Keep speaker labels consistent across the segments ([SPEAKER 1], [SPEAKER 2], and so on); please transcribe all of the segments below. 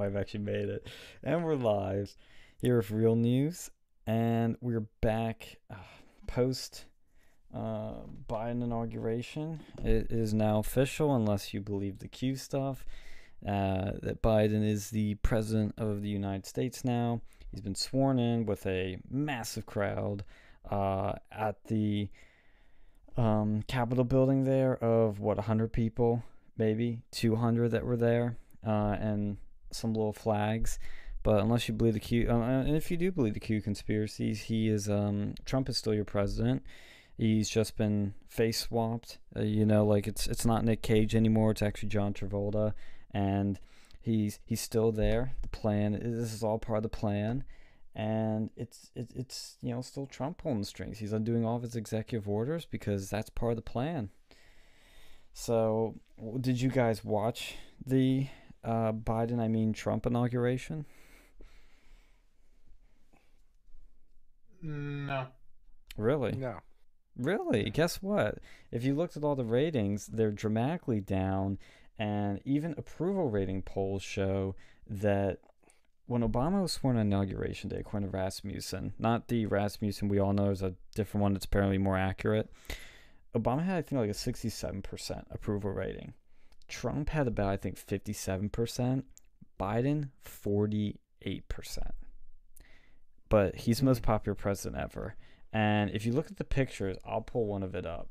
[SPEAKER 1] I've actually made it. And we're live here with Real News. And we're back uh, post uh, Biden inauguration. It is now official, unless you believe the Q stuff, uh, that Biden is the president of the United States now. He's been sworn in with a massive crowd uh, at the um, Capitol building there of what, 100 people, maybe 200 that were there, uh, and some little flags. But unless you believe the Q, uh, and if you do believe the Q conspiracies, he is um, Trump is still your president. He's just been face swapped. Uh, you know, like it's it's not Nick Cage anymore. It's actually John Travolta, and he's he's still there. The plan. This is all part of the plan and it's it, it's you know still Trump pulling the strings. He's undoing all of his executive orders because that's part of the plan. So, did you guys watch the uh, Biden, I mean Trump inauguration?
[SPEAKER 2] No.
[SPEAKER 1] Really?
[SPEAKER 3] No.
[SPEAKER 1] Really? Guess what? If you looked at all the ratings, they're dramatically down, and even approval rating polls show that when Obama was sworn on inauguration day, according to Rasmussen, not the Rasmussen we all know is a different one that's apparently more accurate, Obama had, I think, like a 67% approval rating. Trump had about, I think, 57%. Biden, 48%. But he's the most popular president ever. And if you look at the pictures, I'll pull one of it up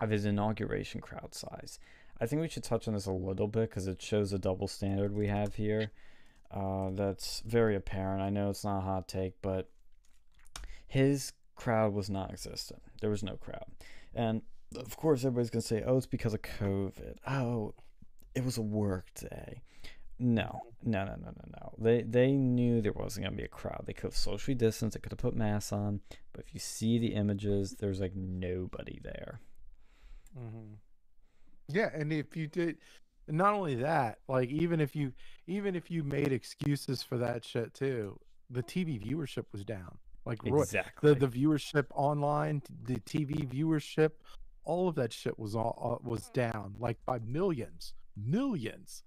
[SPEAKER 1] of his inauguration crowd size. I think we should touch on this a little bit because it shows a double standard we have here. Uh, that's very apparent. I know it's not a hot take, but his crowd was non existent. There was no crowd. And of course, everybody's going to say, oh, it's because of COVID. Oh, it was a work day. No, no, no, no, no, no. They they knew there wasn't gonna be a crowd. They could have socially distanced. They could have put masks on. But if you see the images, there's like nobody there.
[SPEAKER 3] Mm-hmm. Yeah, and if you did, not only that, like even if you even if you made excuses for that shit too, the TV viewership was down. Like
[SPEAKER 1] exactly
[SPEAKER 3] the the viewership online, the TV viewership, all of that shit was all uh, was down like by millions, millions.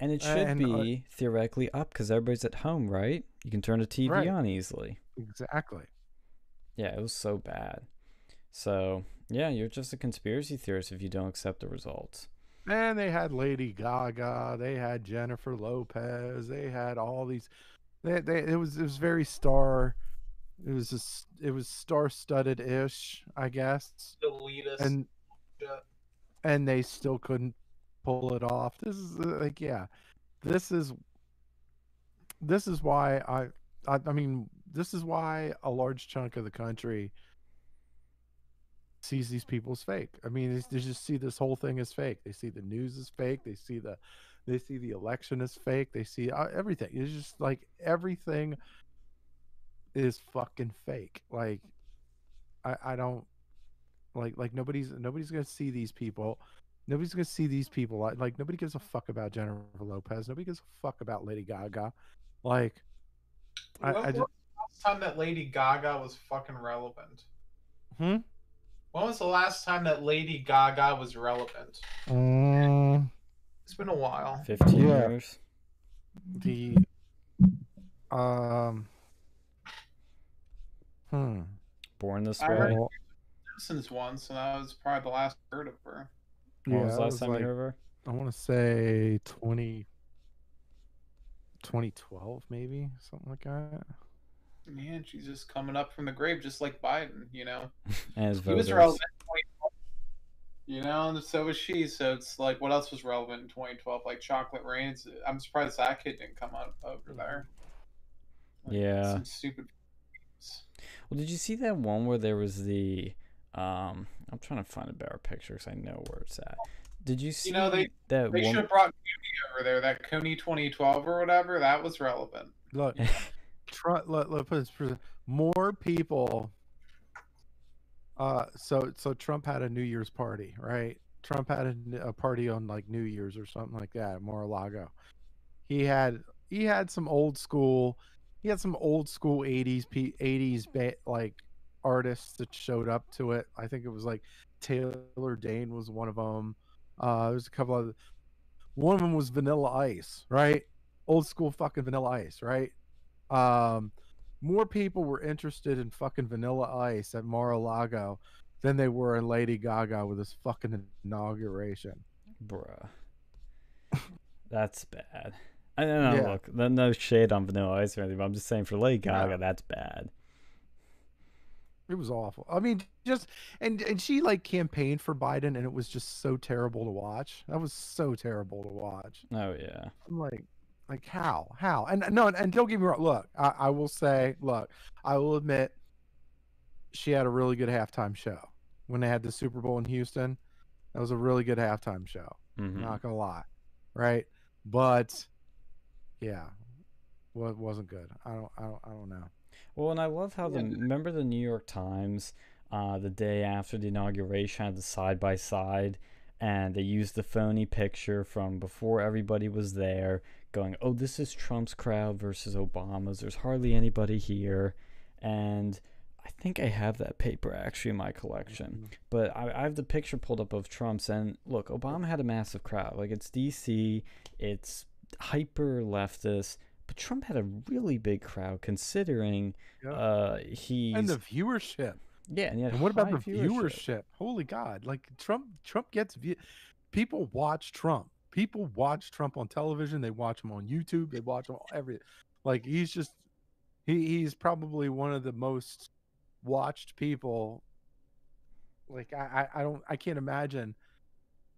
[SPEAKER 1] And it should and, uh be uh, theoretically up because everybody's at home, right? You can turn the TV right. on easily.
[SPEAKER 3] Exactly.
[SPEAKER 1] Yeah, it was so bad. So yeah, you're just a conspiracy theorist if you don't accept the results.
[SPEAKER 3] And they had Lady Gaga, they had Jennifer Lopez, they had all these. They, they it was it was very star. It was just it was star studded ish, I guess.
[SPEAKER 2] Elitist.
[SPEAKER 3] And and they still couldn't pull it off. This is uh, like yeah, this is this is why I I, I mean this is why a large chunk of the country sees these people as fake. I mean, they, they just see this whole thing as fake. They see the news as fake. They see the they see the election as fake. They see uh, everything. It's just like everything is fucking fake. Like I I don't like like nobody's nobody's gonna see these people. Nobody's gonna see these people. Like, like nobody gives a fuck about Jennifer Lopez. Nobody gives a fuck about Lady Gaga. Like
[SPEAKER 2] I, I just, last time that Lady Gaga was fucking relevant?
[SPEAKER 3] Hmm.
[SPEAKER 2] When was the last time that Lady Gaga was relevant?
[SPEAKER 3] Um,
[SPEAKER 2] it's been a while.
[SPEAKER 1] Fifteen yeah. years.
[SPEAKER 3] The um. Hmm.
[SPEAKER 1] Born this
[SPEAKER 2] I
[SPEAKER 1] way.
[SPEAKER 2] Heard Simpsons one, so that was probably the last I heard of her.
[SPEAKER 1] When yeah, was the last was time like, you heard of her?
[SPEAKER 3] I want to say 20, 2012, maybe something like that
[SPEAKER 2] man, she's just coming up from the grave, just like Biden, you know.
[SPEAKER 1] As
[SPEAKER 2] he was relevant, you know, and so was she. So it's like, what else was relevant in 2012? Like Chocolate Rain. I'm surprised that kid didn't come out over there.
[SPEAKER 1] Like, yeah.
[SPEAKER 2] Some stupid.
[SPEAKER 1] Well, did you see that one where there was the? Um, I'm trying to find a better picture because I know where it's at. Did you see?
[SPEAKER 2] You know they
[SPEAKER 1] that
[SPEAKER 2] they
[SPEAKER 1] one...
[SPEAKER 2] should have brought Kony over there. That Kony 2012 or whatever. That was relevant.
[SPEAKER 3] Look, Trump, let, let put this, more people. Uh, so so Trump had a New Year's party, right? Trump had a, a party on like New Year's or something like that at Mar-a-Lago. He had he had some old school, he had some old school '80s '80s like artists that showed up to it. I think it was like Taylor Dayne was one of them. Uh, there's a couple of one of them was Vanilla Ice, right? old school fucking Vanilla Ice, right? Um, more people were interested in fucking Vanilla Ice at Mar-a-Lago than they were in Lady Gaga with this fucking inauguration.
[SPEAKER 1] Bruh. That's bad. I don't know.
[SPEAKER 3] Yeah.
[SPEAKER 1] Look, no, no shade on Vanilla Ice or anything, but I'm just saying for Lady Gaga,
[SPEAKER 3] No.
[SPEAKER 1] that's bad.
[SPEAKER 3] It was awful. I mean, just and and she like campaigned for Biden, and it was just so terrible to watch. That was so terrible to watch.
[SPEAKER 1] Oh yeah.
[SPEAKER 3] I'm like, like how, how? And no, and don't get me wrong. Look, I, I will say, look, I will admit, she had a really good halftime show when they had the Super Bowl in Houston. That was a really good halftime show.
[SPEAKER 1] hmm
[SPEAKER 3] Not gonna lie, right? But yeah, well, it wasn't good. I don't, I don't, I don't know.
[SPEAKER 1] Well, and I love how the remember the New York Times, uh, the day after the inauguration had the side by side, and they used the phony picture from before everybody was there, going, "Oh, this is Trump's crowd versus Obama's. There's hardly anybody here," and I think I have that paper actually in my collection. But I, I have the picture pulled up of Trump's, and look, Obama had a massive crowd. Like it's DC, it's hyper leftist, but Trump had a really big crowd considering
[SPEAKER 3] Yeah.
[SPEAKER 1] uh he's
[SPEAKER 3] and the viewership.
[SPEAKER 1] yeah, and,
[SPEAKER 3] And what about the viewership? Holy God! Like Trump, Trump gets view. People watch Trump. People watch Trump on television. They watch him on YouTube. They watch him on every. Like he's just, he he's probably one of the most watched people. Like I I, I don't I can't imagine.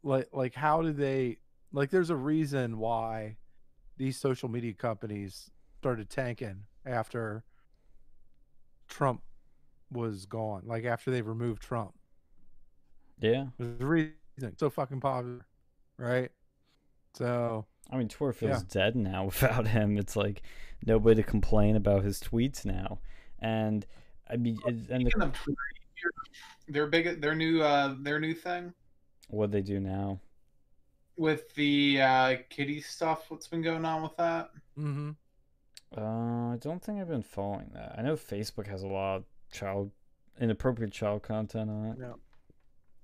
[SPEAKER 3] Like like how do they like? There's a reason why these social media companies started tanking after Trump was gone. Like after they removed Trump.
[SPEAKER 1] Yeah,
[SPEAKER 3] There's a reason. So fucking popular. Right? So
[SPEAKER 1] I mean Twitter feels
[SPEAKER 3] Yeah.
[SPEAKER 1] dead now without him. It's like nobody to complain about his tweets now, and I mean, and the,
[SPEAKER 2] Speaking of Twitter, their big, their new, uh, their new thing
[SPEAKER 1] what they do now.
[SPEAKER 2] With the uh, kitty stuff. What's been going on with that?
[SPEAKER 3] mm-hmm.
[SPEAKER 1] Uh, I don't think I've been following that. I know Facebook has a lot of child inappropriate child content on it.
[SPEAKER 2] Uh,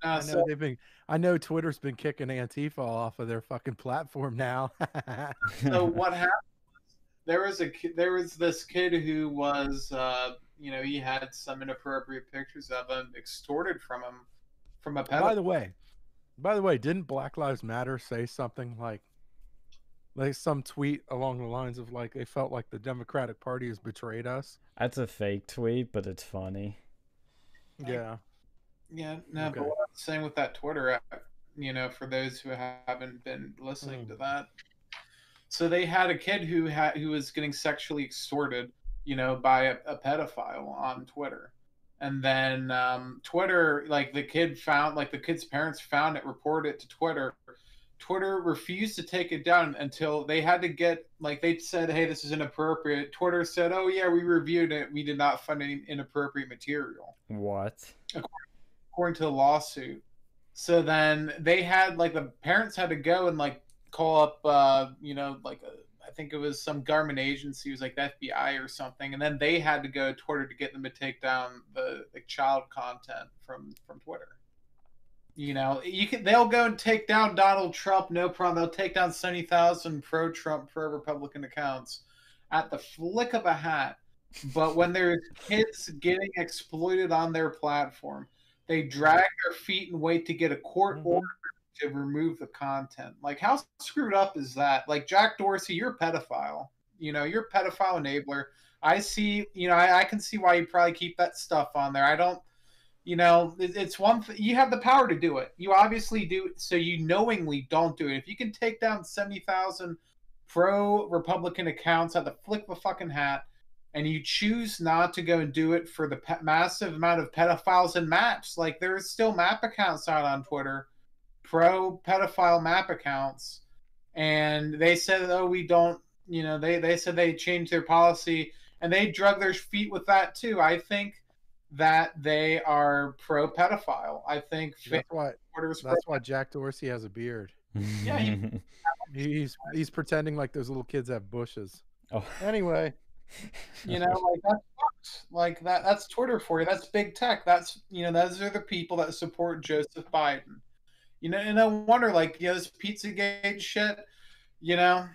[SPEAKER 3] I know
[SPEAKER 2] so,
[SPEAKER 3] they've been I know Twitter's been kicking Antifa off of their fucking platform now.
[SPEAKER 2] so what happened? Was there was a there was this kid who was, uh, you know, he had some inappropriate pictures of him extorted from him from a Pedophile.
[SPEAKER 3] by the way, by the way, didn't Black Lives Matter say something like like some tweet along the lines of like they felt like the Democratic Party has betrayed us?
[SPEAKER 1] That's a fake tweet, but it's funny.
[SPEAKER 3] Yeah.
[SPEAKER 2] Yeah, no,
[SPEAKER 3] Okay.
[SPEAKER 2] but what I'm saying with that Twitter, app, you know, for those who haven't been listening
[SPEAKER 3] Mhm.
[SPEAKER 2] to that, so they had a kid who had who was getting sexually extorted, you know, by a, a pedophile on Twitter, and then um, Twitter, like the kid found, like the kid's parents found it, reported it to Twitter. Twitter refused to take it down until they had to get like they said, "Hey, this is inappropriate." Twitter said, "Oh yeah, we reviewed it. We did not find any inappropriate material."
[SPEAKER 1] What?
[SPEAKER 2] according to the lawsuit. So then they had like the parents had to go and like call up, uh, you know, like a, I think it was some government agency, it was like the FBI or something, and then they had to go to Twitter to get them to take down the, the child content from from Twitter. You know, you can they'll go and take down Donald Trump, no problem. They'll take down seventy thousand pro Trump, pro Republican accounts at the flick of a hat. But when there's kids getting exploited on their platform, they drag their feet and wait to get a court
[SPEAKER 3] Mhm.
[SPEAKER 2] order to remove the content. Like, how screwed up is that? Like, Jack Dorsey, you're a pedophile. You know, you're a pedophile enabler. I see, you know, I, I can see why you probably keep that stuff on there. I don't, you know, it, it's one thing. You have the power to do it. You obviously do. So you knowingly don't do it. If you can take down 70,000 pro Republican accounts at the flick of a fucking hat, and you choose not to go and do it for the pe- massive amount of pedophiles and maps. Like there's still map accounts out on Twitter, pro pedophile map accounts, and they said, "Oh, we don't." You know, they they said they changed their policy, and they drug their feet with that too. I think that they are pro pedophile. I think
[SPEAKER 3] That's why
[SPEAKER 2] Twitter's pro-
[SPEAKER 3] that's why Jack Dorsey has a beard.
[SPEAKER 2] Yeah, he-
[SPEAKER 3] He's he's pretending like those little kids have bushes.
[SPEAKER 1] oh.
[SPEAKER 3] Anyway,
[SPEAKER 2] You know, like that sucks. Like that that's Twitter for you. That's big tech. That's you know, those are the people that support Joseph Biden. You know, and I wonder, like, you know, this Pizzagate shit, you know.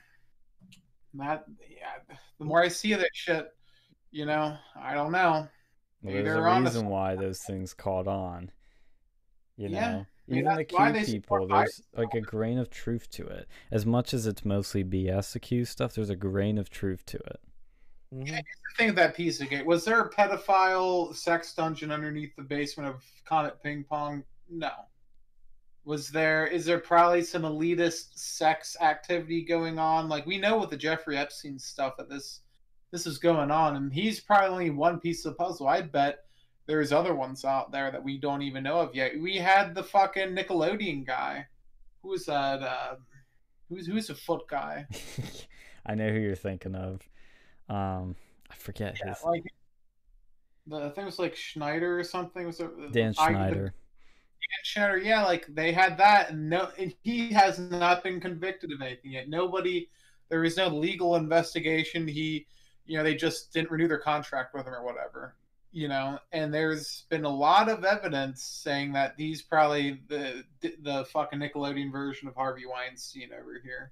[SPEAKER 2] that yeah, the more I see of that shit, you know, I don't know.
[SPEAKER 1] Well, there's
[SPEAKER 2] they're
[SPEAKER 1] a reason why those things caught on. You know,
[SPEAKER 2] Yeah, I mean,
[SPEAKER 1] even the
[SPEAKER 2] that's
[SPEAKER 1] Q people,
[SPEAKER 2] support
[SPEAKER 1] there's like a grain of truth to it. As much as it's mostly BS, the Q stuff, there's a grain of truth to it.
[SPEAKER 3] Mhm.
[SPEAKER 2] The thing of that Pizzagate was there a pedophile sex dungeon underneath the basement of Comet Ping Pong? No. Was there? Is there probably some elitist sex activity going on? Like we know with the Jeffrey Epstein stuff that this this is going on, and he's probably only one piece of the puzzle. I bet there's other ones out there that we don't even know of yet. We had the fucking Nickelodeon guy. Who was that? Uh, who's who's a foot guy?
[SPEAKER 1] I know who you're thinking of. Um, I forget
[SPEAKER 2] Yeah,
[SPEAKER 1] his
[SPEAKER 2] like the I think it was like Schneider or something. Was it
[SPEAKER 1] Dan
[SPEAKER 2] I-
[SPEAKER 1] Schneider.
[SPEAKER 2] Dan Yeah, like they had that, and no, and he has not been convicted of anything yet. Nobody, there is no legal investigation. He, you know, they just didn't renew their contract with him or whatever. You know, and there's been a lot of evidence saying that he's probably the the fucking Nickelodeon version of Harvey Weinstein over here.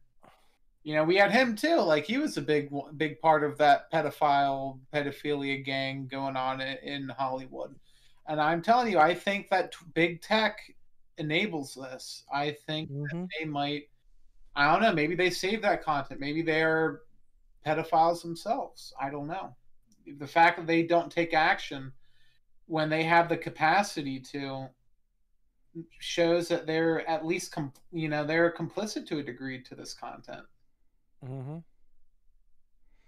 [SPEAKER 2] You know, we had him too. Like he was a big big part of that pedophile pedophilia gang going on in Hollywood. And I'm telling you, I think that t- big tech enables this. I think
[SPEAKER 3] Mhm.
[SPEAKER 2] they might. I don't know. Maybe they save that content. Maybe they're pedophiles themselves. I don't know. The fact that they don't take action when they have the capacity to shows that they're at least com- you know they're complicit to a degree to this content.
[SPEAKER 3] Mm-hmm.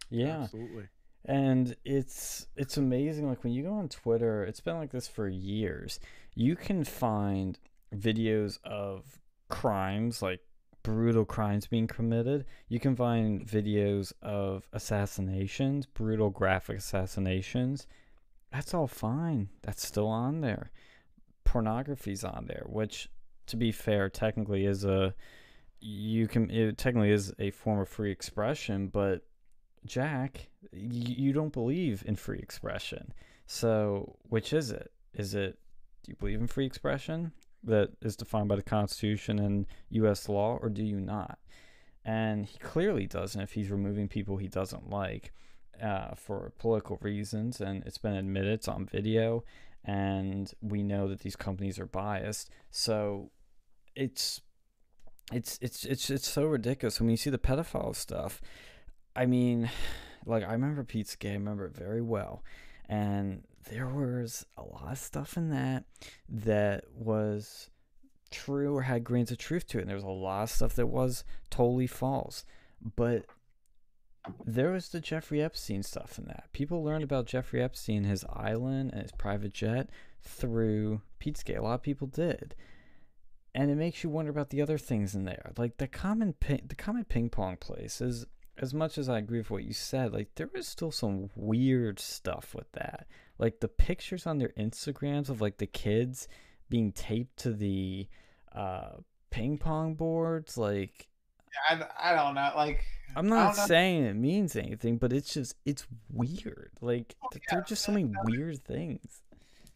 [SPEAKER 1] Yeah.
[SPEAKER 3] Absolutely.
[SPEAKER 1] And it's it's amazing like when you go on Twitter, it's been like this for years. You can find videos of crimes like brutal crimes being committed. You can find videos of assassinations, brutal graphic assassinations. That's all fine. That's still on there. Pornography's on there, which to be fair technically is a you can it technically is a form of free expression, but Jack, you, don't believe in free expression. So, which is it? Is it do you believe in free expression that is defined by the Constitution and U.S. law, or do you not? And he clearly doesn't if he's removing people he doesn't like uh, for political reasons, and it's been admitted, it's on video, and we know that these companies are biased. So, it's it's it's it's it's so ridiculous when you see the pedophile stuff. I mean, like I remember Pizzagate, I remember it very well, and there was a lot of stuff in that that was true or had grains of truth to it, and there was a lot of stuff that was totally false. But there was the Jeffrey Epstein stuff in that. People learned about Jeffrey Epstein, his island, and his private jet through Pizzagate. A lot of people did and it makes you wonder about the other things in there like the Comet Ping, the Comet Ping Pong place is as much as i agree with what you said like there is still some weird stuff with that like the pictures on their instagrams of like the kids being taped to the uh ping pong boards like
[SPEAKER 2] I, I don't know. Like
[SPEAKER 1] i'm not
[SPEAKER 2] don't know.
[SPEAKER 1] saying it means anything but it's just it's weird like
[SPEAKER 2] Oh,
[SPEAKER 1] th- there
[SPEAKER 2] yeah,
[SPEAKER 1] are just so many weird things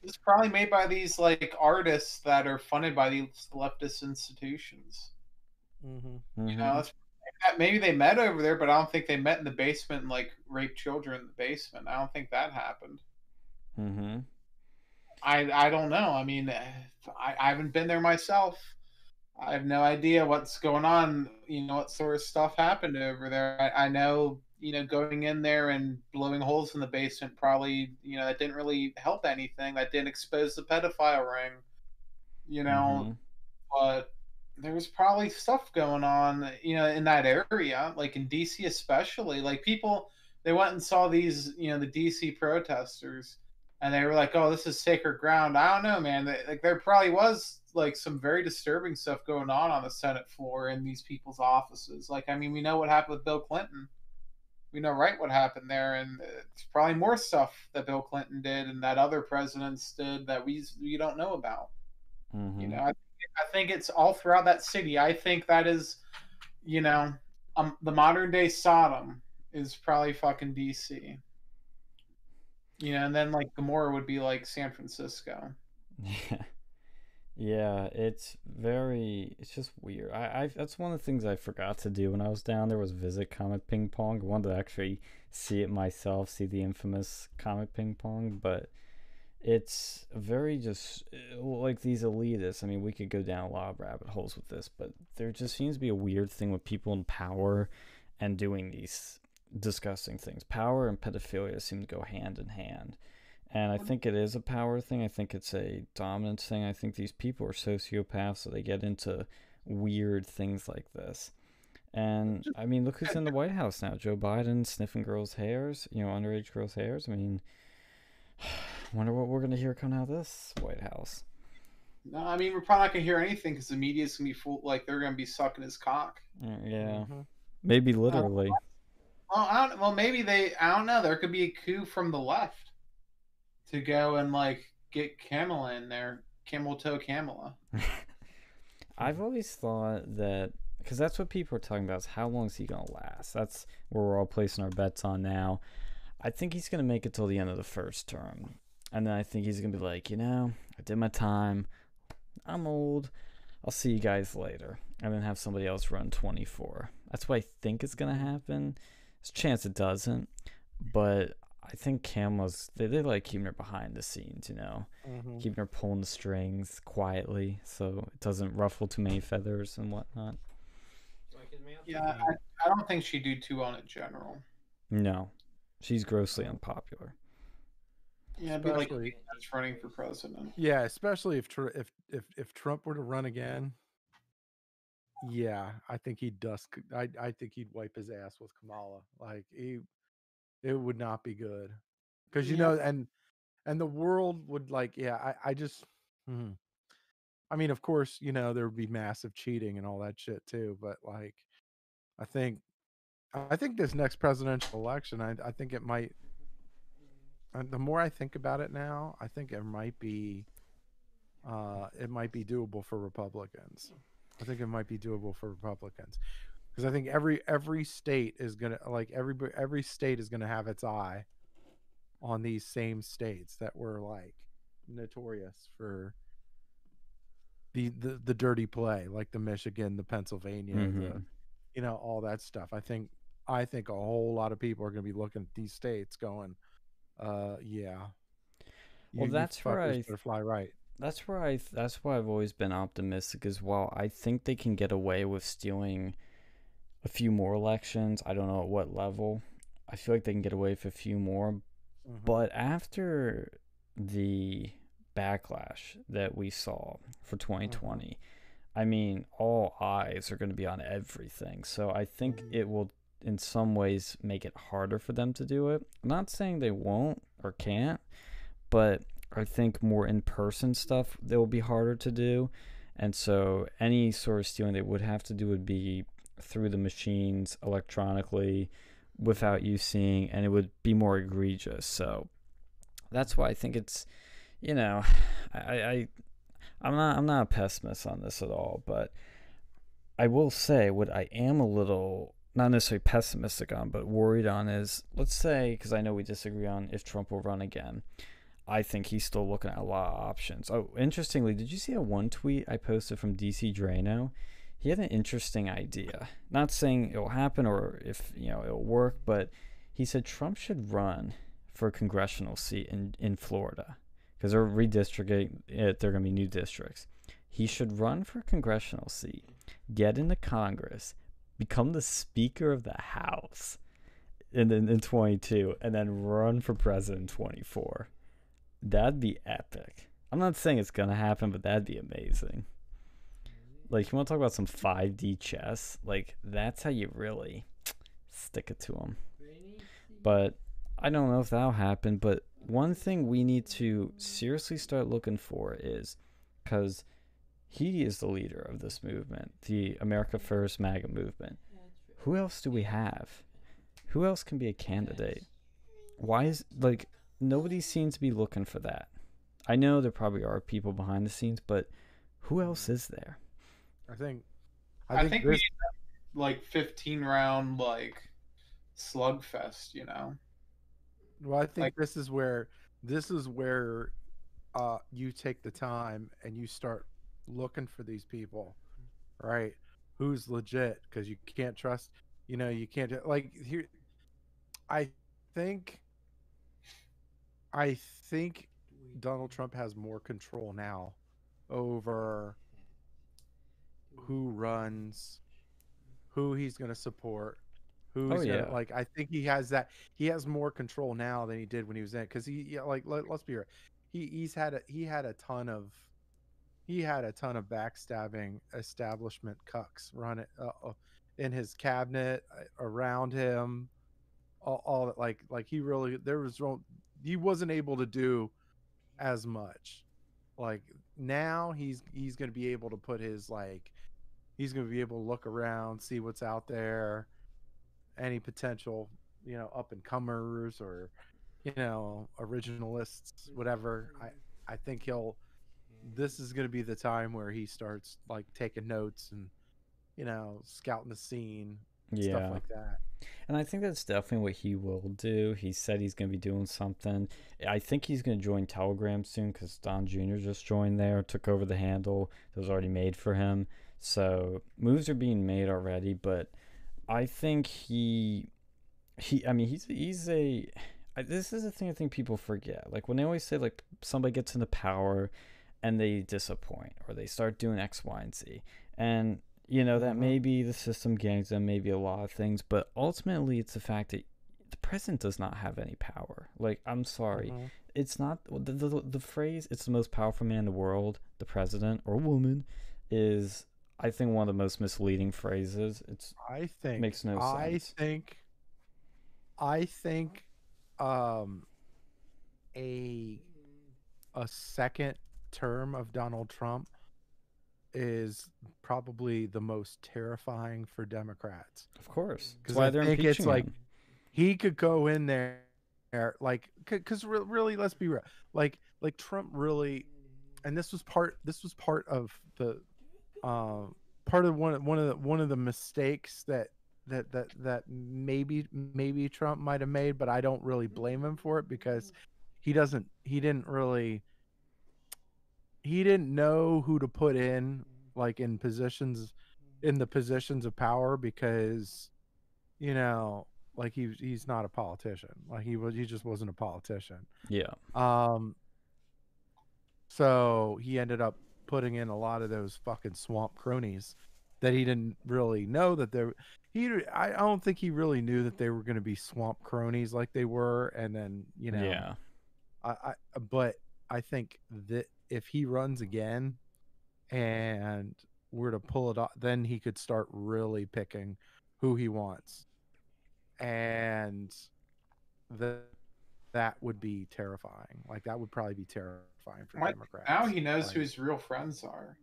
[SPEAKER 2] it's probably made by these like artists that are funded by these leftist institutions.
[SPEAKER 3] Mm-hmm.
[SPEAKER 2] You know, it's, maybe they met over there, but I don't think they met in the basement and like raped children in the basement. I don't think that happened.
[SPEAKER 1] mm-hmm
[SPEAKER 2] I I don't know. I mean, I, I haven't been there myself. I have no idea what's going on. You know, what sort of stuff happened over there. I, I know, you know, going in there and blowing holes in the basement probably, you know, that didn't really help anything. That didn't expose the pedophile ring. You know,
[SPEAKER 1] Mhm.
[SPEAKER 2] but there was probably stuff going on, you know, in that area, like in DC especially. Like people, they went and saw these, you know, the DC protesters, and they were like, "Oh, this is sacred ground." I don't know, man. They, like there probably was like some very disturbing stuff going on on the Senate floor in these people's offices. Like, I mean, we know what happened with Bill Clinton. We know right what happened there, and it's probably more stuff that Bill Clinton did and that other presidents did that we we don't know about.
[SPEAKER 1] Mhm.
[SPEAKER 2] You know, I, I think it's all throughout that city. I think that is, you know, um, the modern day Sodom is probably fucking DC. You know, and then like Gomorrah would be like San Francisco.
[SPEAKER 1] Yeah. Yeah, it's very. It's just weird. I, I that's one of the things I forgot to do when I was down there was visit Comet Ping Pong. I wanted to actually see it myself, see the infamous Comet Ping Pong, but it's very just uh, like these elitists. I mean, we could go down a lot of rabbit holes with this, but there just seems to be a weird thing with people in power and doing these disgusting things. Power and pedophilia seem to go hand in hand. And I think it is a power thing. I think it's a dominance thing. I think these people are sociopaths, so they get into weird things like this. And I mean, look who's in the White House now. Joe Biden sniffing girls' hairs, you know, underage girls' hairs. I mean, wonder what we're going to hear coming out of this White House.
[SPEAKER 2] No, I mean we're probably not gonna hear anything because the media's gonna be full. Like they're gonna be sucking his cock.
[SPEAKER 1] Uh, Yeah,
[SPEAKER 3] Mhm.
[SPEAKER 1] maybe literally.
[SPEAKER 2] Well, I don't. Well, maybe they. I don't know. There could be a coup from the left to go and like get Kamala in there. Camel toe Kamala.
[SPEAKER 1] I've always thought that because that's what people are talking about is how long is he gonna last? That's where we're all placing our bets on now. I think he's gonna make it till the end of the first term, and then I think he's gonna be like, you know, I did my time. I'm old. I'll see you guys later, and then have somebody else run 24. That's what I think is gonna happen. There's a chance it doesn't, but I think Kamala's they, they like keeping her behind the scenes, you know
[SPEAKER 3] Mhm.
[SPEAKER 1] keeping her pulling the strings quietly so it doesn't ruffle too many feathers and whatnot.
[SPEAKER 2] Yeah, I, I don't think she'd do too well in general.
[SPEAKER 1] No, she's grossly unpopular.
[SPEAKER 2] Yeah, it'd be like
[SPEAKER 3] Especially-
[SPEAKER 2] that's running for president.
[SPEAKER 3] Yeah, especially if if if if Trump were to run again. Yeah, I think he'd dust. I I think he'd wipe his ass with Kamala. Like he, it would not be good, because you
[SPEAKER 2] Yeah.
[SPEAKER 3] know, and and the world would like. Yeah, I I just. hmm. I mean, of course, you know there would be massive cheating and all that shit too. But like, I think, I think this next presidential election, I I think it might. The more I think about it now, I think it might be uh, it might be doable for Republicans. I think it might be doable for Republicans because I think every every state is gonna like every every state is gonna have its eye on these same states that were like notorious for the the, the dirty play, like the Michigan, the Pennsylvania, the
[SPEAKER 1] Mhm.
[SPEAKER 3] You know all that stuff. I think I think a whole lot of people are gonna be looking at these states going, uh, yeah.
[SPEAKER 1] Well, that's where
[SPEAKER 3] fuckers
[SPEAKER 1] I-
[SPEAKER 3] fly right.
[SPEAKER 1] That's where I. That's why I've always been optimistic as well. I think they can get away with stealing a few more elections. I don't know at what level. I feel like they can get away with a few more,
[SPEAKER 3] Mhm.
[SPEAKER 1] But after the backlash that we saw for 2020, I mean, all eyes are going to be on everything. So I think
[SPEAKER 3] Mhm.
[SPEAKER 1] it will, in some ways, make it harder for them to do it. I'm not saying they won't or can't, but I think more in person stuff that will be harder to do. And so any sort of stealing they would have to do would be through the machines electronically without you seeing and it would be more egregious so that's why i think it's you know i i i'm not i'm not a pessimist on this at all but i will say what i am a little not necessarily pessimistic on but worried on is let's say because i know we disagree on if trump will run again i think he's still looking at a lot of options. Oh interestingly did you see a one tweet i posted from DC Draino? He had an interesting idea. Not saying it'll happen or if you know it'll work, but he said Trump should run for a congressional seat in in Florida because they're redistricting it. They're gonna be new districts. He should run for a congressional seat, get into Congress, become the Speaker of the House in in, in 22, and then run for president in 24. That'd be epic. I'm not saying it's gonna happen, but that'd be amazing like you want to talk about some 5D chess, like that's how you really stick it to them. But I don't know if that'll happen. But one thing we need to seriously start looking for is because he is the leader of this movement, the America First MAGA movement. Who else do we have? Who else can be a candidate? Why is like nobody seems to be looking for that? I know there probably are people behind the scenes, but who else is there?
[SPEAKER 3] I think.
[SPEAKER 2] I, think, we
[SPEAKER 3] this-
[SPEAKER 2] need like 15 round like slugfest. You know.
[SPEAKER 3] Well, I think
[SPEAKER 2] Like-
[SPEAKER 3] this is where this is where uh, you take the time and you start looking for these people, right? Who's legit? Because you can't trust. You know, you can't like here. I think. I think Donald Trump has more control now over who runs, who he's going to support, who's
[SPEAKER 1] Oh,
[SPEAKER 3] gonna,
[SPEAKER 1] yeah.
[SPEAKER 3] like. I think he has that. He has more control now than he did when he was in. Because he, yeah, like, let, let's be real. He he's had a he had a ton of he had a ton of backstabbing establishment cucks run it uh, uh, in his cabinet uh, around him all, all that like like he really there was he wasn't able to do as much like now he's he's going to be able to put his like he's going to be able to look around see what's out there any potential you know up and comers or you know originalists whatever i i think he'll this is going to be the time where he starts like taking notes and you know scouting the scene
[SPEAKER 1] Yeah.
[SPEAKER 3] stuff like that
[SPEAKER 1] And I think that's definitely what he will do. He said he's going to be doing something. I think he's going to join Telegram soon because Don Jr. just joined there, took over the handle that was already made for him. So moves are being made already, but I think he, he. I mean, he's he's a. I, this is the thing I think people forget. Like when they always say like somebody gets into power, and they disappoint or they start doing X, Y, and Z, and you know that
[SPEAKER 3] Mhm.
[SPEAKER 1] may be the system gangs them, maybe a lot of things, but ultimately it's the fact that the president does not have any power. Like I'm sorry,
[SPEAKER 3] Mhm.
[SPEAKER 1] it's not the, the the phrase "it's the most powerful man in the world," the president or woman, is I think one of the most misleading phrases. It's
[SPEAKER 3] i think
[SPEAKER 1] Makes no
[SPEAKER 3] i
[SPEAKER 1] sense.
[SPEAKER 3] I think i think um a a second term of donald trump is probably the most terrifying for democrats
[SPEAKER 1] of course Cuz
[SPEAKER 3] I think it's
[SPEAKER 1] impeaching
[SPEAKER 3] like- he could go in there like because really let's be real like like trump really and this was part this was part of the uh, part of one one of the one of the mistakes that that that that maybe maybe trump might have made but i don't really blame him for it because he doesn't he didn't really he didn't know who to put in like in positions in the positions of power because you know like he he's not a politician. Like he was he just wasn't a politician.
[SPEAKER 1] Yeah,
[SPEAKER 3] um so he ended up putting in a lot of those fucking swamp cronies that he didn't really know that they were he I, I don't think he really knew that they were going to be swamp cronies like they were and then you know.
[SPEAKER 1] Yeah,
[SPEAKER 3] I, I but I think that if he runs again and were to pull it off, then he could start really picking who he wants, and the that would be terrifying. Like that would probably be terrifying for
[SPEAKER 2] Why-
[SPEAKER 3] Democrats.
[SPEAKER 2] Now he knows
[SPEAKER 3] Like,
[SPEAKER 2] who his real friends are.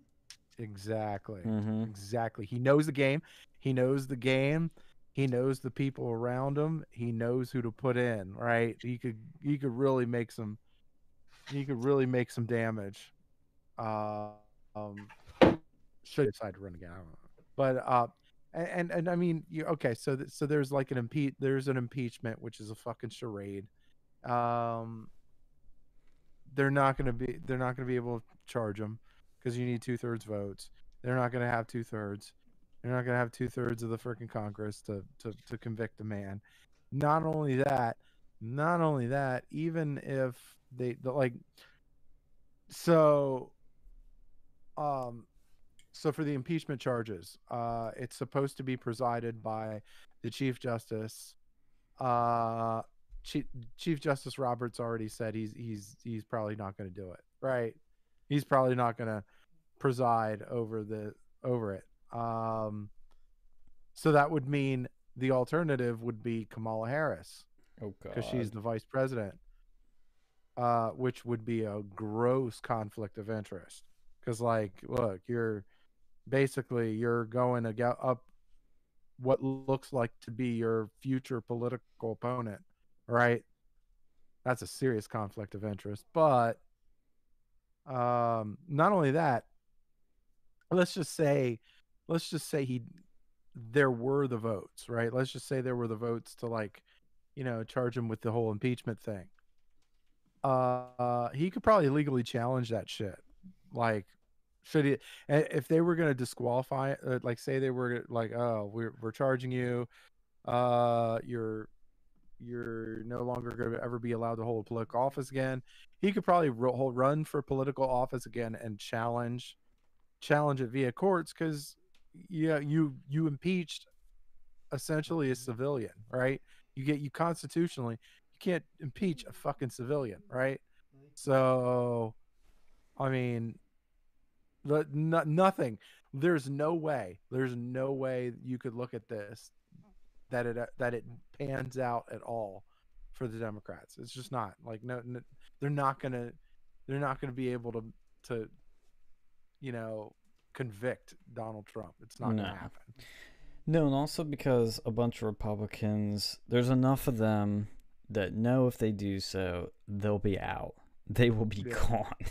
[SPEAKER 3] exactly.
[SPEAKER 1] hmm
[SPEAKER 3] Exactly. He knows the game. He knows the game. He knows the people around him. He knows who to put in, right? He could he could really make some he could really make some damage. Uh, um should decide to run again. I don't know. But uh and, and and I mean, you okay, so th- so there's like an impe- there's an impeachment which is a fucking charade. Um they're not going to be they're not going to be able to charge them because you need two thirds votes. They're not going to have two thirds. They're not going to have two thirds of the freaking Congress to, to to convict a man. Not only that, not only that, even if they the, like, so, um, so for the impeachment charges, uh, it's supposed to be presided by the Chief Justice. Uh, Chief, Chief Justice Roberts already said he's he's he's probably not going to do it. Right? He's probably not going to preside over the over it. Um, so that would mean the alternative would be Kamala Harris
[SPEAKER 1] Oh god,
[SPEAKER 3] because she's the vice president, uh, which would be a gross conflict of interest. Because, like, look, you're basically you're going to get up what looks like to be your future political opponent, right? That's a serious conflict of interest. But um, not only that, let's just say, let's just say he, there were the votes, right? Let's just say there were the votes to like you know, charge him with the whole impeachment thing. Uh, he could probably legally challenge that shit. Like, Should he, if they were to disqualify, uh, like say they were like, oh, we're we're charging you, uh, you're you're no longer going to ever be allowed to hold political office again. He could probably ro- run for political office again and challenge challenge it via courts because yeah, you you impeached essentially a civilian, right? You get you constitutionally you can't impeach a fucking civilian, right? So, I mean, no, nothing. There's no way. There's no way you could look at this that it uh, that it pans out at all for the Democrats. It's just not like no, no they're not gonna they're not gonna be able to to you know convict Donald Trump. It's not
[SPEAKER 1] No.
[SPEAKER 3] gonna happen.
[SPEAKER 1] No, and also because a bunch of Republicans, there's enough of them that know if they do so, they'll be out. They will be
[SPEAKER 3] Yeah.
[SPEAKER 1] gone.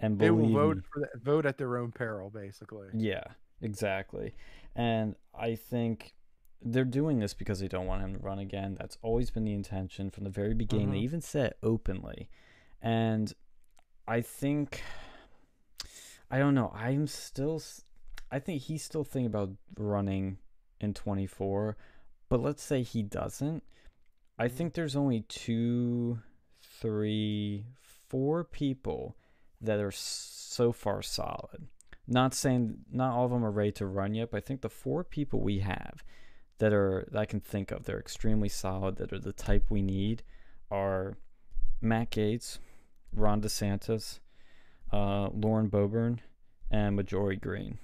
[SPEAKER 1] And
[SPEAKER 3] They will
[SPEAKER 1] believe
[SPEAKER 3] vote for the, vote at their own peril, basically.
[SPEAKER 1] Yeah, exactly. And I think they're doing this because they don't want him to run again. That's always been the intention from the very beginning. They
[SPEAKER 3] Mhm.
[SPEAKER 1] even said it openly. And I think I don't know. I'm still I think he's still thinking about running in 24, but let's say he doesn't. I
[SPEAKER 3] Mhm.
[SPEAKER 1] think there's only two, three, four people that are so far solid. Not saying not all of them are ready to run yet, but I think the four people we have that are that I can think of, they're extremely solid, that are the type we need, are Matt Gaetz, Ron DeSantis, uh, Lauren Boebert, and Marjorie Greene.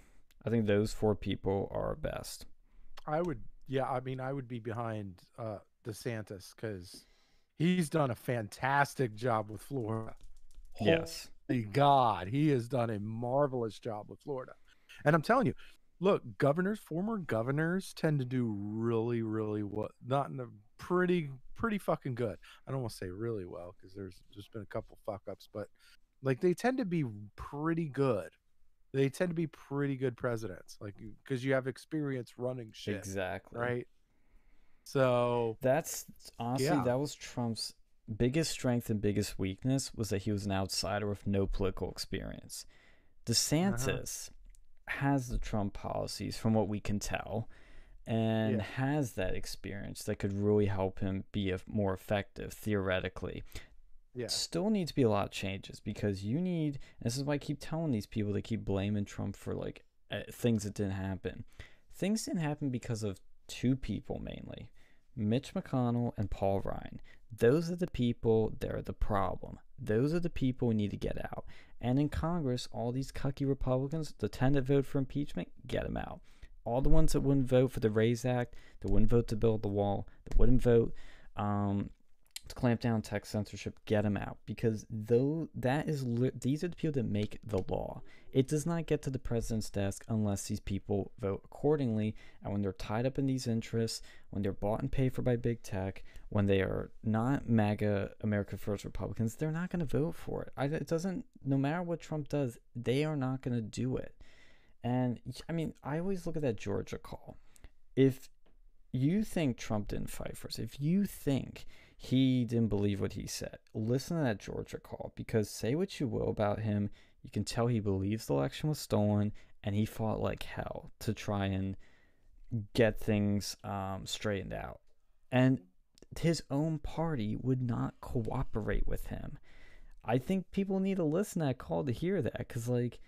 [SPEAKER 1] I think those four people are best.
[SPEAKER 3] I would, yeah. I mean, I would be behind uh, DeSantis because he's done a fantastic job with Florida.
[SPEAKER 1] Yes.
[SPEAKER 3] Holy God, he has done a marvelous job with Florida. And I'm telling you, look, governors, former governors tend to do really, really well. Not in a pretty, pretty fucking good. I don't want to say really well because there's just been a couple fuck ups, but like they tend to be pretty good. They tend to be pretty good presidents, like because you have experience running shit,
[SPEAKER 1] Exactly.
[SPEAKER 3] right? So
[SPEAKER 1] That's honestly
[SPEAKER 3] Yeah.
[SPEAKER 1] that was Trump's biggest strength and biggest weakness was that he was an outsider with no political experience. Uh-huh. DeSantis has the Trump policies from what we can tell and
[SPEAKER 3] Yeah.
[SPEAKER 1] has that experience that could really help him be a, more effective theoretically.
[SPEAKER 3] yeah,
[SPEAKER 1] Still needs to be a lot of changes because you need and this is why I keep telling these people they keep blaming Trump for like uh, things that didn't happen. Things didn't happen because of two people mainly. Mitch McConnell and Paul Ryan. Those are the people that are the problem. Those are the people we need to get out. And in Congress, all these cucky Republicans, the 10 that vote for impeachment, get them out. All the ones that wouldn't vote for the RAISE Act, that wouldn't vote to build the wall, that wouldn't vote um, clamp down tech censorship, get them out. Because though that is, li- these are the people that make the law. It does not get to the president's desk unless these people vote accordingly. And when they're tied up in these interests, when they're bought and paid for by big tech, when they are not MAGA America First Republicans, they're not going to vote for it. I, it doesn't, no matter what Trump does, they are not going to do it. And I mean, I always look at that Georgia call. If you think Trump didn't fight for us, if you think he didn't believe what he said, listen to that Georgia call because say what you will about him, you can tell he believes the election was stolen and he fought like hell to try and get things um, straightened out. And his own party would not cooperate with him. I think people need to listen to that call to hear that because, like,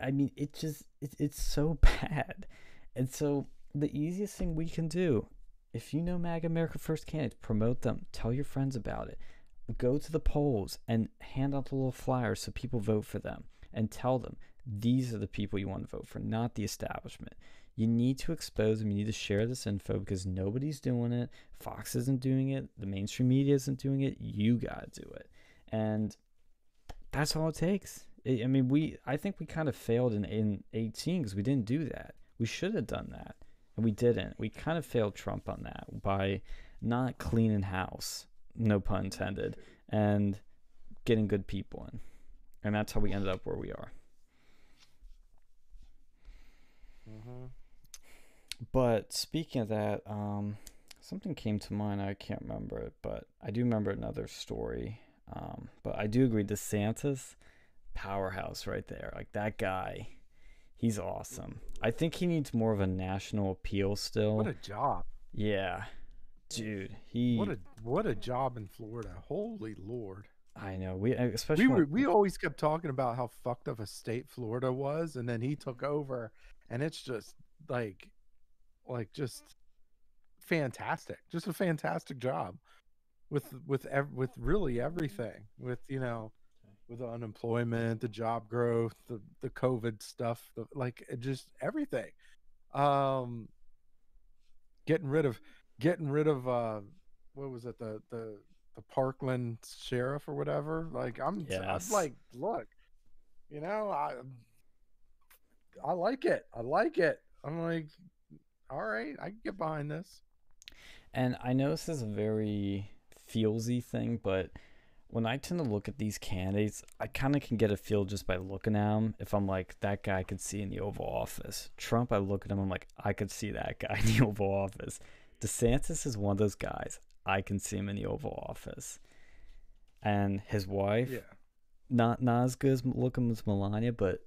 [SPEAKER 1] I mean, it just, it, it's so bad. And so, the easiest thing we can do, if you know MAGA America First candidates, promote them, tell your friends about it, go to the polls and hand out the little flyers so people vote for them and tell them these are the people you want to vote for, not the establishment. You need to expose them. You need to share this info because nobody's doing it. Fox isn't doing it. The mainstream media isn't doing it. You got to do it. And that's all it takes. I I mean, we, I think we kind of failed in, in 18 because we didn't do that. We should have done that. And we didn't. We kind of failed Trump on that by not cleaning house, no pun intended, and getting good people in. And that's how we ended up where we are.
[SPEAKER 3] Mhm.
[SPEAKER 1] But speaking of that, um, something came to mind. I can't remember it, but I do remember another story. Um, but I do agree, DeSantis, powerhouse right there. Like that guy, he's awesome. I think he needs more of a national appeal still.
[SPEAKER 3] What a job!
[SPEAKER 1] yeah, dude, he.
[SPEAKER 3] What a what a job in Florida! Holy Lord!
[SPEAKER 1] I know we especially
[SPEAKER 3] We were we always kept talking about how fucked of a state Florida was, and then he took over, and it's just like, like just fantastic, just a fantastic job with with ev- with really everything, with you know, with the unemployment, the job growth, the the COVID stuff, the, like just everything. Um, getting rid of getting rid of uh, what was it the the the Parkland sheriff or whatever. Like I'm,
[SPEAKER 1] Yes.
[SPEAKER 3] I'm like, look, you know, I I like it. I like it. I'm like, all right, I can get behind this.
[SPEAKER 1] And I know this is a very feelsy thing, but when I tend to look at these candidates, I kind of can get a feel just by looking at them. If I'm like, that guy I could see in the Oval Office. Trump, I look at him, I'm like, I could see that guy in the Oval Office. DeSantis is one of those guys. I can see him in the Oval Office. And his wife,
[SPEAKER 3] Yeah.
[SPEAKER 1] not not as good as looking as Melania, but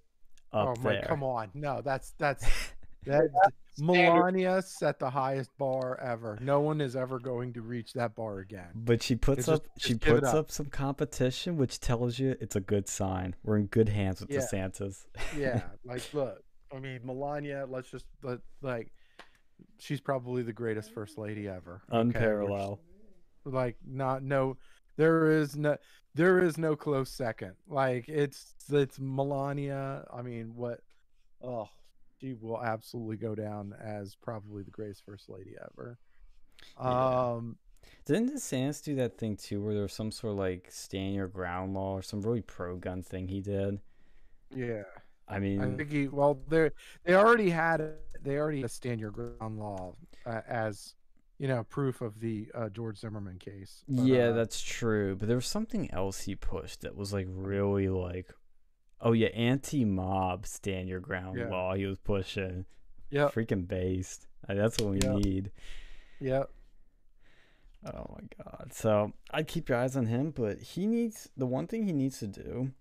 [SPEAKER 1] up
[SPEAKER 3] oh my,
[SPEAKER 1] there.
[SPEAKER 3] come on. No, that's that's that. Melania set the highest bar ever. No one is ever going to reach that bar again.
[SPEAKER 1] But she puts
[SPEAKER 3] just-
[SPEAKER 1] up
[SPEAKER 3] just
[SPEAKER 1] she
[SPEAKER 3] give
[SPEAKER 1] puts
[SPEAKER 3] up.
[SPEAKER 1] up some competition, which tells you it's a good sign. We're in good hands with
[SPEAKER 3] Yeah.
[SPEAKER 1] DeSantis.
[SPEAKER 3] Yeah, like look, I mean Melania, let's just let, like she's probably the greatest first lady ever. okay?
[SPEAKER 1] Unparalleled.
[SPEAKER 3] like not no there is no there is no close second like it's it's melania i mean what oh she will absolutely go down as probably the greatest first lady ever
[SPEAKER 1] Yeah.
[SPEAKER 3] um
[SPEAKER 1] Didn't DeSantis do that thing too, where there was some sort of like stand your ground law or some really pro gun thing he did?
[SPEAKER 3] yeah
[SPEAKER 1] I mean, i
[SPEAKER 3] think he well they they already had they already had a stand your ground law uh, as you know proof of the uh, george zimmerman case But,
[SPEAKER 1] yeah,
[SPEAKER 3] uh,
[SPEAKER 1] that's true. But there was something else he pushed that was like really like, oh yeah, anti-mob stand your ground
[SPEAKER 3] Yeah.
[SPEAKER 1] law. He was pushing.
[SPEAKER 3] Yeah.
[SPEAKER 1] Freaking based. That's what we
[SPEAKER 3] Yep.
[SPEAKER 1] need.
[SPEAKER 3] yeah
[SPEAKER 1] Oh my god. So I'd keep your eyes on him, but he needs the one thing he needs to do.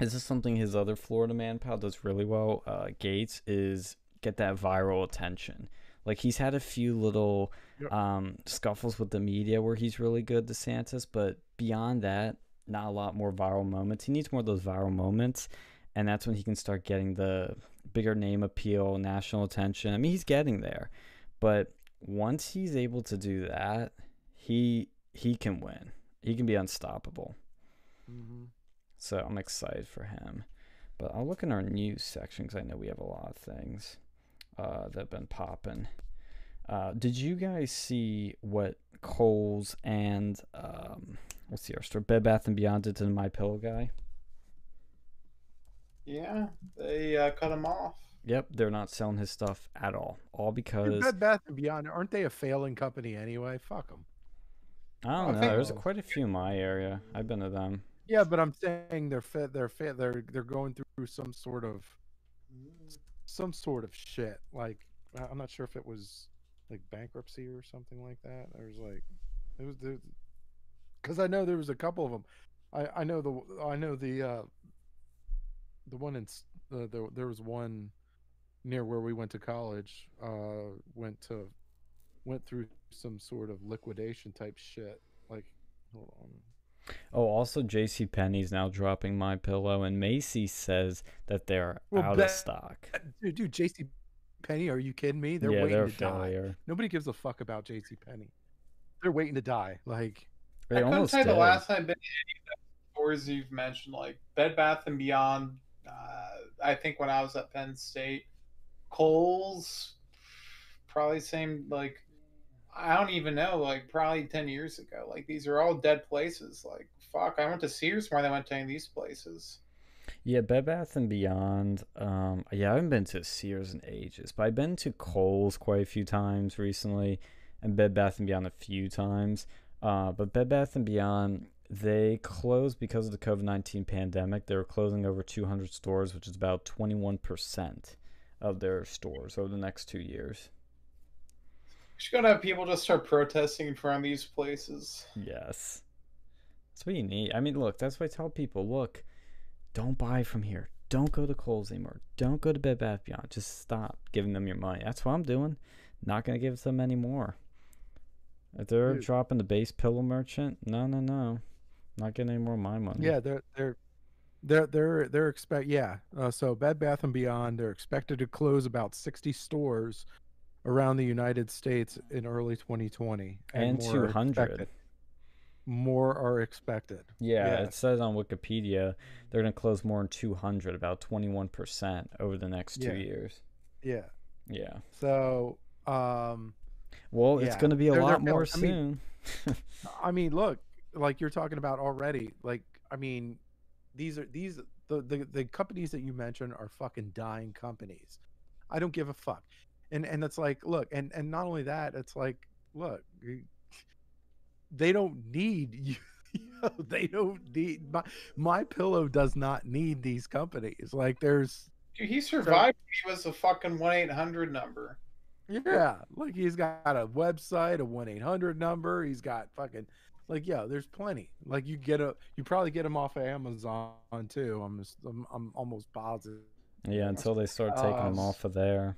[SPEAKER 1] Is this is something his other Florida man pal does really well. Uh, Gaetz is get that viral attention. Like he's had a few little
[SPEAKER 3] Yep.
[SPEAKER 1] um, scuffles with the media where he's really good, DeSantis, but beyond that, not a lot more viral moments. He needs more of those viral moments, and that's when he can start getting the bigger name appeal, national attention. I mean, he's getting there, but once he's able to do that, he he can win. He can be unstoppable.
[SPEAKER 3] hmm
[SPEAKER 1] So I'm excited for him. But I'll look in our news section because I know we have a lot of things uh, that have been popping. Uh, did you guys see what Kohl's and um, what's the other store? Bed Bath and Beyond did to the My Pillow guy?
[SPEAKER 2] Yeah, they uh, cut him off.
[SPEAKER 1] Yep, they're not selling his stuff at all. All because
[SPEAKER 3] Bed Bath and Beyond, aren't they a failing company anyway? Fuck them.
[SPEAKER 1] I don't
[SPEAKER 2] I
[SPEAKER 1] know.
[SPEAKER 2] think-
[SPEAKER 1] There's quite a few in my area. I've been to them.
[SPEAKER 3] Yeah, but I'm saying they're fit. They're fit. They're they're going through some sort of some sort of shit. Like I- I'm not sure if it was like bankruptcy or something like that. There's like it was there because I know there was a couple of them. I I know the I know the uh the one in uh, there there was one near where we went to college. Uh, went to went through some sort of liquidation type shit. Like hold on.
[SPEAKER 1] Oh, also J.C. Penney's now dropping My Pillow, and Macy says that they're
[SPEAKER 3] Well,
[SPEAKER 1] out
[SPEAKER 3] that-
[SPEAKER 1] of stock.
[SPEAKER 3] Dude, dude, JC Penney, are you kidding me? They're
[SPEAKER 1] yeah,
[SPEAKER 3] waiting
[SPEAKER 1] they're
[SPEAKER 3] to die.
[SPEAKER 1] failure.
[SPEAKER 3] Nobody gives a fuck about JC Penney. They're waiting to die. Like
[SPEAKER 1] They
[SPEAKER 2] I couldn't say the last time I've been to any of the stores you've mentioned, like Bed Bath and Beyond. Uh, I think when I was at Penn State, Kohl's, probably same. Like I don't even know. Like probably ten years ago. Like these are all dead places. Like fuck, I went to Sears more than I went to any of these places.
[SPEAKER 1] Yeah, Bed Bath and Beyond. Um, yeah, I haven't been to Sears in ages, but I've been to Kohl's quite a few times recently, and Bed Bath and Beyond a few times. Uh, but Bed Bath and Beyond, they closed because of the COVID nineteen pandemic. They were closing over two hundred stores, which is about twenty one percent of their stores over the next two years.
[SPEAKER 2] Should gotta have people just start protesting in front of these places.
[SPEAKER 1] Yes. That's what you need. I mean, look, that's what I tell people. Look, don't buy from here. Don't go to Kohl's anymore. Don't go to Bed Bath Beyond. Just stop giving them your money. That's what I'm doing. Not gonna give them any more. If they're
[SPEAKER 3] Dude.
[SPEAKER 1] dropping the base pillow merchant, no, no, no, not getting any more of my money.
[SPEAKER 3] Yeah, they're they're they're they're they're expect yeah. Uh, so Bed Bath and Beyond they're expected to close about 60 stores around the United States in early 2020
[SPEAKER 1] and
[SPEAKER 3] more
[SPEAKER 1] two
[SPEAKER 3] expected. More are expected.
[SPEAKER 1] Yeah,
[SPEAKER 3] Yeah.
[SPEAKER 1] it says on Wikipedia they're gonna close more than two hundred, about twenty one percent over the next two
[SPEAKER 3] Yeah.
[SPEAKER 1] years.
[SPEAKER 3] Yeah.
[SPEAKER 1] Yeah.
[SPEAKER 3] So um
[SPEAKER 1] Well, it's gonna be a
[SPEAKER 3] they're- they're
[SPEAKER 1] lot more
[SPEAKER 3] built- I mean,
[SPEAKER 1] soon.
[SPEAKER 3] I mean, look, like you're talking about already. Like, I mean, these are these the the, the companies that you mentioned are fucking dying companies. I don't give a fuck. And and it's like, look, and and not only that, it's like, look, they don't need you. know, they don't need my my pillow does not need these companies. Like, there's
[SPEAKER 2] Dude, he survived. he was a fucking one eight hundred number.
[SPEAKER 3] Yeah, like he's got a website, a one eight hundred number. He's got fucking like yeah, there's plenty. Like you get a, you probably get them off of Amazon too. I'm just, I'm, I'm almost positive.
[SPEAKER 1] yeah, until they start taking them off of there.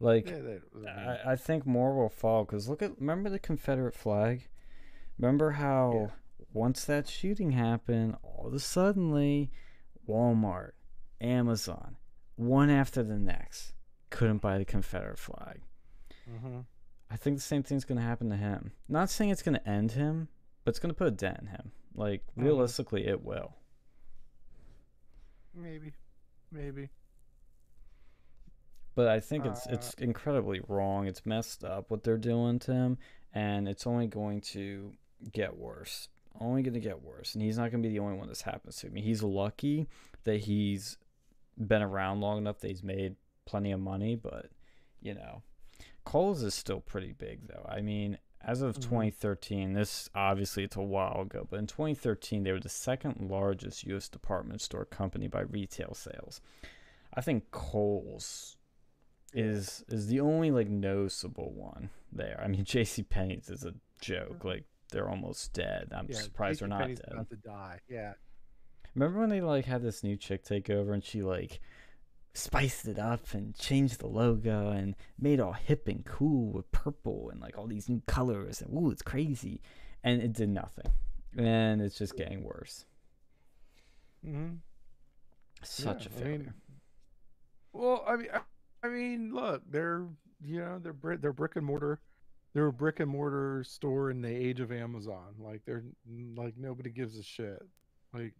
[SPEAKER 1] Like,
[SPEAKER 3] Yeah, they- I
[SPEAKER 1] I, I think more will fall because look at remember the Confederate flag. Remember how once that shooting happened, all of a suddenly, Walmart, Amazon, one after the next, couldn't buy the Confederate flag.
[SPEAKER 3] mhm.
[SPEAKER 1] I think the same thing's gonna happen to him. Not saying it's gonna end him, but it's gonna put a dent in him. Like
[SPEAKER 3] Mhm.
[SPEAKER 1] realistically, it will.
[SPEAKER 3] maybe, maybe.
[SPEAKER 1] But I think it's
[SPEAKER 3] Uh,
[SPEAKER 1] it's incredibly wrong. It's messed up what they're doing to him, and it's only going to get worse. Only going to get worse, and he's not going to be the only one this happens to. I mean, he's lucky that he's been around long enough that he's made plenty of money, but you know, Kohl's is still pretty big though. I mean, as of
[SPEAKER 3] Mhm.
[SPEAKER 1] 2013, this obviously it's a while ago, but in 2013 they were the second largest U.S. department store company by retail sales. I think Kohl's is is the only like noticeable one there. I mean, J.C. Penney's is a joke. Like they're almost dead. I'm
[SPEAKER 3] Yeah,
[SPEAKER 1] surprised they're not
[SPEAKER 3] JCPenney's
[SPEAKER 1] dead.
[SPEAKER 3] about to die. Yeah,
[SPEAKER 1] Remember when they like had this new chick take over and she like spiced it up and changed the logo and made all hip and cool with purple and like all these new colors and ooh, it's crazy. And it did nothing. And it's just getting worse.
[SPEAKER 3] mm-hmm.
[SPEAKER 1] Such
[SPEAKER 3] Yeah,
[SPEAKER 1] a
[SPEAKER 3] I
[SPEAKER 1] failure.
[SPEAKER 3] mean, Well, I mean, I, I mean, look, they're you know they're they're brick and mortar, they're a brick and mortar store in the age of Amazon. Like they're like nobody gives a shit. Like,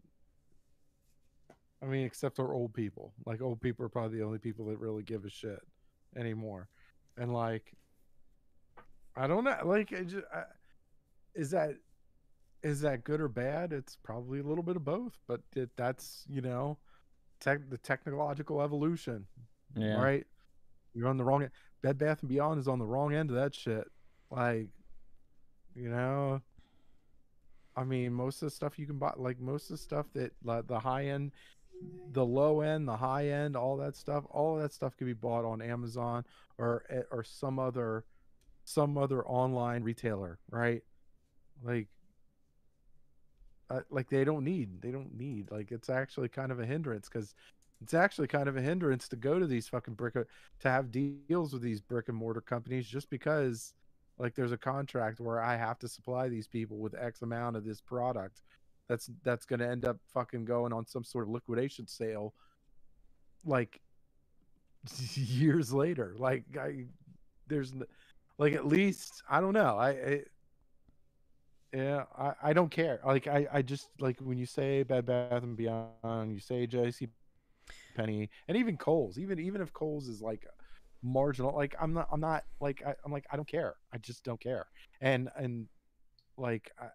[SPEAKER 3] I mean, except for old people. Like old people are probably the only people that really give a shit anymore. And like, I don't know. Like, just, I, is that is that good or bad? It's probably a little bit of both. But it, that's you know tech, the technological evolution,
[SPEAKER 1] yeah.
[SPEAKER 3] right? You're on the wrong end. Bed Bath and Beyond is on the wrong end of that shit. Like, you know, I mean, most of the stuff you can buy, like most of the stuff that like the high end, the low end, the high end, all that stuff, all that stuff can be bought on Amazon or eh, or some other some other online retailer, right? Like uh, like they don't need they don't need like it's actually kind of a hindrance because it's actually kind of a hindrance to go to these fucking brick to have deals with these brick and mortar companies just because like there's a contract where I have to supply these people with X amount of this product that's that's going to end up fucking going on some sort of liquidation sale like years later like I there's like at least I don't know I, I yeah, I, I don't care. Like I, I just like when you say Bed Bath and Beyond, you say JC Penney, and even Kohl's. Even even if Kohl's is like marginal, like I'm not I'm not like I, I'm like I don't care. I just don't care. And and like I,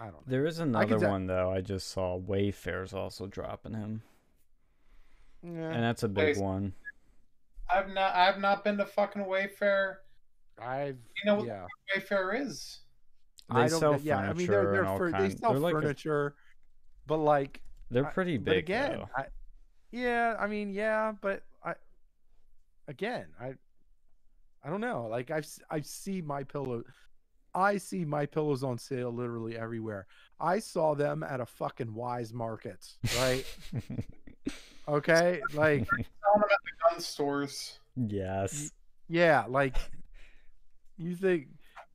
[SPEAKER 3] I don't know.
[SPEAKER 1] There is another
[SPEAKER 3] ta-
[SPEAKER 1] one though. I just saw Wayfair's also dropping him,
[SPEAKER 3] Yeah,
[SPEAKER 1] and that's a big
[SPEAKER 2] Wait.
[SPEAKER 1] one.
[SPEAKER 2] I've not I've not been to fucking Wayfair.
[SPEAKER 3] I've
[SPEAKER 2] You know what
[SPEAKER 3] yeah.
[SPEAKER 2] Wayfair is?
[SPEAKER 1] They
[SPEAKER 3] I don't
[SPEAKER 1] sell
[SPEAKER 3] get- yeah. I mean they're they're
[SPEAKER 1] and all
[SPEAKER 3] for, they sell
[SPEAKER 1] they're like a-
[SPEAKER 3] furniture, but like
[SPEAKER 1] They're
[SPEAKER 3] I-
[SPEAKER 1] pretty
[SPEAKER 3] but
[SPEAKER 1] big
[SPEAKER 3] again. I, yeah, I mean, yeah, but I, again, I, I don't know. Like I've s- I see my pillow, I see my pillows on sale literally everywhere. I saw them at a fucking Weis Markets, right? okay, like
[SPEAKER 2] at the gun stores.
[SPEAKER 1] yes.
[SPEAKER 3] yeah, like you think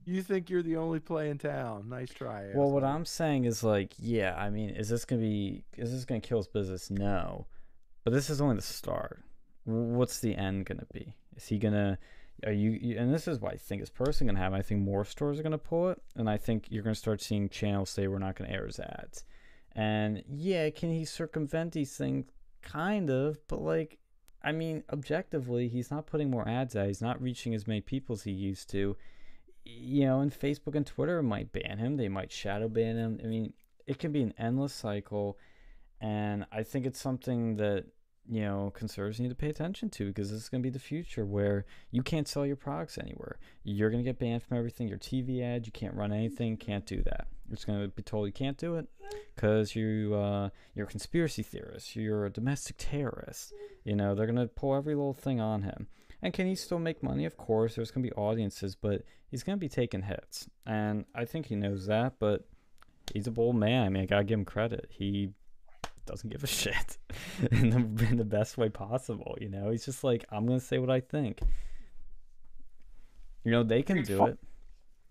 [SPEAKER 3] you think you're the only play in town. Nice try.
[SPEAKER 1] Well, what. I'm saying is like, yeah, I mean, is this gonna be is this gonna kill his business? No, but this is only the start. What's the end gonna be? Is he gonna? Are you? you- And this is what I think is personally gonna happen. I think more stores are gonna pull it, and I think you're gonna start seeing channels say we're not gonna air his ads. And yeah, can he circumvent these things? Kind of, but like, I mean, objectively, he's not putting more ads out. He's not reaching as many people as he used to you know, and Facebook and Twitter might ban him. They might shadow ban him. I mean, it can be an endless cycle, and I think it's something that you know conservatives need to pay attention to because this is going to be the future where you can't sell your products anywhere. You're going to get banned from everything. Your TV ad, you can't run anything. Can't do that. You're just going to be told you can't do it because you uh, you're a conspiracy theorist. You're a domestic terrorist. You know, they're going to pull every little thing on him. And can he still make money? Of course, there's going to be audiences, but he's going to be taking hits. And I think he knows that, but he's a bold man. I mean, I got to give him credit. He doesn't give a shit in the, in the best way possible. You know, he's just like, I'm going to say what I think. You know, they can do it.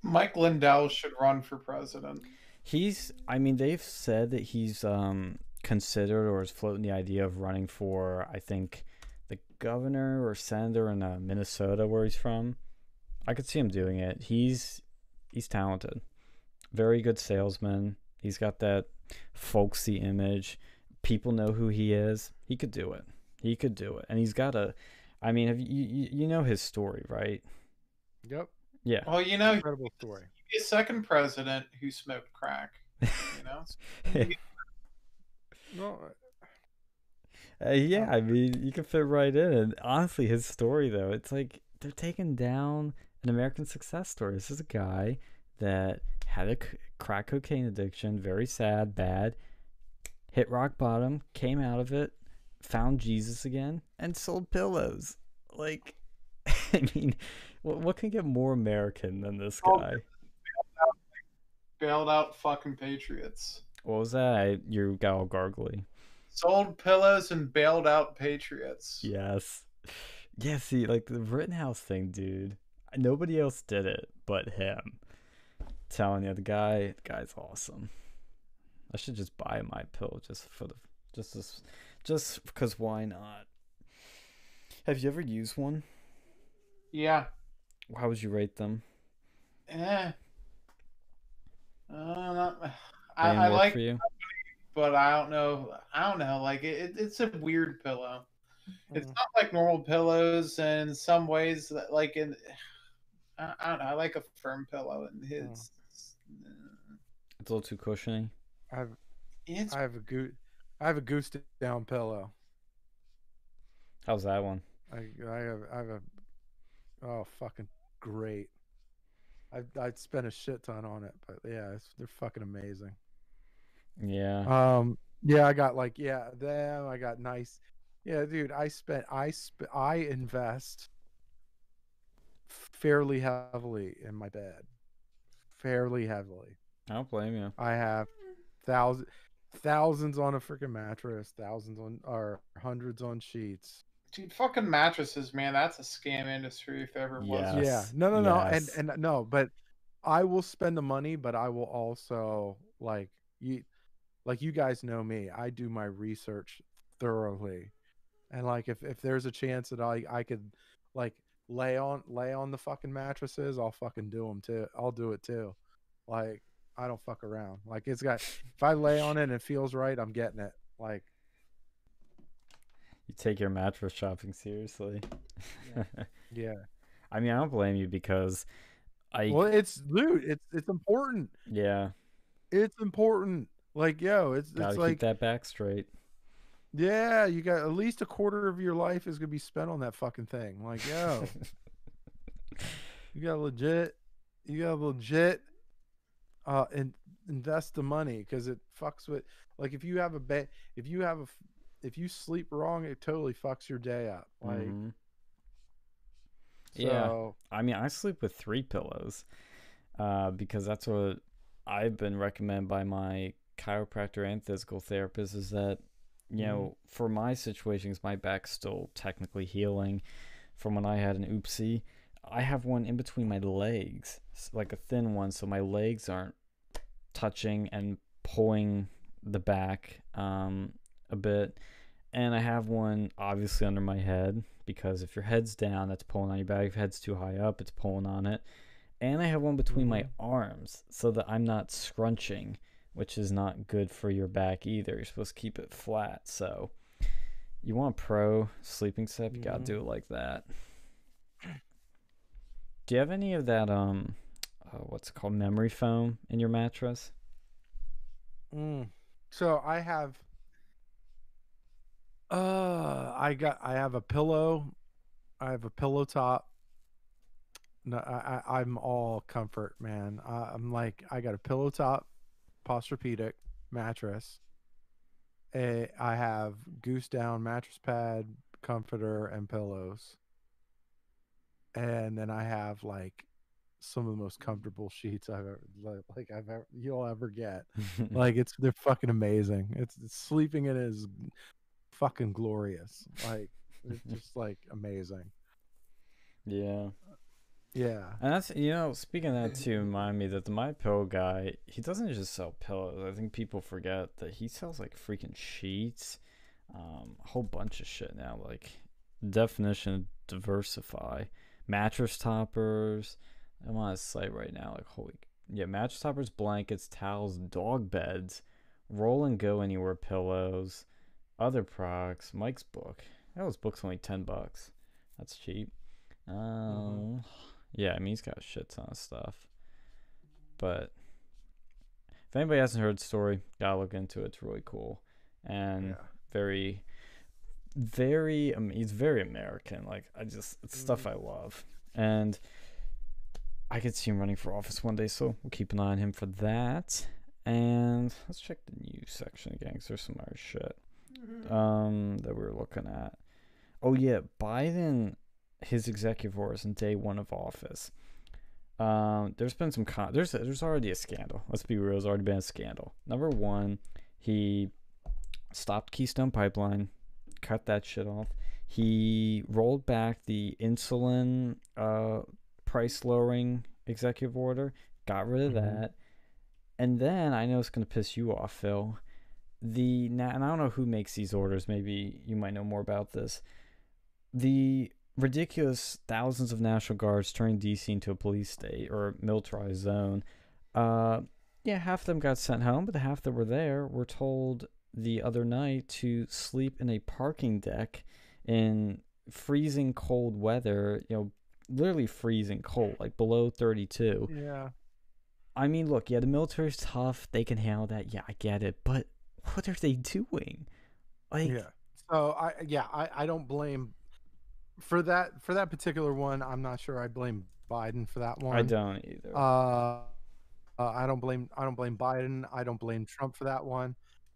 [SPEAKER 2] Mike Lindell should run for president.
[SPEAKER 1] He's, I mean, they've said that he's um, considered or is floating the idea of running for, I think, the governor or senator in uh, Minnesota, where he's from. I could see him doing it. He's he's talented, very good salesman. He's got that folksy image. People know who he is. He could do it. He could do it, and he's got a. I mean, have you you, you know his story, right?
[SPEAKER 3] Yep,
[SPEAKER 1] Yeah.
[SPEAKER 2] Well, you know,
[SPEAKER 3] incredible story.
[SPEAKER 2] he'd be a second president who smoked crack. You know,
[SPEAKER 3] No,
[SPEAKER 1] Uh, yeah, I mean, you can fit right in. And honestly, his story though, it's like they're taking down an American success story. This is a guy that had a crack cocaine addiction, very sad, bad, hit rock bottom, came out of it, found Jesus again, and sold pillows. Like, I mean, what what can get more American than this
[SPEAKER 2] Oh,
[SPEAKER 1] guy?
[SPEAKER 2] bailed out fucking patriots.
[SPEAKER 1] What was that? I, you got all gargly.
[SPEAKER 2] Sold pillows and bailed out patriots.
[SPEAKER 1] Yes. Yeah, see, like the Rittenhouse thing, dude. Nobody else did it but him. telling you, the guy, the guy's awesome. I should just buy my pill just for the, just this, just because why not? Have you ever used one?
[SPEAKER 2] Yeah.
[SPEAKER 1] How would you rate them?
[SPEAKER 2] Eh. Uh, not, I, I like,
[SPEAKER 1] for you.
[SPEAKER 2] but I don't know. I don't know. Like it, it- it's a weird pillow. It's
[SPEAKER 3] Mm.
[SPEAKER 2] not like normal pillows, and in some ways, that like in, I, I don't know. I like a firm pillow, and his,
[SPEAKER 1] It's a little too cushiony.
[SPEAKER 3] I've
[SPEAKER 2] it's
[SPEAKER 3] I have a goose I have a goose down pillow.
[SPEAKER 1] How's that one?
[SPEAKER 3] I I have I have a oh fucking great. I I'd spent a shit ton on it, but yeah, it's, they're fucking amazing.
[SPEAKER 1] Yeah.
[SPEAKER 3] Um, yeah, I got like yeah, them. I got nice. Yeah, dude, I spent I sp- I invest fairly heavily in my bed, fairly heavily.
[SPEAKER 1] I don't blame you.
[SPEAKER 3] I have thousands thousands on a freaking mattress, thousands on or hundreds on sheets.
[SPEAKER 2] dude, fucking mattresses, man. That's a scam industry if there ever was.
[SPEAKER 1] Yeah.
[SPEAKER 3] Yeah,
[SPEAKER 1] Yes,
[SPEAKER 3] no, no, no, and and uh, no, but I will spend the money, but I will also like you, like you guys know me. I do my research thoroughly, and like if if there's a chance that I I could like lay on lay on the fucking mattresses, I'll fucking do them too. I'll do it too. Like I don't fuck around. Like it's got if I lay on it and it feels right, I'm getting it. Like
[SPEAKER 1] You take your mattress shopping seriously.
[SPEAKER 3] yeah.
[SPEAKER 1] I mean, I don't blame you because I
[SPEAKER 3] Well, it's loot. it's it's important.
[SPEAKER 1] yeah
[SPEAKER 3] It's important. Like yo, it's
[SPEAKER 1] gotta
[SPEAKER 3] it's
[SPEAKER 1] keep
[SPEAKER 3] like
[SPEAKER 1] that back straight.
[SPEAKER 3] Yeah, you got at least a quarter of your life is gonna be spent on that fucking thing. Like, yo, you got legit, you got legit, uh, and invest the money because it fucks with. Like, if you have a bed if you have a if you sleep wrong, it totally fucks your day up. Like,
[SPEAKER 1] Mhm. Yeah. I mean, I sleep with three pillows, uh, because that's what I've been recommended by my chiropractor and physical therapist is that you know for my situations my back's still technically healing from when I had an oopsie. I have one in between my legs, like a thin one, so my legs aren't touching and pulling the back um, a bit. And I have one obviously under my head because if your head's down, that's pulling on your back. If your head's too high up, it's pulling on it. And I have one between my arms so that I'm not scrunching, which is not good for your back either. You're supposed to keep it flat. So you want a pro sleeping set, you gotta
[SPEAKER 3] Mhm.
[SPEAKER 1] do it like that. Do you have any of that um uh, what's it called memory foam in your mattress?
[SPEAKER 3] Mm. So I have uh I got I have a pillow. I have a pillow top. No, I, I I'm all comfort, man. I'm like I got a pillow top, Posturepedic mattress. A, I have goose down mattress pad, comforter, and pillows. And then I have like some of the most comfortable sheets I've ever like, like I've ever you'll ever get like it's they're fucking amazing. It's, it's sleeping in it is fucking glorious. Like it's just like amazing.
[SPEAKER 1] yeah.
[SPEAKER 3] Yeah.
[SPEAKER 1] And that's you know, speaking of that too, remind me that the My Pillow guy, he doesn't just sell pillows. I think people forget that he sells like freaking sheets, um, a whole bunch of shit now. Like definition diversify, mattress toppers. I'm on his site right now. Like holy, yeah, mattress toppers, blankets, towels, dog beds, roll and go anywhere pillows, other products. Mike's book. That was book's only ten bucks. That's cheap. Um, yeah, I mean he's got a shit ton of stuff. But if anybody hasn't heard the story, gotta look into it. It's really cool and
[SPEAKER 3] Yeah.
[SPEAKER 1] very, very. Um, he's very American. Like I just, it's stuff I love, and I could see him running for office one day. So we'll keep an eye on him for that. And let's check the news section again, 'cause there's some other shit um that we are looking at. Oh yeah, Biden, his executive orders in day one of office. Um, there's been some con- there's there's already a scandal. Let's be real, there's already been a scandal. Number one, he stopped Keystone Pipeline, cut that shit off. He rolled back the insulin uh price lowering executive order, got rid of
[SPEAKER 3] Mhm.
[SPEAKER 1] that. And then I know it's gonna piss you off, Phil the and I don't know who makes these orders. Maybe you might know more about this. The ridiculous thousands of National Guards turning DC into a police state or militarized zone. Uh, yeah, half of them got sent home, but the half that were there were told the other night to sleep in a parking deck in freezing cold weather. You know, literally freezing cold, like below thirty-two.
[SPEAKER 3] Yeah.
[SPEAKER 1] I mean, look, yeah, the military's tough. They can handle that. Yeah, I get it. But what are they doing? Like,
[SPEAKER 3] Yeah. So I yeah, I, I don't blame for that for that particular one, I'm not sure I blame Biden for that one.
[SPEAKER 1] I don't either.
[SPEAKER 3] Uh, uh, I don't blame I don't blame Biden. I don't blame Trump for that one.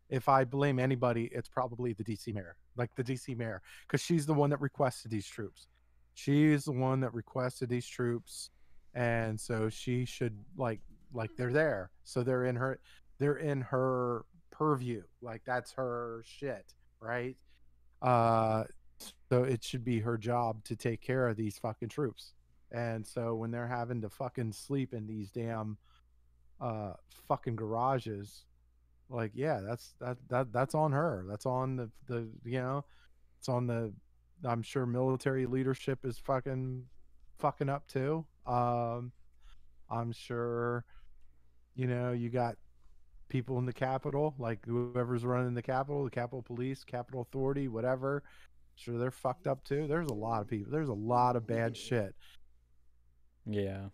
[SPEAKER 3] If I blame anybody, it's probably the DC mayor, like the DC mayor, because she's the one that requested these troops. She's the one that requested these troops, and so she should like like they're there, so they're in her they're in her purview, like that's her shit, right? Uh, so it should be her job to take care of these fucking troops. And so when they're having to fucking sleep in these damn uh fucking garages, like yeah, that's that that that's on her. That's on the the you know, it's on the I'm sure military leadership is fucking fucking up too. Um I'm sure you know, you got people in the capital like whoever's running the capital the Capitol Police, Capitol Authority, whatever. Sure, they're fucked up too. There's a lot of people. There's a lot of bad shit.
[SPEAKER 1] yeah.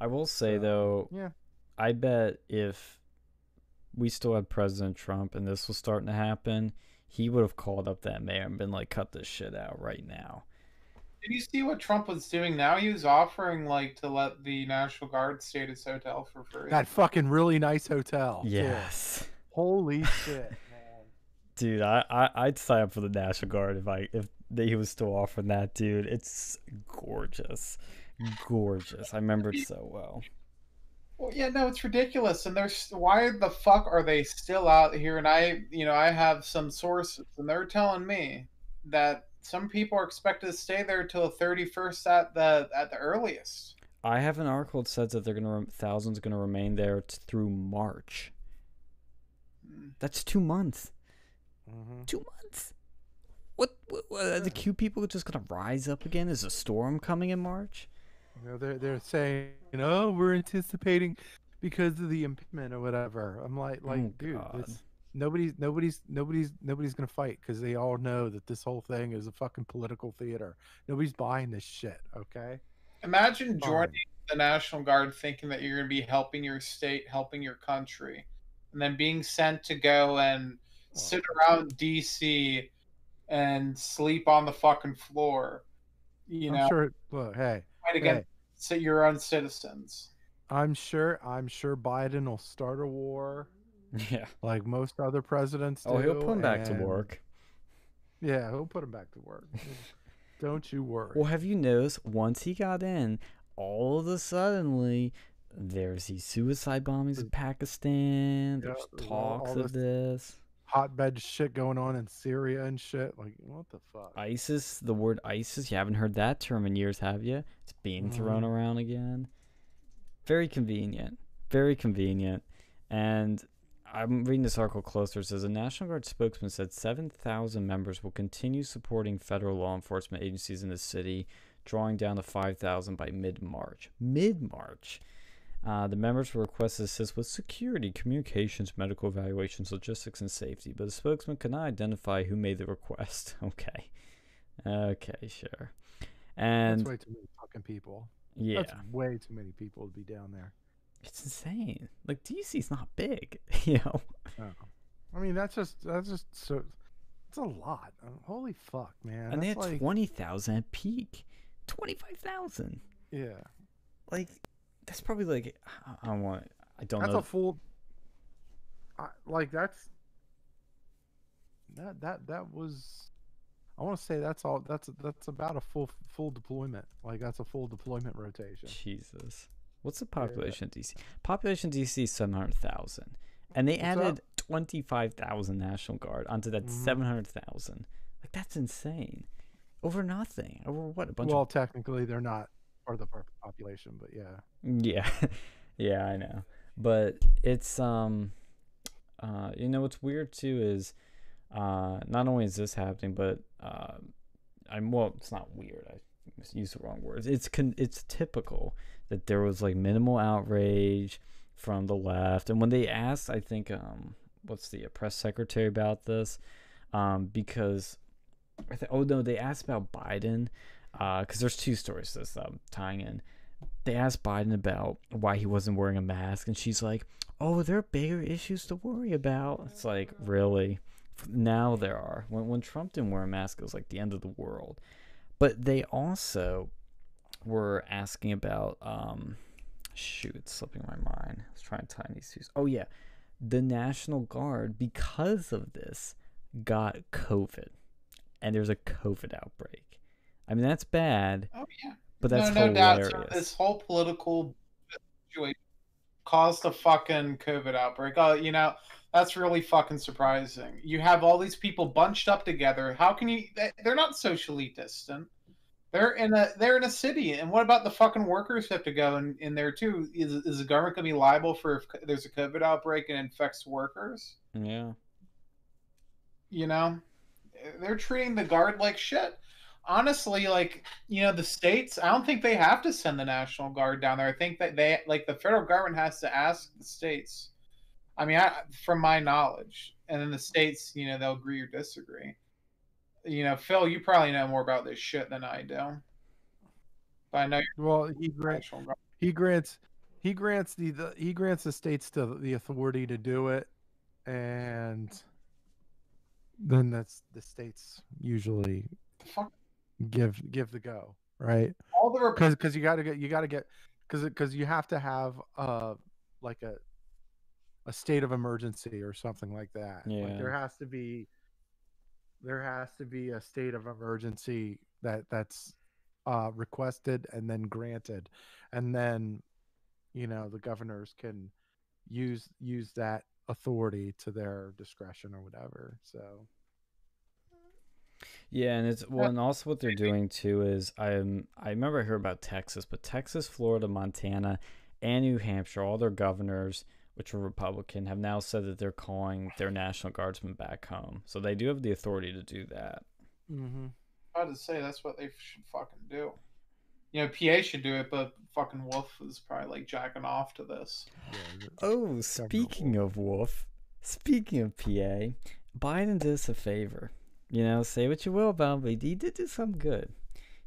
[SPEAKER 1] I will say,
[SPEAKER 3] So,
[SPEAKER 1] though,
[SPEAKER 3] yeah.
[SPEAKER 1] I bet if we still had President Trump and this was starting to happen, he would have called up that mayor and been like, cut this shit out right now.
[SPEAKER 2] Did you see what Trump was doing now? He was offering like to let the National Guard stay at his hotel for free.
[SPEAKER 3] That fucking really nice hotel. too.
[SPEAKER 1] Yes.
[SPEAKER 3] Holy shit, man.
[SPEAKER 1] Dude, I, I I'd sign up for the National Guard if I if they, he was still offering that, dude. It's gorgeous, gorgeous. I remember it so well.
[SPEAKER 2] Well, yeah, no, it's ridiculous. And there's why the fuck are they still out here? And I, you know, I have some sources, and they're telling me that some people are expected to stay there till the thirty first at the at the earliest.
[SPEAKER 1] I have an article that says that they're gonna thousands gonna remain there t- through March.
[SPEAKER 2] Mm.
[SPEAKER 1] That's two months.
[SPEAKER 3] Mhm.
[SPEAKER 1] Two months. What? what, what are the Q people just gonna rise up again? Is a storm coming in March?
[SPEAKER 3] You know, they're they're saying, you know, we're anticipating because of the impeachment or whatever. I'm like, like,
[SPEAKER 1] Oh,
[SPEAKER 3] dude, this, nobody's nobody's nobody's nobody's gonna fight because they all know that this whole thing is a fucking political theater. Nobody's buying this shit. Okay.
[SPEAKER 2] Imagine
[SPEAKER 3] Fine.
[SPEAKER 2] joining the National Guard thinking that you're going to be helping your state, helping your country, and then being sent to go and sit around DC and sleep on the fucking floor. You
[SPEAKER 3] I'm
[SPEAKER 2] know,
[SPEAKER 3] sure. Look, hey,
[SPEAKER 2] fight
[SPEAKER 3] hey,
[SPEAKER 2] against so your own citizens.
[SPEAKER 3] I'm sure. I'm sure Biden will start a war
[SPEAKER 1] Yeah.
[SPEAKER 3] like most other presidents do.
[SPEAKER 1] Oh, he'll put him back to work.
[SPEAKER 3] Yeah, he'll put him back to work. Don't you worry.
[SPEAKER 1] Well, have you noticed once he got in, all of a suddenly there's these suicide bombings in Pakistan. There's
[SPEAKER 3] all- all
[SPEAKER 1] talks of this.
[SPEAKER 3] Hotbed shit going on in Syria and shit. Like, what the fuck?
[SPEAKER 1] ISIS, the word ISIS, you haven't heard that term in years, have you? It's being thrown
[SPEAKER 3] Mhm.
[SPEAKER 1] around again. Very convenient. Very convenient. And I'm reading this article closer. It says a National Guard spokesman said 7,000 members will continue supporting federal law enforcement agencies in the city, drawing down to 5,000 by mid March. Mid March. Uh, the members were requested assist with security, communications, medical evaluations, logistics, and safety, but the spokesman could not identify who made the request. Okay. Okay, sure. And
[SPEAKER 3] That's way too many fucking people.
[SPEAKER 1] yeah,
[SPEAKER 3] That's way too many people to be down there.
[SPEAKER 1] it's insane. Like DC's not big, you know.
[SPEAKER 3] Oh. I mean, that's just that's just so. It's a lot. Uh, Holy fuck, man.
[SPEAKER 1] and they had
[SPEAKER 3] That's like,
[SPEAKER 1] twenty thousand at peak, twenty five thousand.
[SPEAKER 3] yeah.
[SPEAKER 1] Like that's probably like I- don't want. I don't know.
[SPEAKER 3] That's
[SPEAKER 1] know.
[SPEAKER 3] a full. I, like that's. That that that was. I want to say that's all. That's that's about a full full deployment. Like that's a full deployment rotation.
[SPEAKER 1] Jesus, what's the population of DC? Population of DC is seven hundred thousand, and they
[SPEAKER 3] What's
[SPEAKER 1] added twenty five thousand National Guard onto that
[SPEAKER 3] Mhm.
[SPEAKER 1] seven hundred thousand. Like that's insane. Over nothing. Over what? A bunch
[SPEAKER 3] Well,
[SPEAKER 1] of
[SPEAKER 3] technically they're not part of the population, but yeah.
[SPEAKER 1] Yeah, yeah, I know. But it's um, uh, you know what's weird too is, uh, not only is this happening, but uh, I'm well, it's not weird. I used the wrong words. It's con- it's typical that there was like minimal outrage from the left, and when they asked, I think um, what's the uh, press secretary about this, um, because I th- oh no, they asked about Biden, uh, because there's two stories to this um, tying in they asked Biden about why he wasn't wearing a mask, and she's like, "Oh, there are bigger issues to worry about." It's like, really? Now there are. When when Trump didn't wear a mask, it was like the end of the world. But they also were asking about, um, shoot, it's slipping my mind. I was trying to time these two. Oh yeah, the National Guard because of this got COVID, and there's a COVID outbreak. I mean that's bad,
[SPEAKER 2] Oh yeah.
[SPEAKER 1] but that's
[SPEAKER 2] no, no doubt.
[SPEAKER 1] hilarious.
[SPEAKER 2] So this whole political situation caused a fucking COVID outbreak. Oh, you know, that's really fucking surprising. You have all these people bunched up together. How can you? they- They're not socially distant. They're in a they're in a city, and what about the fucking workers who have to go in, in there too? Is, is the government gonna be liable for if there's a COVID outbreak and infects workers?
[SPEAKER 1] Yeah.
[SPEAKER 2] you know they're treating the guard like shit honestly like you know the states i don't think they have to send the national guard down there. I think that they like the federal government has to ask the states. I mean I, from my knowledge and then the states you know they'll agree or disagree. You know phil you probably know more about this shit than i do. But i know you're
[SPEAKER 3] Well, he grants. He grants he grants the, the he grants the states to the authority to do it, and then that's the states usually
[SPEAKER 2] fuck
[SPEAKER 3] give give the go right
[SPEAKER 2] all the
[SPEAKER 3] because because you got to get you got to get because because you have to have uh like a a state of emergency or something like that like
[SPEAKER 1] Yeah.
[SPEAKER 3] there has to be there has to be a state of emergency that that's uh requested and then granted and then you know the governors can use use that authority to their discretion or whatever. So
[SPEAKER 1] Yeah, and it's well, and also what they're doing too is I'm I remember I heard about Texas, but Texas, Florida, Montana, and New Hampshire, all their governors, which are Republican, have now said that they're calling their National Guardsmen back home. So they do have the authority to do that.
[SPEAKER 3] mm-hmm.
[SPEAKER 2] I had to say that's what they should fucking do. You know, PA should do it, but fucking Wolf is probably like jacking off to this.
[SPEAKER 3] yeah,
[SPEAKER 1] Oh, speaking of Wolf, speaking of PA, Biden did us a favor. You know, say what you will about him, but he did do something good.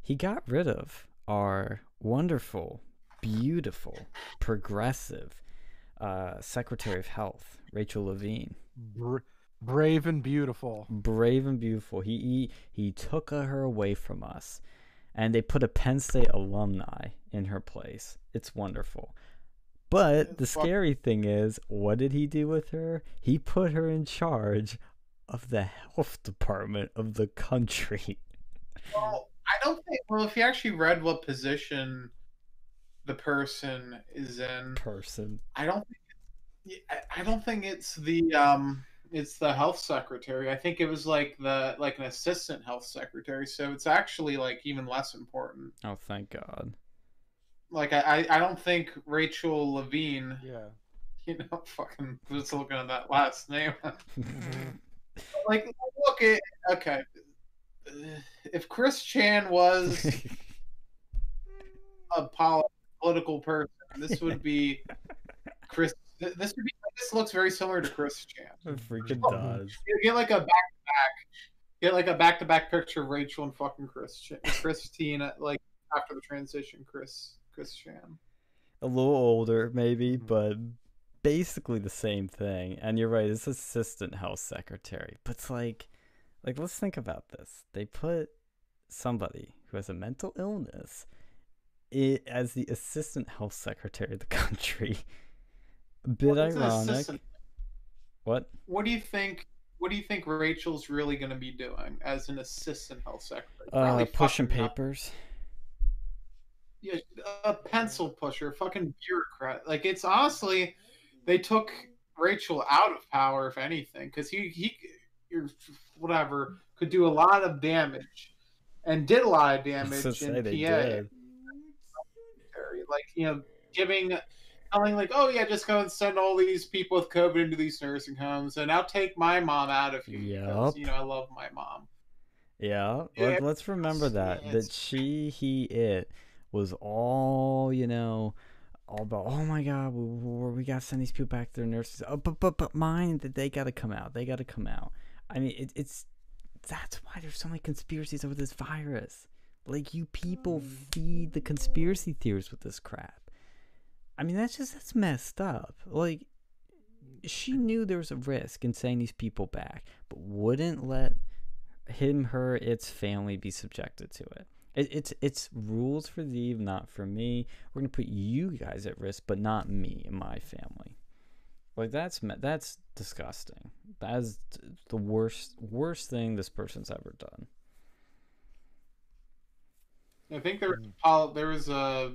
[SPEAKER 1] He got rid of our wonderful, beautiful, progressive uh, Secretary of Health, Rachel Levine.
[SPEAKER 3] Br- brave and beautiful.
[SPEAKER 1] Brave and beautiful. He he, he took her away from us, and they put a Penn State alumni in her place. It's wonderful. But the scary thing is, what did he do with her? He put her in charge of the health department of the country.
[SPEAKER 2] Well, I don't think. Well, if you actually read what position the person is in,
[SPEAKER 1] Person.
[SPEAKER 2] I don't think. I- I don't think it's the um. It's the health secretary. I think it was like the like an assistant health secretary. So it's actually like even less important.
[SPEAKER 1] Oh, thank God.
[SPEAKER 2] Like I I I don't think Rachel Levine.
[SPEAKER 3] Yeah.
[SPEAKER 2] You know, fucking just looking at that last name.
[SPEAKER 3] Mm-hmm.
[SPEAKER 2] like look at okay. If Chris Chan was a political person. This would be Chris. This would be. This looks very similar to Chris Chan.
[SPEAKER 1] it freaking
[SPEAKER 2] Oh.
[SPEAKER 1] does.
[SPEAKER 2] You get like a back to back. Get like a back to back picture of Rachel and fucking Chris Chan, Christine like after the transition. Chris Chris Chan.
[SPEAKER 1] a little older maybe
[SPEAKER 3] Mhm.
[SPEAKER 1] but basically the same thing and you're right it's assistant health secretary but it's like like let's think about this they put somebody who has a mental illness i as the assistant health secretary of the country a bit
[SPEAKER 2] What's an
[SPEAKER 1] ironic what
[SPEAKER 2] What do you think? What do you think Rachel's really going to be doing as an assistant health secretary?
[SPEAKER 1] uh
[SPEAKER 2] Probably
[SPEAKER 1] pushing
[SPEAKER 2] fucking not-
[SPEAKER 1] papers
[SPEAKER 2] Yeah, a pencil pusher, a fucking bureaucrat. Like it's honestly, they took Rachel out of power, if anything, because he he, or whatever, could do a lot of damage, and did a lot of damage in PA.
[SPEAKER 1] did.
[SPEAKER 2] Like you know, giving, telling like, oh yeah, just go and send all these people with COVID into these nursing homes, and I'll take my mom out of you because you know I love my mom.
[SPEAKER 1] Yeah,
[SPEAKER 2] Yeah,
[SPEAKER 1] let, let's remember that that she, he, it was all you know, all about. Oh my God, we, we, gotta send these people back to their nurses. Oh, but but but mine that they gotta come out. They gotta come out. I mean, it, it's that's why there's so many conspiracies over this virus. Like you people mm. feed the conspiracy theories with this crap. I mean, that's just that's messed up. Like she knew there was a risk in sending these people back, but wouldn't let him, her, its family be subjected to it. It it's it's rules for thee, not for me. We're gonna put you guys at risk, but not me and my family. Like that's that's disgusting. That is the worst worst thing this person's ever done.
[SPEAKER 2] I think there was hmm. there was a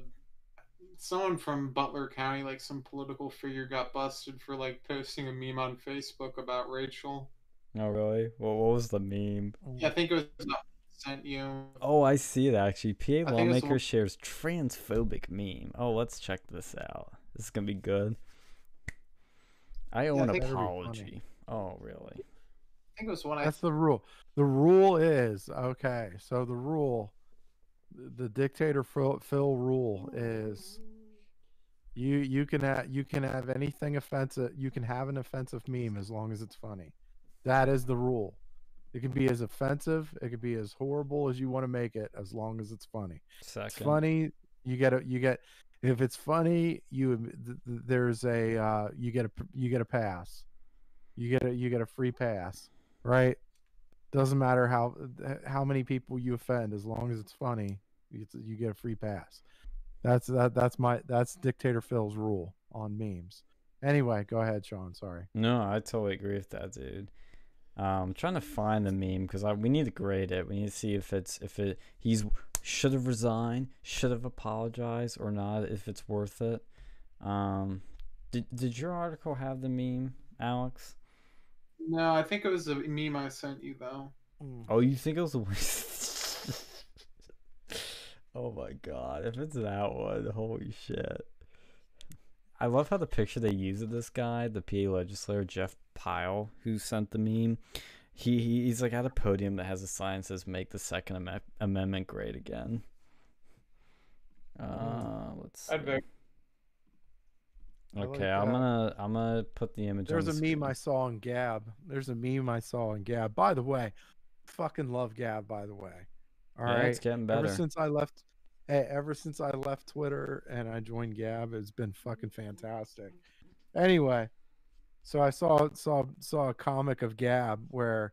[SPEAKER 2] someone from Butler County, like some political figure, got busted for like posting a meme on Facebook about Rachel.
[SPEAKER 1] Oh really? Well, what was the meme? Oh.
[SPEAKER 2] Yeah, I think it was sent you.
[SPEAKER 1] Oh, I see it actually. PA lawmaker
[SPEAKER 2] one-
[SPEAKER 1] shares transphobic meme. Oh, let's check this out. This is gonna be good. I owe
[SPEAKER 2] I
[SPEAKER 1] an
[SPEAKER 2] think-
[SPEAKER 3] That'd be funny.
[SPEAKER 1] apology. Oh, really?
[SPEAKER 2] I think it was one I.
[SPEAKER 3] That's the rule. The rule is okay. So the rule, the dictator Phil, Phil rule is, you you can have you can have anything offensive. You can have an offensive meme as long as it's funny. That is the rule. It can be as offensive. It could be as horrible as you want to make it, as long as it's funny.
[SPEAKER 1] Second.
[SPEAKER 3] It's funny. You get a you get if it's funny. You th- th- there's a uh, you get a you get a pass. You get a you get a free pass, right? Doesn't matter how how many people you offend, as long as it's funny, you, you get a free pass. That's that that's my that's dictator Phil's rule on memes. Anyway, go ahead, Sean. Sorry.
[SPEAKER 1] No, I totally agree with that, dude. Um, I'm trying to find the meme because we need to grade it. We need to see if it's if it he's should have resigned, should have apologized or not, if it's worth it. Um, did did your article have the meme, Alex?
[SPEAKER 2] No, I think it was a meme I sent you though.
[SPEAKER 1] Oh, you think it was the Oh my god, if it's that one, holy shit. I love how the picture they use of this guy, the PA legislator Jeff Pyle, who sent the meme. He, he he's like at a podium that has a sign that says "Make the Second Am- Amendment Great Again." Uh, let's. See.
[SPEAKER 2] I'd vote.
[SPEAKER 3] I like
[SPEAKER 1] Okay, I'm gonna I'm gonna put the image.
[SPEAKER 3] There's a
[SPEAKER 1] on the
[SPEAKER 3] meme I saw on Gab. There's a meme I saw on Gab. By the way, fucking love Gab. By the way, all right.
[SPEAKER 1] Yeah, it's getting better.
[SPEAKER 3] Ever since I left, eh, ever since I left Twitter and I joined Gab, it's been fucking fantastic. Anyway, so I saw saw saw a comic of Gab where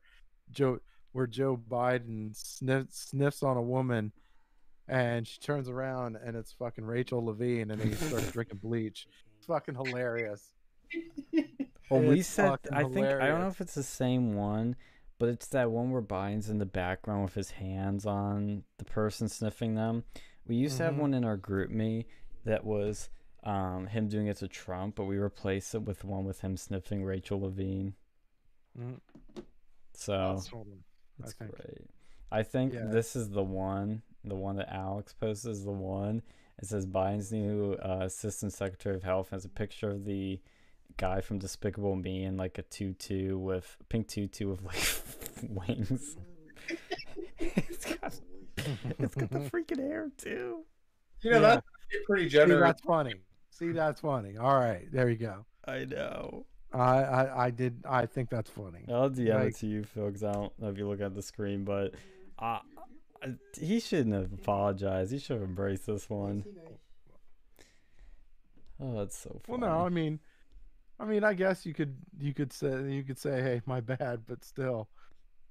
[SPEAKER 3] Joe where Joe Biden sniff, sniffs on a woman, and she turns around and it's fucking Rachel Levine, and he starts drinking bleach. It's fucking hilarious.
[SPEAKER 1] Well, we
[SPEAKER 3] It's
[SPEAKER 1] said I think I don't know if it's the same one, but it's that one where Biden's in the background with his hands on the person sniffing them. We used to have
[SPEAKER 3] Mhm.
[SPEAKER 1] one in our GroupMe that was um, him doing it to Trump, but we replaced it with one with him sniffing Rachel Levine.
[SPEAKER 3] Mm.
[SPEAKER 1] So
[SPEAKER 3] That's- hold. I
[SPEAKER 1] that's great. I think
[SPEAKER 3] Yeah.
[SPEAKER 1] this is the one. The one that Alex posted is the one. It says Biden's new uh, assistant secretary of health has a picture of the guy from Despicable Me in like a tutu with pink tutu with like wings. it's got the freaking hair too.
[SPEAKER 2] You know
[SPEAKER 3] Yeah.
[SPEAKER 2] that's pretty
[SPEAKER 3] See,
[SPEAKER 2] generous.
[SPEAKER 3] that's funny. See, that's funny. All right, there you go.
[SPEAKER 1] I know.
[SPEAKER 3] I, I, I did. I think that's funny.
[SPEAKER 1] I'll DM
[SPEAKER 3] Like-
[SPEAKER 1] it to you, Phil, 'cause I don't know if you look at the screen, but uh, I- he shouldn't have apologized. He should have embraced this one. Oh, that's so funny.
[SPEAKER 3] Well, no, I mean, I mean, I guess you could, you could say, you could say, hey, my bad, but still,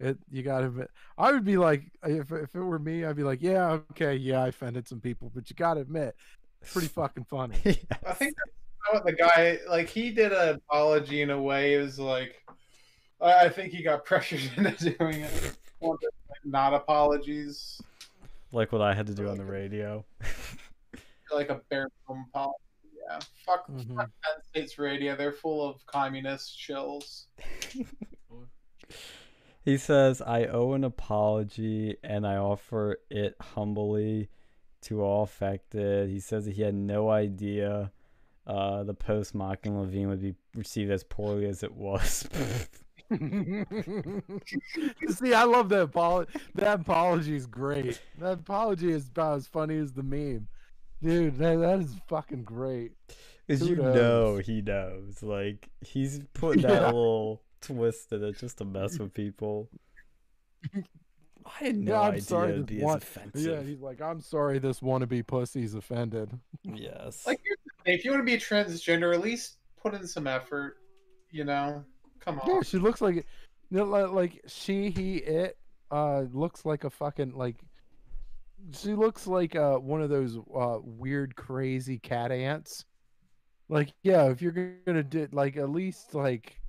[SPEAKER 3] it, you gotta admit, I would be like, if, if it were me, I'd be like, yeah, okay, yeah, I offended some people, but you gotta admit, it's pretty fucking funny.
[SPEAKER 2] I think that's what the guy like he did an apology in a way. It was like I I think he got pressured into doing it. One of the, like, Not apologies,
[SPEAKER 1] like what I had to do on the radio.
[SPEAKER 2] like a bare minimum apology. Yeah, fuck,
[SPEAKER 3] Mhm.
[SPEAKER 2] fuck Penn State's radio. They're full of communist shills.
[SPEAKER 1] He says, I owe an apology and I offer it humbly to all affected. He says that he had no idea uh, the post mocking Levine would be received as poorly as it was.
[SPEAKER 3] See, I love that apology. That apology is great. That apology is about as funny as the meme, dude. That, that is fucking great.
[SPEAKER 1] Because you know he knows. Like, he's putting that
[SPEAKER 3] Yeah.
[SPEAKER 1] little twist in it just to mess with people. I had no
[SPEAKER 3] Yeah, I'm
[SPEAKER 1] idea
[SPEAKER 3] sorry
[SPEAKER 1] it'd
[SPEAKER 3] this
[SPEAKER 1] be
[SPEAKER 3] one-
[SPEAKER 1] as offensive.
[SPEAKER 3] Yeah, he's like, I'm sorry, this wannabe pussy's offended.
[SPEAKER 1] yes.
[SPEAKER 2] Like, here's the thing, if you want to be transgender, at least put in some effort. You know, come on.
[SPEAKER 3] Yeah, she looks like, you know, like, like she, he, it, uh, looks like a fucking like. She looks like uh one of those uh weird, crazy cat ants. Like, yeah, if you're gonna do like at least like,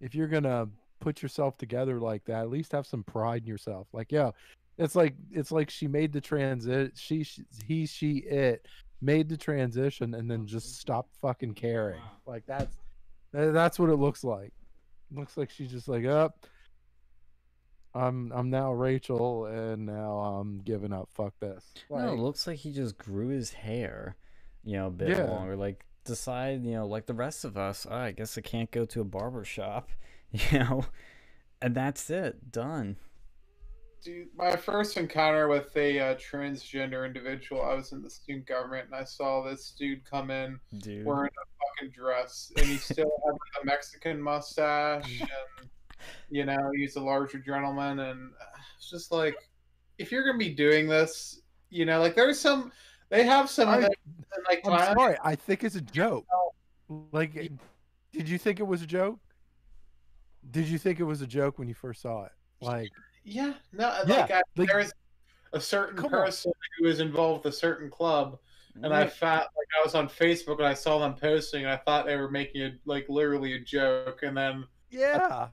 [SPEAKER 3] if you're gonna put yourself together like that, at least have some pride in yourself. Like, yeah, it's like it's like she made the transit. She, she, he, she, it made the transition and then just stopped fucking caring. Like that's that's what it looks like. Looks like she's just like, up. I'm I'm now Rachel, and now I'm giving up. Fuck this.
[SPEAKER 1] no, it looks like he just grew his hair, you know, a bit
[SPEAKER 3] Yeah.
[SPEAKER 1] longer. Like, decide, you know, like the rest of us, "Oh, I guess I can't go to a barber shop, you know, and that's it. Done.
[SPEAKER 2] Dude, my first encounter with a uh, transgender individual, I was in the student government, and I saw this dude come in
[SPEAKER 1] Dude.
[SPEAKER 2] wearing a fucking dress, and he still had a Mexican mustache, and you know he's a larger gentleman, and it's just like, if you're gonna be doing this, you know, like there's some, they have some
[SPEAKER 3] I-
[SPEAKER 2] like
[SPEAKER 3] I'm
[SPEAKER 2] Thailand.
[SPEAKER 3] sorry. I think it's a joke. Oh. Like, did you think it was a joke? Did you think it was a joke when you first saw it? Like,
[SPEAKER 2] Yeah, no,
[SPEAKER 3] Yeah,
[SPEAKER 2] like, I,
[SPEAKER 3] like-
[SPEAKER 2] there's a certain
[SPEAKER 3] on.
[SPEAKER 2] person who is involved with a certain club, and I
[SPEAKER 1] Yeah.
[SPEAKER 2] thought like I was on Facebook and I saw them posting, and I thought they were making it like literally a joke, and then
[SPEAKER 3] yeah,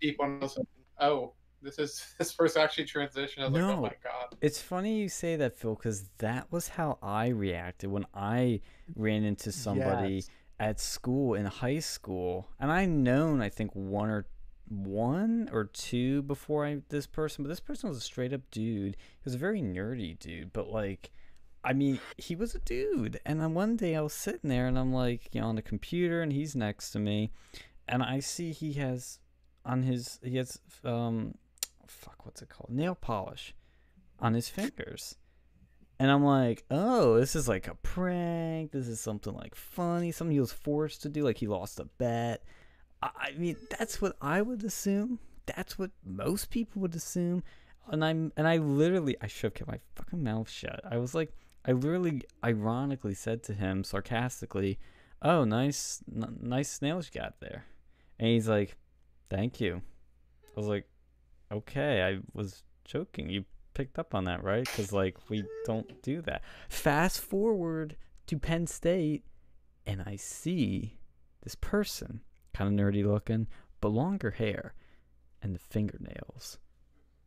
[SPEAKER 2] deep was oh, This is this first actually transition. I was like,
[SPEAKER 1] No.
[SPEAKER 2] oh my god.
[SPEAKER 1] It's funny you say that, Phil, because that was how I reacted when I ran into somebody
[SPEAKER 3] Yes.
[SPEAKER 1] at school in high school, and I known I think one or one or two before I this person, but this person was a straight up dude. He was a very nerdy dude, but like, I mean, he was a dude. And then one day I was sitting there, and I'm like, you know, on the computer, and he's next to me, and I see he has on his he has um, Oh, fuck, what's it called, nail polish on his fingers. And I'm like, oh, this is like a prank. This is something like funny, something he was forced to do, like he lost a bet. I mean, that's what I would assume. That's what most people would assume. And I'm and I literally I should have kept my fucking mouth shut. I was like, I literally ironically said to him sarcastically, "Oh, nice, n- nice nails you got there." And he's like, "Thank you." I was like, "Okay, I was joking. You picked up on that, right? Because like we don't do that." Fast forward to Penn State, and I see this person, kind of nerdy looking, but longer hair, and the fingernails.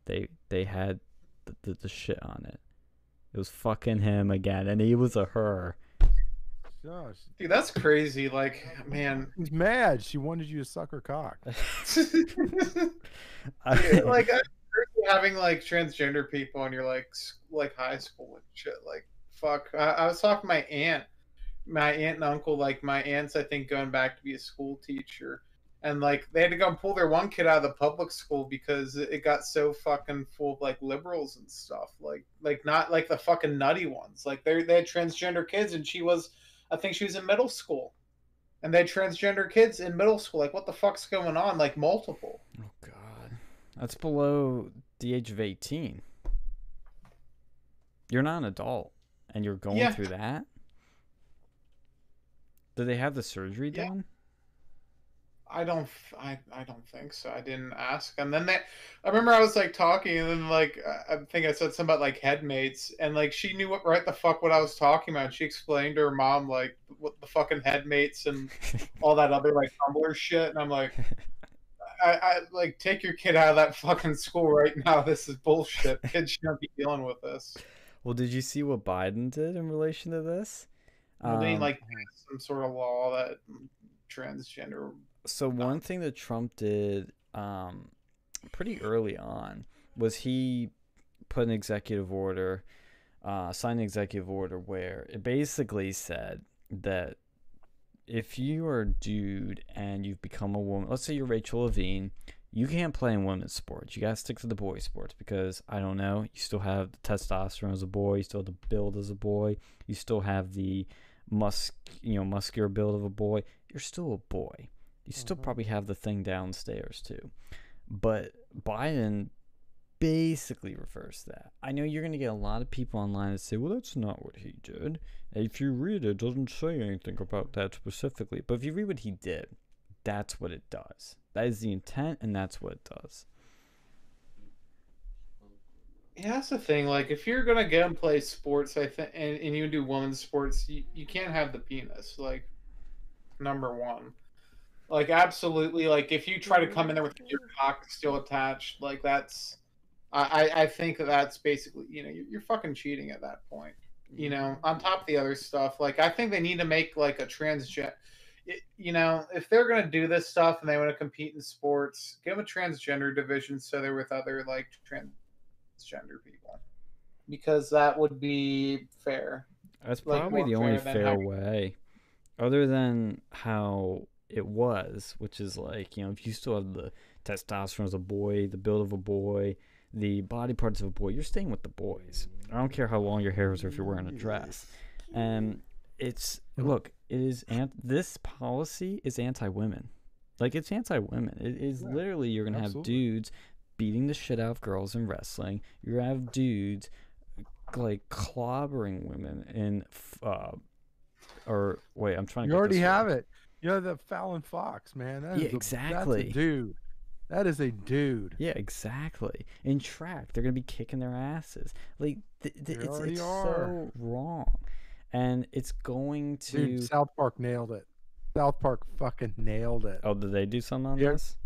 [SPEAKER 1] They they had the, the, the shit on it. It was fucking him again, and he was a her.
[SPEAKER 3] Gosh,
[SPEAKER 2] Dude, that's crazy. Like, man.
[SPEAKER 3] she's mad. She wanted you to suck her cock.
[SPEAKER 1] I-
[SPEAKER 2] like I heard having like transgender people and you're like like high school and shit like fuck I, I was talking to my aunt my aunt and uncle like my aunt's i think going back to be a school teacher and like they had to go and pull their one kid out of the public school because it it got so fucking full of like liberals and stuff like like not like the fucking nutty ones like they they had transgender kids and she was i think she was in middle school and they had transgender kids in middle school like what the fuck's going on like multiple
[SPEAKER 1] oh god, that's below the age of eighteen. You're not an adult, and you're going
[SPEAKER 2] Yeah.
[SPEAKER 1] through that. Did they have the surgery
[SPEAKER 2] Yeah.
[SPEAKER 1] done?
[SPEAKER 2] I don't, I, I don't think so. I didn't ask. And then they, I remember I was like talking, and then like I I think I said something about like headmates, and like she knew what right the fuck what I was talking about. She explained to her mom like what the fucking headmates and all that other like Tumblr shit, and I'm like, I, I like take your kid out of that fucking school right now. This is bullshit. Kids shouldn't be dealing with this.
[SPEAKER 1] Well, did you see what Biden did in relation to this?
[SPEAKER 2] Well, they
[SPEAKER 1] Um,
[SPEAKER 2] like some sort of law that transgender.
[SPEAKER 1] So one thing that Trump did um, pretty early on was he put an executive order, uh, signed an executive order where it basically said that if you are a dude and you've become a woman, let's say you're Rachel Levine, you can't play in women's sports. You gotta stick to the boys' sports because I don't know, you still have the testosterone as a boy, you still have the build as a boy, you still have the mus you know muscular build of a boy. You're still a boy. You still
[SPEAKER 3] Mhm.
[SPEAKER 1] probably have the thing downstairs too. But Biden basically reversed that. I know you're going to get a lot of people online that say, well, that's not what he did. If you read it, it doesn't say anything about that specifically. But if you read what he did, that's what it does. That is the intent, and that's what it does.
[SPEAKER 2] Yeah, that's the thing. Like, if you're gonna go and play sports, I think, and, and you do women's sports, you, you can't have the penis. Like, number one. Like, absolutely. Like, if you try to come in there with your mm-hmm. cock still attached, like that's, I, I, think that's basically, you know, you're, you're fucking cheating at that point. You know, mm-hmm. on top of the other stuff, like I think they need to make like a transgender. You know, if they're gonna do this stuff and they want to compete in sports, give them a transgender division so they're with other like transgender people because that would be fair.
[SPEAKER 1] That's probably
[SPEAKER 2] more
[SPEAKER 1] the only
[SPEAKER 2] fair
[SPEAKER 1] way, other than how it was, which is like you know if you still have the testosterone as a boy, the build of a boy, the body parts of a boy, you're staying with the boys. I don't care how long your hair is or if you're wearing a dress. And it's look, it is ant- this policy is anti-women. Like it's anti-women. It is
[SPEAKER 3] Yeah,
[SPEAKER 1] literally you're gonna
[SPEAKER 3] absolutely.
[SPEAKER 1] have dudes beating the shit out of girls in wrestling. You're gonna have dudes like clobbering women in f- uh or wait, I'm trying to
[SPEAKER 3] You already have it. You know the Fallon Fox, man. That
[SPEAKER 1] Yeah,
[SPEAKER 3] is a-
[SPEAKER 1] exactly.
[SPEAKER 3] That's a dude. That is a dude.
[SPEAKER 1] Yeah, exactly. In track, they're gonna be kicking their asses. Like th- th-
[SPEAKER 3] They
[SPEAKER 1] it's, it's
[SPEAKER 3] are.
[SPEAKER 1] so wrong, and it's going to.
[SPEAKER 3] Dude, South Park nailed it. South Park fucking nailed it.
[SPEAKER 1] oh, did they do something on
[SPEAKER 3] Yeah.
[SPEAKER 1] this?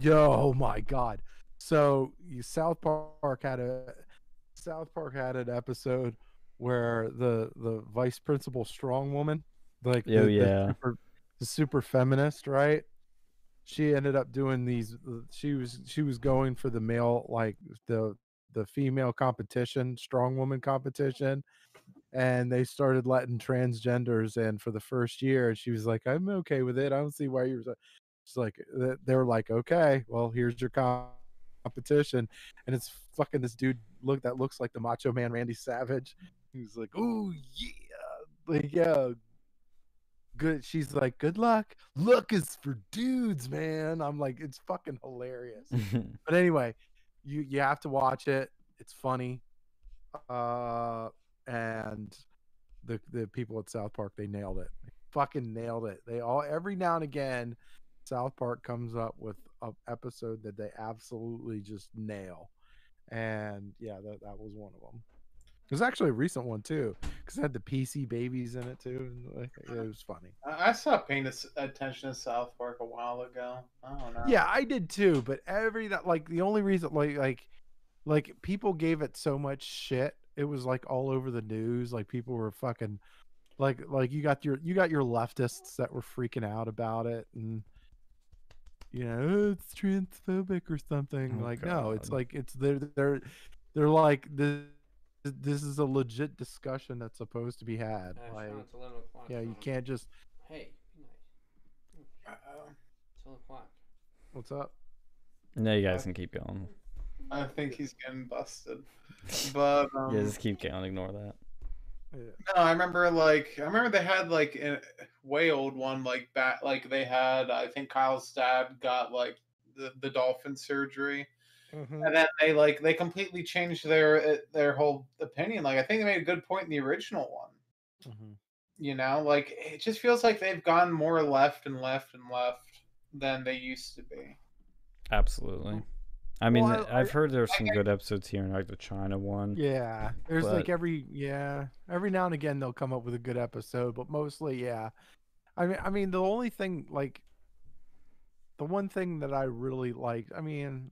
[SPEAKER 3] Yo, oh my god. So you, South Park had a South Park had an episode where the the vice principal strong woman, like
[SPEAKER 1] Oh,
[SPEAKER 3] the,
[SPEAKER 1] yeah.
[SPEAKER 3] the, super, super feminist, right? She ended up doing these. She was she was going for the male, like the the female competition, strong woman competition, and they started letting transgenders in for the first year. And she was like, "I'm okay with it. I don't see why you're." She's like, "They're like, "Okay, well, here's your com- competition," and it's fucking this dude look that looks like the Macho Man Randy Savage. He's like, "Oh yeah, like yeah." Good. She's like, "Good luck. Luck is for dudes, man." I'm like, it's fucking hilarious. But anyway, you you have to watch it. It's funny. Uh and the the people at South Park they nailed it. They fucking nailed it. They all every now and again South Park comes up with an episode that they absolutely just nail. And yeah, that that was one of them. It was actually a recent one too, because it had the PC babies in it too. And like, it was funny.
[SPEAKER 2] I I stopped paying attention to South Park a while ago. I don't know.
[SPEAKER 3] Yeah, I did too. But every that like the only reason like like like people gave it so much shit. It was like all over the news. Like people were fucking like like you got your you got your leftists that were freaking out about it and you know "Oh, it's transphobic or something.
[SPEAKER 1] Oh,
[SPEAKER 3] like no, it's like it's they're they're they're like this this is a legit discussion that's supposed to be had.
[SPEAKER 4] Uh,
[SPEAKER 3] like
[SPEAKER 4] Sean, it's 11 o'clock.
[SPEAKER 3] yeah, you
[SPEAKER 4] Sean.
[SPEAKER 3] can't just
[SPEAKER 4] Hey, be nice.
[SPEAKER 2] Uh-oh.
[SPEAKER 4] It's 11 o'clock.
[SPEAKER 3] what's up?
[SPEAKER 1] no, you guys can keep going.
[SPEAKER 2] I think he's getting busted. But um,
[SPEAKER 1] yeah, just keep going. Ignore that.
[SPEAKER 3] Yeah.
[SPEAKER 2] No, I remember like I remember they had like a way old one like back like they had I think Kyle's dad got like the, the dolphin surgery
[SPEAKER 3] Mhm.
[SPEAKER 2] and then they like they completely changed their uh, their whole opinion like I think they made a good point in the original one
[SPEAKER 3] Mhm.
[SPEAKER 2] you know like it just feels like they've gone more left and left and left than they used to be
[SPEAKER 1] Absolutely. I mean,
[SPEAKER 3] Well, I-
[SPEAKER 1] I've heard there's some good episodes here, like the China one.
[SPEAKER 3] Yeah, there's like every yeah, every now and again they'll come up with a good episode, but mostly yeah. I mean, I mean the only thing like the one thing that I really liked, I mean,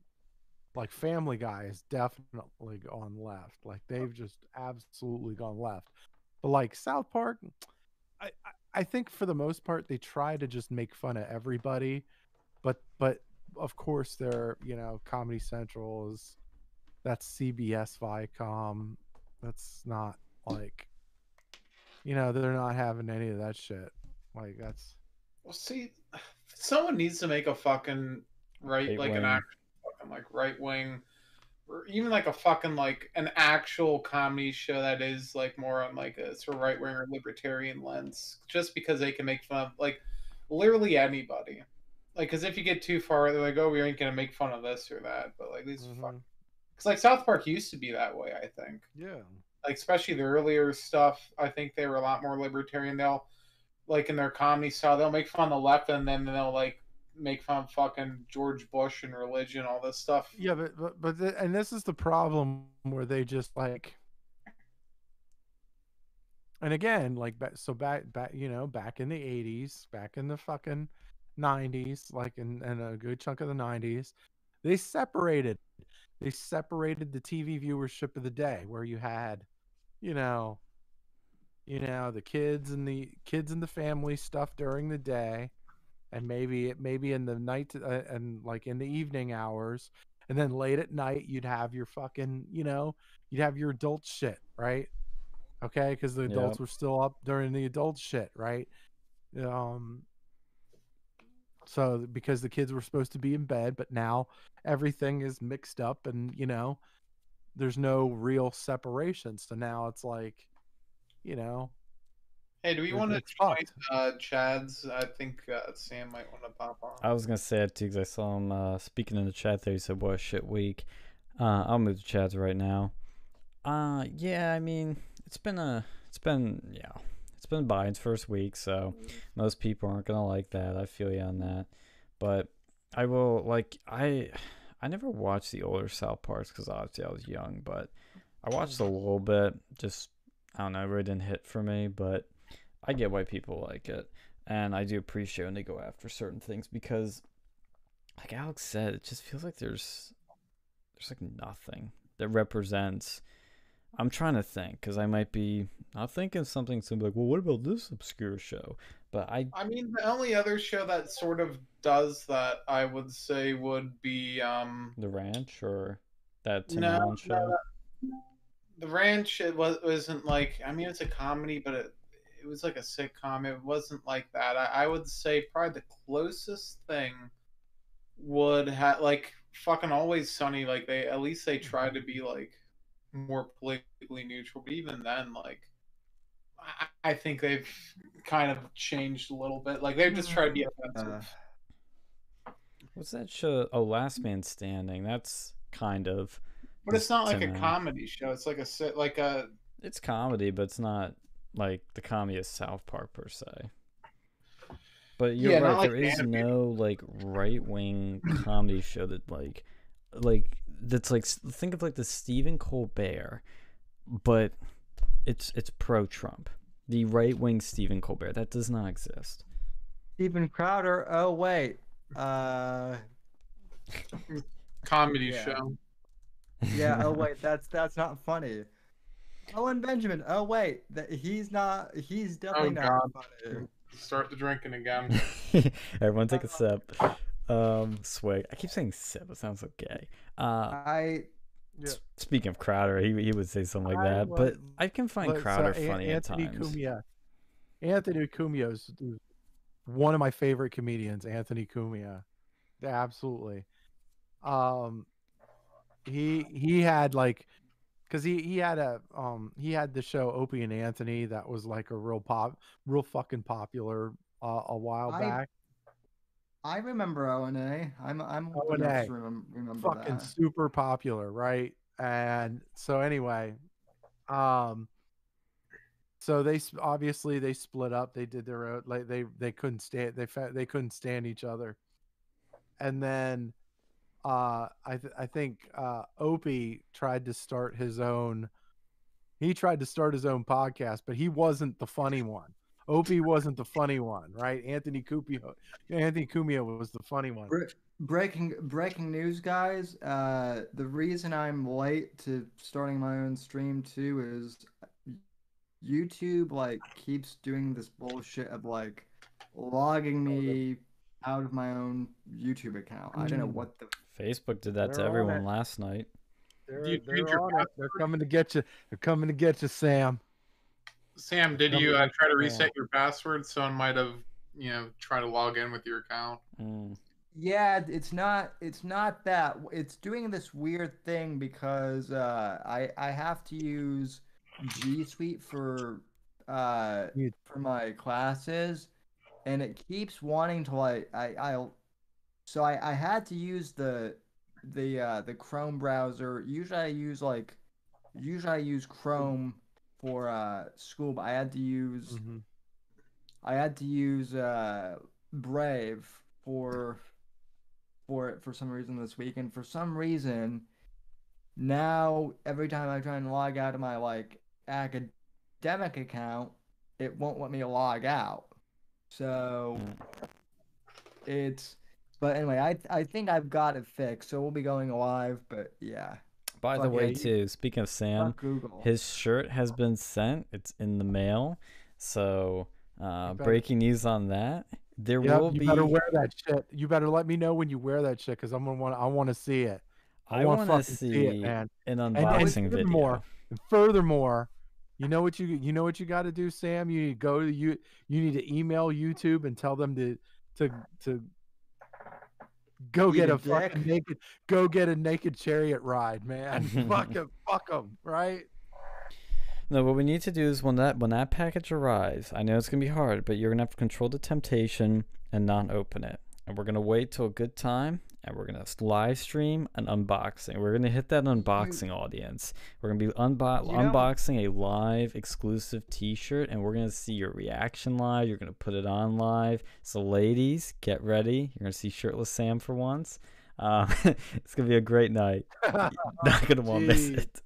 [SPEAKER 3] like Family Guy is definitely gone left. Like they've just absolutely gone left. But like South Park, I I, I think for the most part they try to just make fun of everybody, but but of course they're you know Comedy Central is that's CBS Viacom. That's not like you know, they're not having any of that shit. Like that's
[SPEAKER 2] well see someone needs to make a fucking right
[SPEAKER 1] Right
[SPEAKER 2] like an
[SPEAKER 1] wing.
[SPEAKER 2] Fucking like right wing or even like a fucking like an actual comedy show that is like more on like a sort of right wing or libertarian lens just because they can make fun of like literally anybody like because if you get too far they're like oh we ain't gonna make fun of this or that but like these fuck
[SPEAKER 3] Mhm.
[SPEAKER 2] because like south park used to be that way i think
[SPEAKER 3] yeah.
[SPEAKER 2] like especially the earlier stuff i think they were a lot more libertarian they'll like in their comedy style they'll make fun of the left and then they'll like make fun of fucking george bush and religion all this stuff.
[SPEAKER 3] Yeah, but but, but th- and this is the problem where they just like and again like so back back you know back in the 80s back in the fucking 90s like in, in a good chunk of the 90s they separated they separated the tv viewership of the day where you had you know you know the kids and the kids and the family stuff during the day and maybe maybe in the night uh, and like in the evening hours and then late at night you'd have your fucking you know you'd have your adult shit right? Okay because the adults were still up during the adult shit right? Um so because the kids were supposed to be in bed but now everything is mixed up and you know there's no real separation. So now it's like you know
[SPEAKER 2] hey do we want to
[SPEAKER 3] it's
[SPEAKER 2] join uh chad's i think uh, sam might want to pop on
[SPEAKER 1] I was gonna say it too because I saw him uh, speaking in the chat there. He said, "What a shit week." Uh, I'll move to Chad's right now. Uh, yeah, I mean, it's been a, it's been, yeah, it's been Biden's first week, so most people aren't gonna like that. I feel you on that, but I will like I, I never watched the older South Parks because obviously I was young, but I watched a little bit. Just I don't know, it really didn't hit for me, but I get why people like it and I do appreciate when they go after certain things because, like Alex said, it just feels like there's there's like nothing that represents. I'm trying to think because I might be not thinking something. So like, well, what about this obscure show? But I
[SPEAKER 2] I mean, the only other show that sort of does that, I would say, would be um,
[SPEAKER 1] the ranch or that Tim
[SPEAKER 2] No,
[SPEAKER 1] Allen
[SPEAKER 2] no,
[SPEAKER 1] show.
[SPEAKER 2] the Ranch. It was wasn't like I mean, it's a comedy, but it it was like a sitcom. It wasn't like that. I, I would say probably the closest thing would have like fucking Always Sunny. Like they at least they try to be like more politically neutral, but even then, like. I- I think they've kind of changed a little bit. Like they've just tried to be offensive. Uh.
[SPEAKER 1] What's that show? Oh, Last Man Standing. That's kind of
[SPEAKER 2] But it's not like a comedy show. It's like a sit like a
[SPEAKER 1] it's comedy, but it's not like the comedy of South Park per se. But you're
[SPEAKER 2] Yeah,
[SPEAKER 1] right.
[SPEAKER 2] like
[SPEAKER 1] there is
[SPEAKER 2] animated.
[SPEAKER 1] no like right wing comedy show that like like that's like think of like the Stephen Colbert, but it's it's pro Trump. The right wing Stephen Colbert that does not exist.
[SPEAKER 5] Steven Crowder. Oh wait. Uh,
[SPEAKER 2] comedy
[SPEAKER 5] Yeah.
[SPEAKER 2] show.
[SPEAKER 5] yeah. Oh wait, that's that's not funny. Owen Benjamin. Oh wait, that he's not. He's definitely
[SPEAKER 2] Oh,
[SPEAKER 5] not funny.
[SPEAKER 2] Start the drinking again.
[SPEAKER 1] Everyone take a sip. Um, swig. I keep saying sip. It sounds so gay. Uh,
[SPEAKER 5] I
[SPEAKER 3] Yeah.
[SPEAKER 1] speaking of Crowder, he he would say something like
[SPEAKER 3] I
[SPEAKER 1] that. But I can find
[SPEAKER 3] But,
[SPEAKER 1] Crowder
[SPEAKER 3] An-
[SPEAKER 1] funny at
[SPEAKER 3] Anthony
[SPEAKER 1] times.
[SPEAKER 3] Cumia. Anthony Cumia is is one of my favorite comedians. Anthony Cumia, absolutely. Um, he he had like, cause he he had a um he had the show Opie and Anthony that was like a real pop, real fucking popular uh, a while
[SPEAKER 5] I
[SPEAKER 3] back.
[SPEAKER 5] I remember O and A. I'm I'm old
[SPEAKER 3] O&A.
[SPEAKER 5] enough to remember
[SPEAKER 3] fucking
[SPEAKER 5] that.
[SPEAKER 3] super popular, right? And so anyway, um, so they obviously they split up. They did their own like they they couldn't stand they they couldn't stand each other, and then uh I th- I think uh Opie tried to start his own. He tried to start his own podcast, but he wasn't the funny one. Opie wasn't the funny one, right? Anthony Cumia, Anthony Cumia was the funny one.
[SPEAKER 5] Bre- breaking breaking news, guys. Uh, the reason I'm late to starting my own stream too is YouTube like keeps doing this bullshit of like logging me out of my own YouTube account. I don't know
[SPEAKER 3] Mm.
[SPEAKER 5] what the
[SPEAKER 1] Facebook did that to
[SPEAKER 3] They're on
[SPEAKER 1] everyone
[SPEAKER 3] it.
[SPEAKER 1] last night.
[SPEAKER 3] They're,
[SPEAKER 2] you
[SPEAKER 3] they're on it. They're coming to get you. They're coming to get you, Sam.
[SPEAKER 2] Sam, did you uh, try to
[SPEAKER 3] fan.
[SPEAKER 2] reset your password? Someone might have, you know, try to log in with your account.
[SPEAKER 1] Mm.
[SPEAKER 5] Yeah, it's not it's not that. It's doing this weird thing because uh I I have to use G Suite for uh for my classes and it keeps wanting to like I I so I I had to use the the uh the Chrome browser. Usually I use like usually I use Chrome for uh school, but I had to use
[SPEAKER 3] Mhm.
[SPEAKER 5] I had to use uh, Brave for for it for some reason this week, and for some reason now every time I try and log out of my like academic account, it won't let me log out. So it's but anyway, I I think I've got it fixed, so we'll be going live. But yeah,
[SPEAKER 1] By the
[SPEAKER 3] Fuck yeah,
[SPEAKER 1] way,
[SPEAKER 3] you-
[SPEAKER 1] too, speaking of Sam, his shirt has been sent. It's in the mail. So, uh, breaking news on that. There
[SPEAKER 3] Yep,
[SPEAKER 1] will
[SPEAKER 3] you
[SPEAKER 1] be.
[SPEAKER 3] better wear that shit. You better let me know when you wear that shit because I'm gonna want. I want to see it. I,
[SPEAKER 1] I
[SPEAKER 3] want
[SPEAKER 1] want
[SPEAKER 3] to
[SPEAKER 1] to see
[SPEAKER 3] see it, man.
[SPEAKER 1] an
[SPEAKER 3] and
[SPEAKER 1] unboxing video.
[SPEAKER 3] furthermore- And furthermore, you know what you you know what you got to do, Sam. You need to go to you. You need to email YouTube and tell them to to to go
[SPEAKER 5] Eat
[SPEAKER 3] get
[SPEAKER 5] a
[SPEAKER 3] a, fucking naked go get a naked chariot ride, man. fuck 'em, fuck 'em, right?
[SPEAKER 1] No, what we need to do is when that when that package arrives, I know it's gonna be hard, but you're gonna have to control the temptation and not open it. And we're gonna wait till a good time, and we're gonna live stream an unboxing. We're gonna hit that unboxing audience. We're gonna be unbo-
[SPEAKER 5] You
[SPEAKER 1] unboxing a live exclusive T-shirt, and we're gonna see your reaction live. You're gonna put it on live. So, ladies, get ready. You're gonna see shirtless Sam for once. Uh, it's gonna be a great night. Not gonna want to miss it.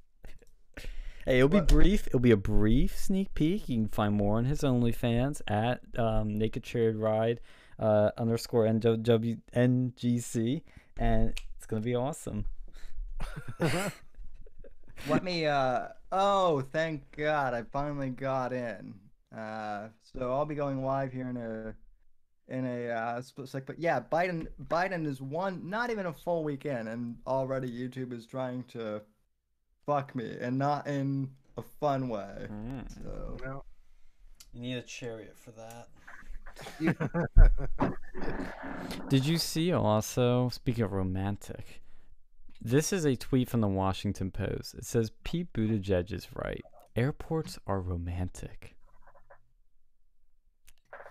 [SPEAKER 1] Hey, it'll be brief. It'll be a brief sneak peek. You can find more on his OnlyFans at um, Naked Chariot Ride uh, underscore NW NGC, and it's gonna be awesome.
[SPEAKER 5] Let me. Uh. Oh, thank God! I finally got in. Uh. So I'll be going live here in a in a uh, split sec. But yeah, Biden Biden is one, not even a full weekend, and already YouTube is trying to fuck me, and not in a fun way.
[SPEAKER 1] Mm.
[SPEAKER 5] So
[SPEAKER 3] Well,
[SPEAKER 1] You need a chariot for that. Did you see also, speaking of romantic, this is a tweet from the Washington Post. It says Pete Buttigieg is right. Airports are romantic.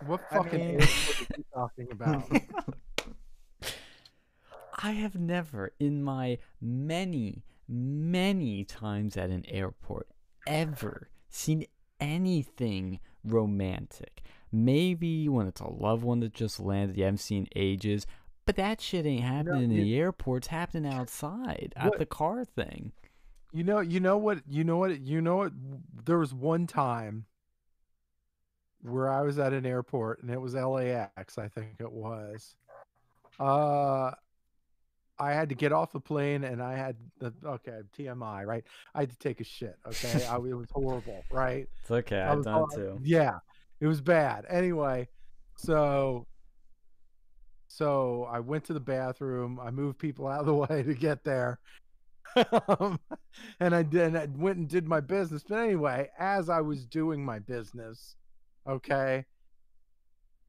[SPEAKER 3] what
[SPEAKER 5] I
[SPEAKER 3] fucking
[SPEAKER 5] mean-
[SPEAKER 3] airport are you talking about?
[SPEAKER 1] I have never, in my many, many times at an airport, ever seen anything romantic. Maybe when it's a loved one that just landed, you haven't seen ages, but that shit ain't happening in the airport. It's happening outside at the car thing.
[SPEAKER 3] You know, you know what, you know what, you know what. There was one time where I was at an airport, and it was LAX, I think it was. Uh, I had to get off the plane, and I had the okay TMI, right? I had to take a shit. Okay, I, it was horrible, right?
[SPEAKER 1] It's okay. I've done it
[SPEAKER 3] all-
[SPEAKER 1] too.
[SPEAKER 3] Yeah, it was bad. Anyway, so so I went to the bathroom. I moved people out of the way to get there. um, and I did I went and did my business. But anyway, as I was doing my business, okay,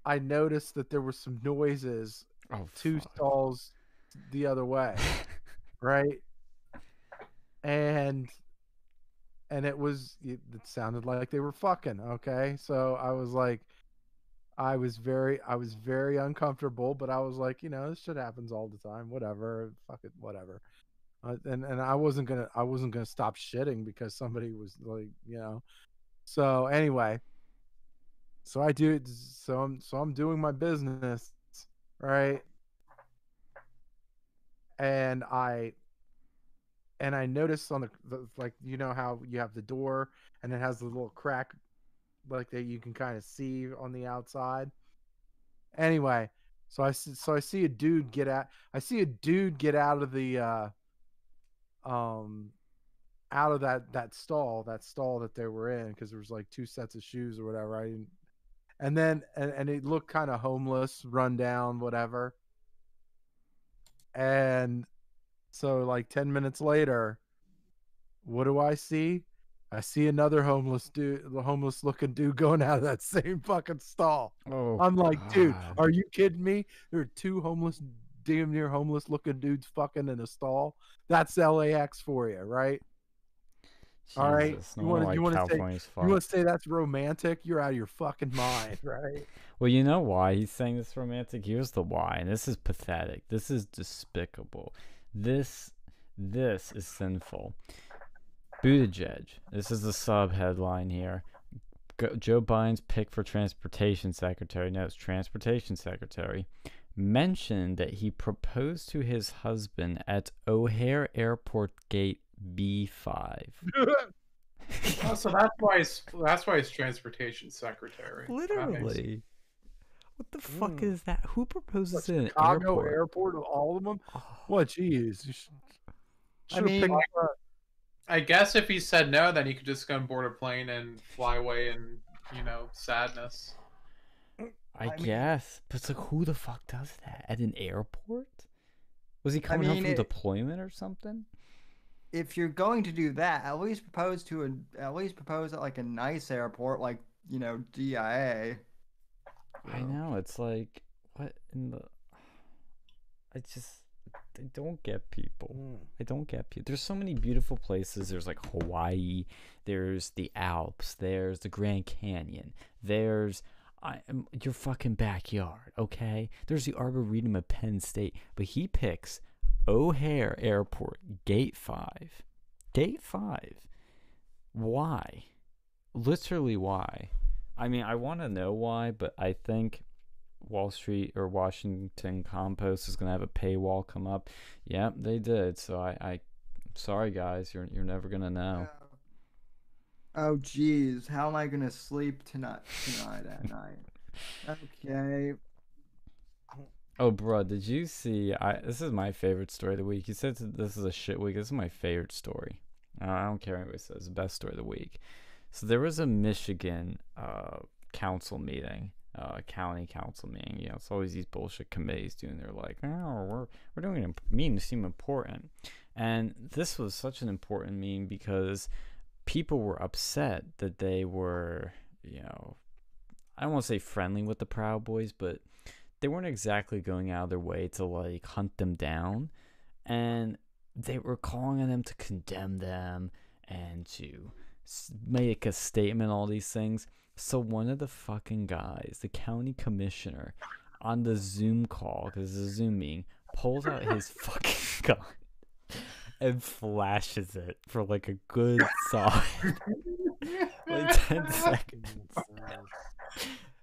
[SPEAKER 3] I noticed that there were some noises
[SPEAKER 1] Oh,
[SPEAKER 3] two
[SPEAKER 1] fuck.
[SPEAKER 3] stalls the other way, right? And and it was it, sounded like they were fucking, okay? So I was like I was very I was very uncomfortable, but I was like, you know, this shit happens all the time, whatever, fuck it, whatever. Uh, and and I wasn't to I wasn't to stop shitting because somebody was like, you know. So anyway, so I do so I'm so I'm doing my business, right? and I and I noticed on the, the like you know how you have the door and it has the little crack like that you can kind of see on the outside. Anyway, so I so I see a dude get out. I see a dude get out of the uh um out of that that stall that stall that they were in because there was like two sets of shoes or whatever. I didn't, and then and, and it looked kind of homeless, run down, whatever. And so, like 10 minutes later, what do I see? I see another homeless dude, the homeless looking dude going out of that same fucking stall.
[SPEAKER 1] Oh,
[SPEAKER 3] I'm like, dude, are you kidding me? There are two homeless, damn near homeless looking dudes fucking in a stall. That's LAX for you, right? all right,
[SPEAKER 1] Jesus,
[SPEAKER 3] you wanna- you wanna say- You want to say that's romantic? You're out of your fucking mind, right?
[SPEAKER 1] Well, you know why he's saying this romantic? Here's the why, and this is pathetic. This is despicable. This this is sinful. Buttigieg. This is the sub headline here. Go, Joe Biden's pick for transportation secretary. No, it's transportation secretary. Mentioned that he proposed to his husband at O'Hare Airport Gate B5.
[SPEAKER 2] Oh, so that's why he's that's why he's transportation secretary.
[SPEAKER 1] Literally. What the fuck
[SPEAKER 3] Mm.
[SPEAKER 1] is that? Who proposes
[SPEAKER 3] What,
[SPEAKER 1] in an
[SPEAKER 3] Chicago
[SPEAKER 1] airport?
[SPEAKER 3] airport, all of them.
[SPEAKER 1] Oh.
[SPEAKER 3] What? Jeez. You should,
[SPEAKER 5] I mean-
[SPEAKER 3] picked,
[SPEAKER 2] I guess if he said no, then he could just go and board a plane and fly away in you know sadness.
[SPEAKER 1] I,
[SPEAKER 5] I mean-
[SPEAKER 1] guess, but it's like, who the fuck does that at an airport? Was he coming home
[SPEAKER 5] mean,
[SPEAKER 1] from
[SPEAKER 5] it-
[SPEAKER 1] deployment or something?
[SPEAKER 5] if you're going to do that, at least propose to a at least propose at like a nice airport, like you know DIA.
[SPEAKER 1] I know it's like, what in the? I just, I don't get people.
[SPEAKER 3] mm.
[SPEAKER 1] I don't get people. There's so many beautiful places. There's like Hawaii. There's the Alps. There's the Grand Canyon. There's I your fucking backyard. Okay. There's the Arboretum of Penn State. But he picks O'Hare Airport, Gate Five. Gate Five. Why? Literally why? I mean, I want to know why, but I think Wall Street or Washington Compost is going to have a paywall come up. Yep, they did. So I, I sorry guys, you're you're never gonna know.
[SPEAKER 5] Oh geez, how am I gonna sleep tonight tonight at night? Okay.
[SPEAKER 1] Oh, bro, did you see? I this is my favorite story of the week. You said this is a shit week. This is my favorite story. I don't care what anybody says. Best story of the week. So there was a Michigan uh, council meeting, uh, county council meeting. You know, it's always these bullshit committees doing their like, oh, we're we're doing a meeting to seem important, and this was such an important meeting because people were upset that they were, you know, I don't want to say friendly with the Proud Boys, but they weren't exactly going out of their way to like hunt them down, and they were calling on them to condemn them and to make a statement, all these things. So one of the fucking guys, the county commissioner, on the Zoom call, because it's a Zoom meeting, pulls out his fucking gun and flashes it for like a good solid like 10 seconds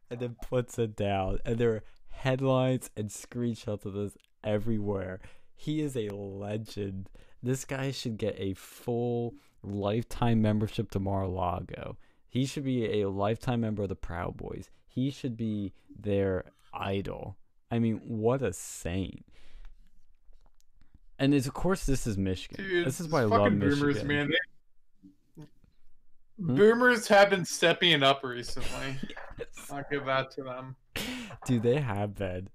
[SPEAKER 1] and then puts it down. And there are headlines and screenshots of this everywhere. He is a legend. This guy should get a full lifetime membership to Mar-a-Lago. He should be a lifetime member of the Proud Boys. He should be their idol. I mean, what a saint. And it's, of course, this is Michigan.
[SPEAKER 2] Dude,
[SPEAKER 1] this is why I love Michigan.
[SPEAKER 2] boomers, man.
[SPEAKER 1] Hmm?
[SPEAKER 2] Boomers have been stepping up recently.
[SPEAKER 1] Yes.
[SPEAKER 2] I'll give that to them.
[SPEAKER 1] Dude, they have been.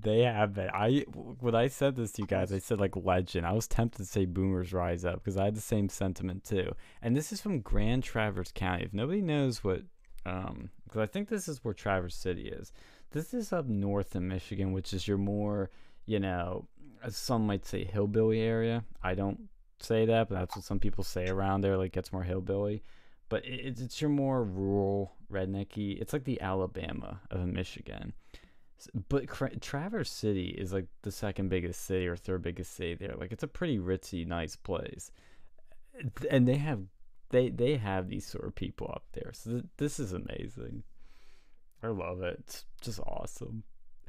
[SPEAKER 1] They have been. I when I said this to you guys, I said like legend. I was tempted to say boomers rise up because I had the same sentiment too. And this is from Grand Traverse County. If nobody knows what, um, because I think this is where Traverse City is. This is up north in Michigan, which is your more, you know, some might say hillbilly area. I don't say that, but that's what some people say around there. Like gets more hillbilly but it's- it's your more rural rednecky. It's like the Alabama of Michigan. But Traverse City is like the second biggest city or third biggest city there. Like it's a pretty ritzy, nice place, and they have they they have these sort of people up there. So th- this is amazing. I love it. It's just awesome.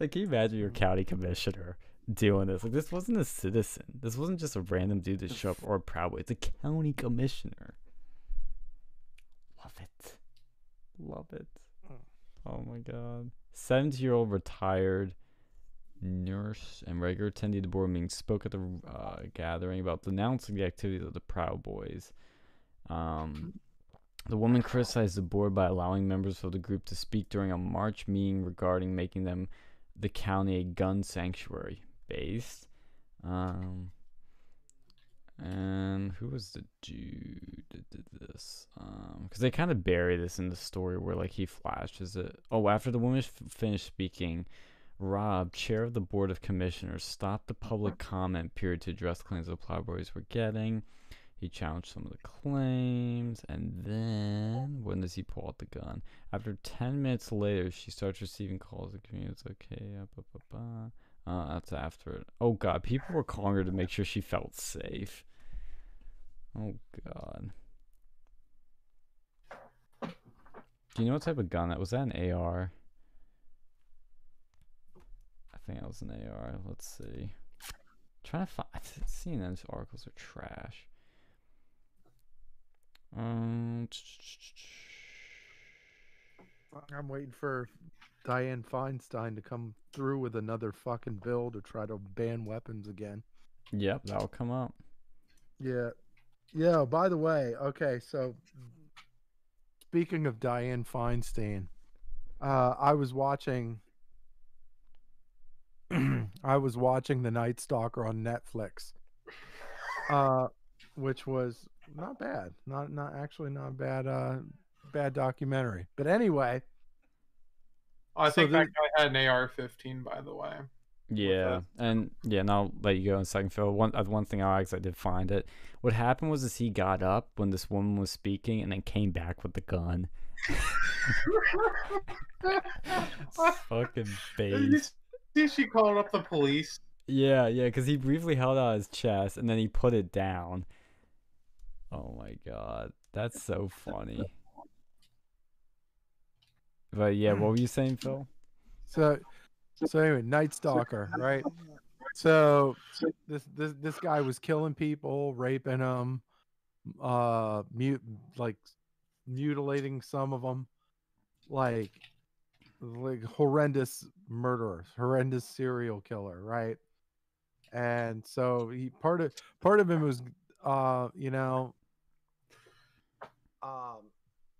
[SPEAKER 1] like, can you imagine your county commissioner doing this? Like, this wasn't a citizen. This wasn't just a random dude that showed up or a. It's a county commissioner. Love it. Love it. Oh my god. 70 year old retired nurse and regular attendee of the board meeting spoke at the uh, gathering about denouncing the activities of the Proud Boys. Um, the woman criticized the board by allowing members of the group to speak during a March meeting regarding making them the county a gun sanctuary based. Um, and who was the dude that did this? Um, because they kind of bury this in the story where like he flashes it. Oh, after the woman f- finished speaking, Rob, chair of the board of commissioners, stopped the public comment period to address claims the Proud Boys were getting. He challenged some of the claims, and then when does he pull out the gun? After ten minutes later, she starts receiving calls. The community's okay. Uh. Uh, that's after it. Oh god, people were calling her to make sure she felt safe. Oh god. Do you know what type of gun that was? That an AR? I think that was an AR. Let's see. trying to find. CNN's articles are trash. Um.
[SPEAKER 3] I'm waiting for Dianne Feinstein to come through with another fucking bill to try to ban weapons again.
[SPEAKER 1] Yep, that'll come up.
[SPEAKER 3] Yeah. Yeah, by the way, okay, so speaking of Dianne Feinstein, uh I was watching I was watching The Night Stalker on Netflix. Uh which was not bad. Not not actually not bad uh bad documentary. But anyway,
[SPEAKER 2] I
[SPEAKER 3] So
[SPEAKER 2] think that guy had an AR-15, by the way.
[SPEAKER 1] Yeah, and yeah, and I'll let you go in a second, Phil. One uh, one thing I actually did find it. What happened was is he got up when this woman was speaking, and then came back with the gun. Fucking
[SPEAKER 2] Did
[SPEAKER 1] base.
[SPEAKER 2] see she called up the police?
[SPEAKER 1] Yeah, yeah, because he briefly held out his chest and then he put it down. Oh my god, that's so funny. But yeah, what were you saying, Phil?
[SPEAKER 3] So, so anyway, Night Stalker, right? So this this this guy was killing people, raping them, uh, mute like mutilating some of them, like like horrendous murderer, horrendous serial killer, right? And so he part of part of him was uh, you know, um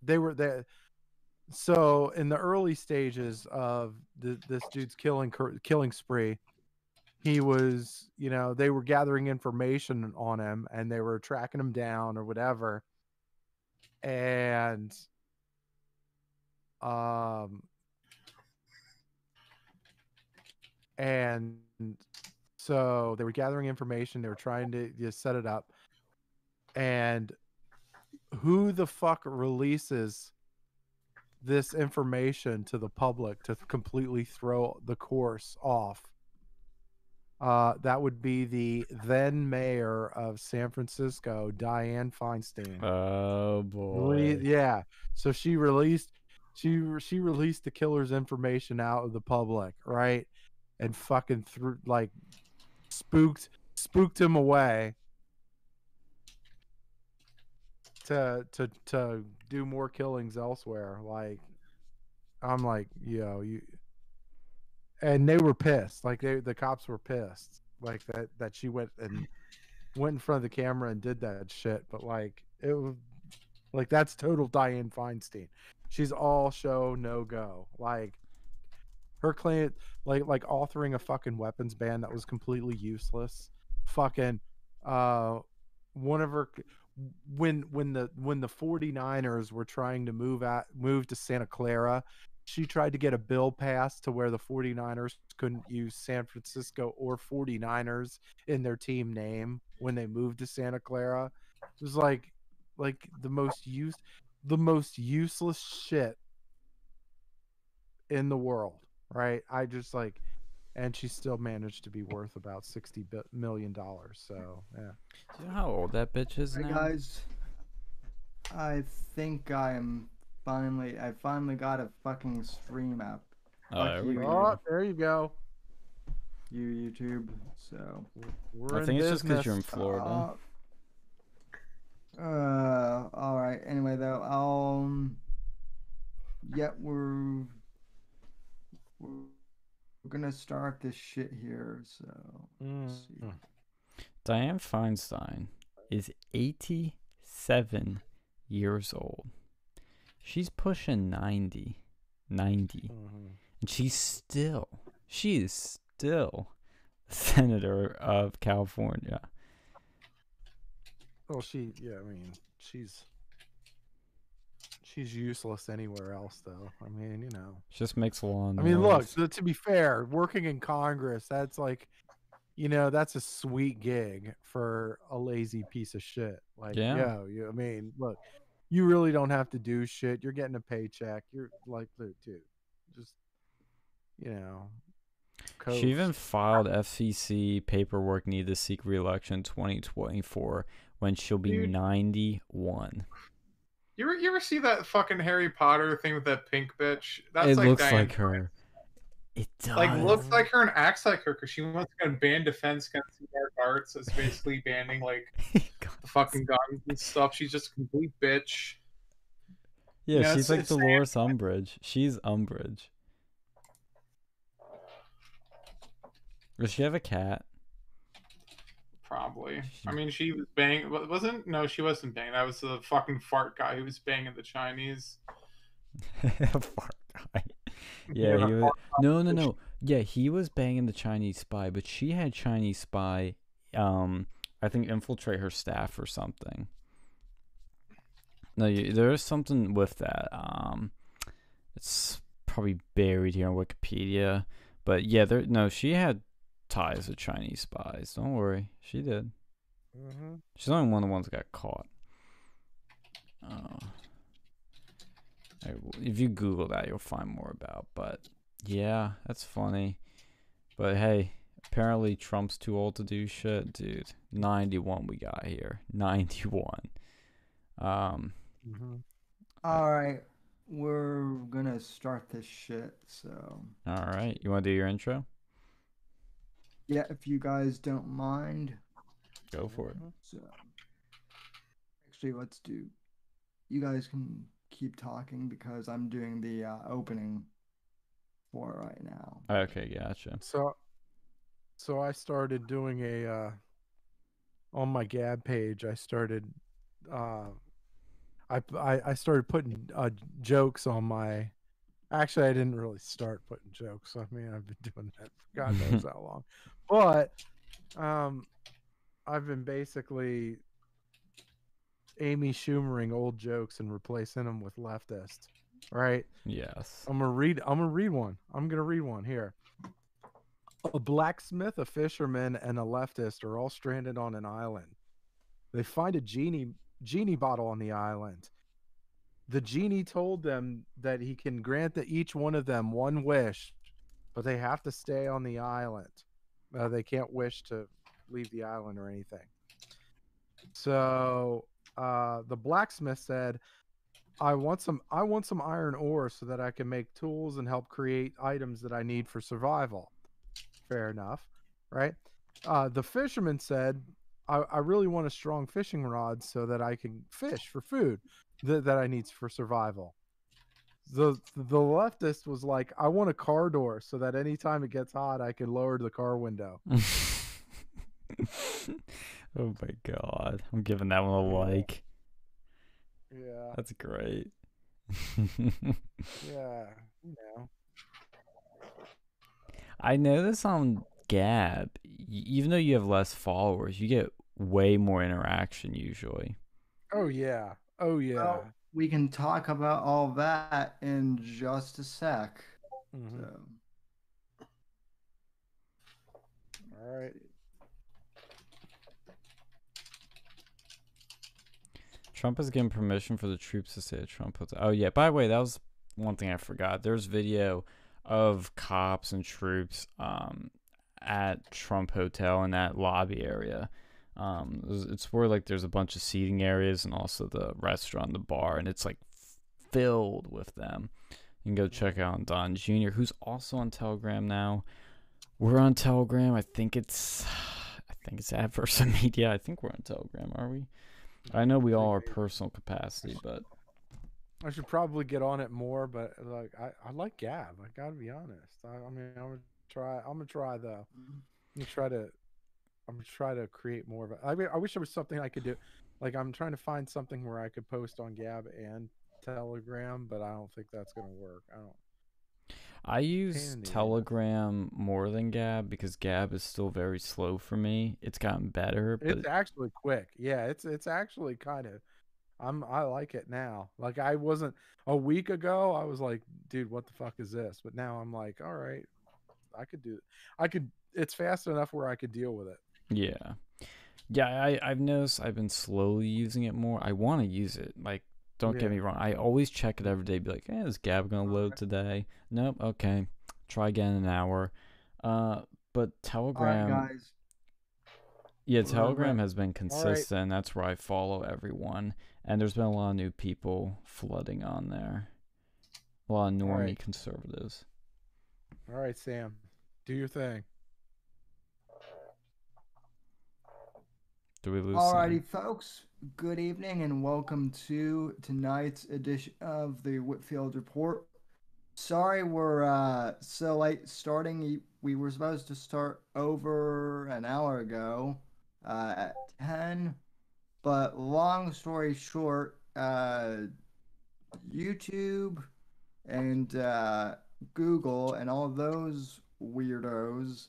[SPEAKER 3] they were there so in the early stages of the, this dude's killing killing spree he was you know they were gathering information on him and they were tracking him down or whatever. And um and so they were gathering information they were trying to just set it up. And who the fuck releases this information to the public to completely throw the course off uh, that would be the then mayor of San Francisco, Dianne Feinstein.
[SPEAKER 1] Oh boy.
[SPEAKER 3] yeah. So she released she she released the killer's information out of the public, right? And fucking threw like spooked spooked him away to to to do more killings elsewhere. Like I'm like, yo, you and they were pissed. Like they the cops were pissed. Like that that she went and went in front of the camera and did that shit. But like it was like that's total Dianne Feinstein. She's all show no go. Like her client, like like authoring a fucking weapons ban that was completely useless. Fucking uh one of her when when the when the 49ers were trying to move at move to Santa Clara, she tried to get a bill passed to where the 49ers couldn't use San Francisco or 49ers in their team name when they moved to Santa Clara. It was like like the most use the most useless shit in the world, right? I just like and she still managed to be worth about 60 bi- million dollars. So, yeah.
[SPEAKER 1] Do you know how old that bitch is
[SPEAKER 5] Hey
[SPEAKER 1] now?
[SPEAKER 5] guys, I think I am finally. I finally got a fucking stream app.
[SPEAKER 1] Oh,
[SPEAKER 5] Fuck
[SPEAKER 1] there
[SPEAKER 5] you,
[SPEAKER 1] go.
[SPEAKER 3] Oh, there you go.
[SPEAKER 5] You YouTube. So.
[SPEAKER 3] We're
[SPEAKER 1] I think it's just because you're in. Florida.
[SPEAKER 5] Uh, uh, all right. Anyway, though, um, yeah, we're we're, we're gonna start this shit here. So let's see.
[SPEAKER 3] Mm.
[SPEAKER 1] Dianne Feinstein is 87 years old. She's pushing 90. 90.
[SPEAKER 3] Mhm.
[SPEAKER 1] And she's still, she is still senator of California.
[SPEAKER 3] Well, she, yeah, I mean, she's she's useless anywhere else, though. I mean, you know.
[SPEAKER 1] She just makes a lot of
[SPEAKER 3] I mean, look.
[SPEAKER 1] noise.
[SPEAKER 3] So to be fair, working in Congress, that's like, you know, that's a sweet gig for a lazy piece of shit. Like,
[SPEAKER 1] Yeah.
[SPEAKER 3] yo, you, I mean, look, you really don't have to do shit. You're getting a paycheck. You're like, dude, dude, just, you know.
[SPEAKER 1] She even filed FCC paperwork needed to seek re-election 2024 when she'll be
[SPEAKER 2] Dude.
[SPEAKER 1] 91.
[SPEAKER 2] You ever, you ever see that fucking Harry Potter thing with that pink bitch? That's
[SPEAKER 1] it
[SPEAKER 2] like
[SPEAKER 1] looks
[SPEAKER 2] Dianne
[SPEAKER 1] like her. It does.
[SPEAKER 2] Like looks like her and acts like her because she wants to ban defense against the dark arts. It's basically banning like the fucking guns and stuff. She's just a complete bitch.
[SPEAKER 1] yeah,
[SPEAKER 2] Yeah,
[SPEAKER 1] she's
[SPEAKER 2] it's-
[SPEAKER 1] like
[SPEAKER 2] it's
[SPEAKER 1] Dolores Umbridge. She's Umbridge. Does she have a cat?
[SPEAKER 2] Probably. I mean, she was banging. Wasn't no, she wasn't banging. That was the fucking fart guy who was banging the Chinese.
[SPEAKER 1] Fart guy. Yeah, he was. No, no, no. Yeah, he was banging the Chinese spy, but she had Chinese spy. Um, I think infiltrate her staff or something. No, you, there is something with that. Um, it's probably buried here on Wikipedia, but yeah, there. No, she had ties with Chinese spies. Don't worry, she did.
[SPEAKER 3] Mhm.
[SPEAKER 1] She's only one of the ones that got caught. Oh. If you Google that, you'll find more about. But yeah, that's funny. But hey, apparently Trump's too old to do shit, dude. Ninety-one we got here. Ninety-one. Um.
[SPEAKER 3] Mhm.
[SPEAKER 5] All right, we're gonna start this shit. So
[SPEAKER 1] All right. You want to do your intro?
[SPEAKER 5] Yeah, if you guys don't mind.
[SPEAKER 1] Go for it.
[SPEAKER 5] So actually, let's do. You guys can keep talking because I'm doing the uh, opening. for right now.
[SPEAKER 1] Okay, gotcha.
[SPEAKER 3] So, so I started doing a uh, on my Gab page. I started, uh, I I, I started putting uh, jokes on my. Actually, I didn't really start putting jokes. I mean, I've been doing that for God knows how long, but um, I've been basically Amy Schumering old jokes and replacing them with leftist. Right.
[SPEAKER 1] Yes.
[SPEAKER 3] I'm gonna read. I'm gonna read one. I'm gonna read one here. A blacksmith, a fisherman, and a leftist are all stranded on an island. They find a genie genie bottle on the island. The genie told them that he can grant to each one of them one wish, but they have to stay on the island. Uh, they can't wish to leave the island or anything. So uh, the blacksmith said, I want some I want some iron ore so that I can make tools and help create items that I need for survival. Fair enough, right? Uh, the fisherman said, I, I really want a strong fishing rod so that I can fish for food that, that I need for survival. The the leftist was like, I want a car door so that anytime it gets hot I can lower the car window.
[SPEAKER 1] oh my god. I'm giving that one a like.
[SPEAKER 3] Yeah,
[SPEAKER 1] That's great.
[SPEAKER 3] yeah, you know.
[SPEAKER 1] I notice on Gab, even though you have less followers, you get way more interaction usually.
[SPEAKER 3] Oh yeah. Oh yeah.
[SPEAKER 5] Well, we can talk about all that in just a sec.
[SPEAKER 3] Mhm.
[SPEAKER 5] So,
[SPEAKER 3] All right.
[SPEAKER 1] Trump has given permission for the troops to stay at Trump Hotel. Oh yeah, by the way, that was one thing I forgot. There's video of cops and troops um, at Trump Hotel in that lobby area. Um, it's- where like there's a bunch of seating areas and also the restaurant, the bar, and it's like filled with them. You can go check out Don Jr., who's also on Telegram now. We're on Telegram. I think it's, I think it's Adverse Media. I think we're on Telegram. Are we? I know we all are personal capacity, but
[SPEAKER 3] I should probably get on it more, but like I, I like Gab. I gotta be honest. I, I mean, I'm gonna try. I'm gonna try though. I'm gonna try to. I'm gonna try to create more of it. I mean, I wish there was something I could do. Like I'm trying to find something where I could post on Gab and Telegram, but I don't think that's gonna work. I don't.
[SPEAKER 1] I use. Telegram more than Gab because Gab is still very slow for me. It's gotten better, but
[SPEAKER 3] It's actually quick. Yeah, it's it's actually kind of. I'm I like it now. Like I wasn't a week ago. I was like, dude, what the fuck is this? But now I'm like, all right, I could do. I could. It's fast enough where I could deal with it.
[SPEAKER 1] Yeah, yeah. I I've noticed I've been slowly using it more. I want to use it. Like, don't
[SPEAKER 3] Yeah.
[SPEAKER 1] get me wrong. I always check it every day. Be like, hey, is Gab gonna load today? Nope. Okay. Try again in an hour. Uh, but
[SPEAKER 5] right,
[SPEAKER 1] Telegram.
[SPEAKER 5] guys.
[SPEAKER 1] Yeah, Telegram has been consistent. That's where I follow everyone, and there's been a lot of new people flooding on there. A lot of normie
[SPEAKER 3] right.
[SPEAKER 1] conservatives.
[SPEAKER 3] All right, Sam, do your thing.
[SPEAKER 1] Do we lose?
[SPEAKER 5] Alrighty, folks. Good evening and welcome to tonight's edition of the Whitfield Report. Sorry we're uh, so late starting. We were supposed to start over an hour ago uh, at 10, but long story short, uh, YouTube and uh, Google and all those weirdos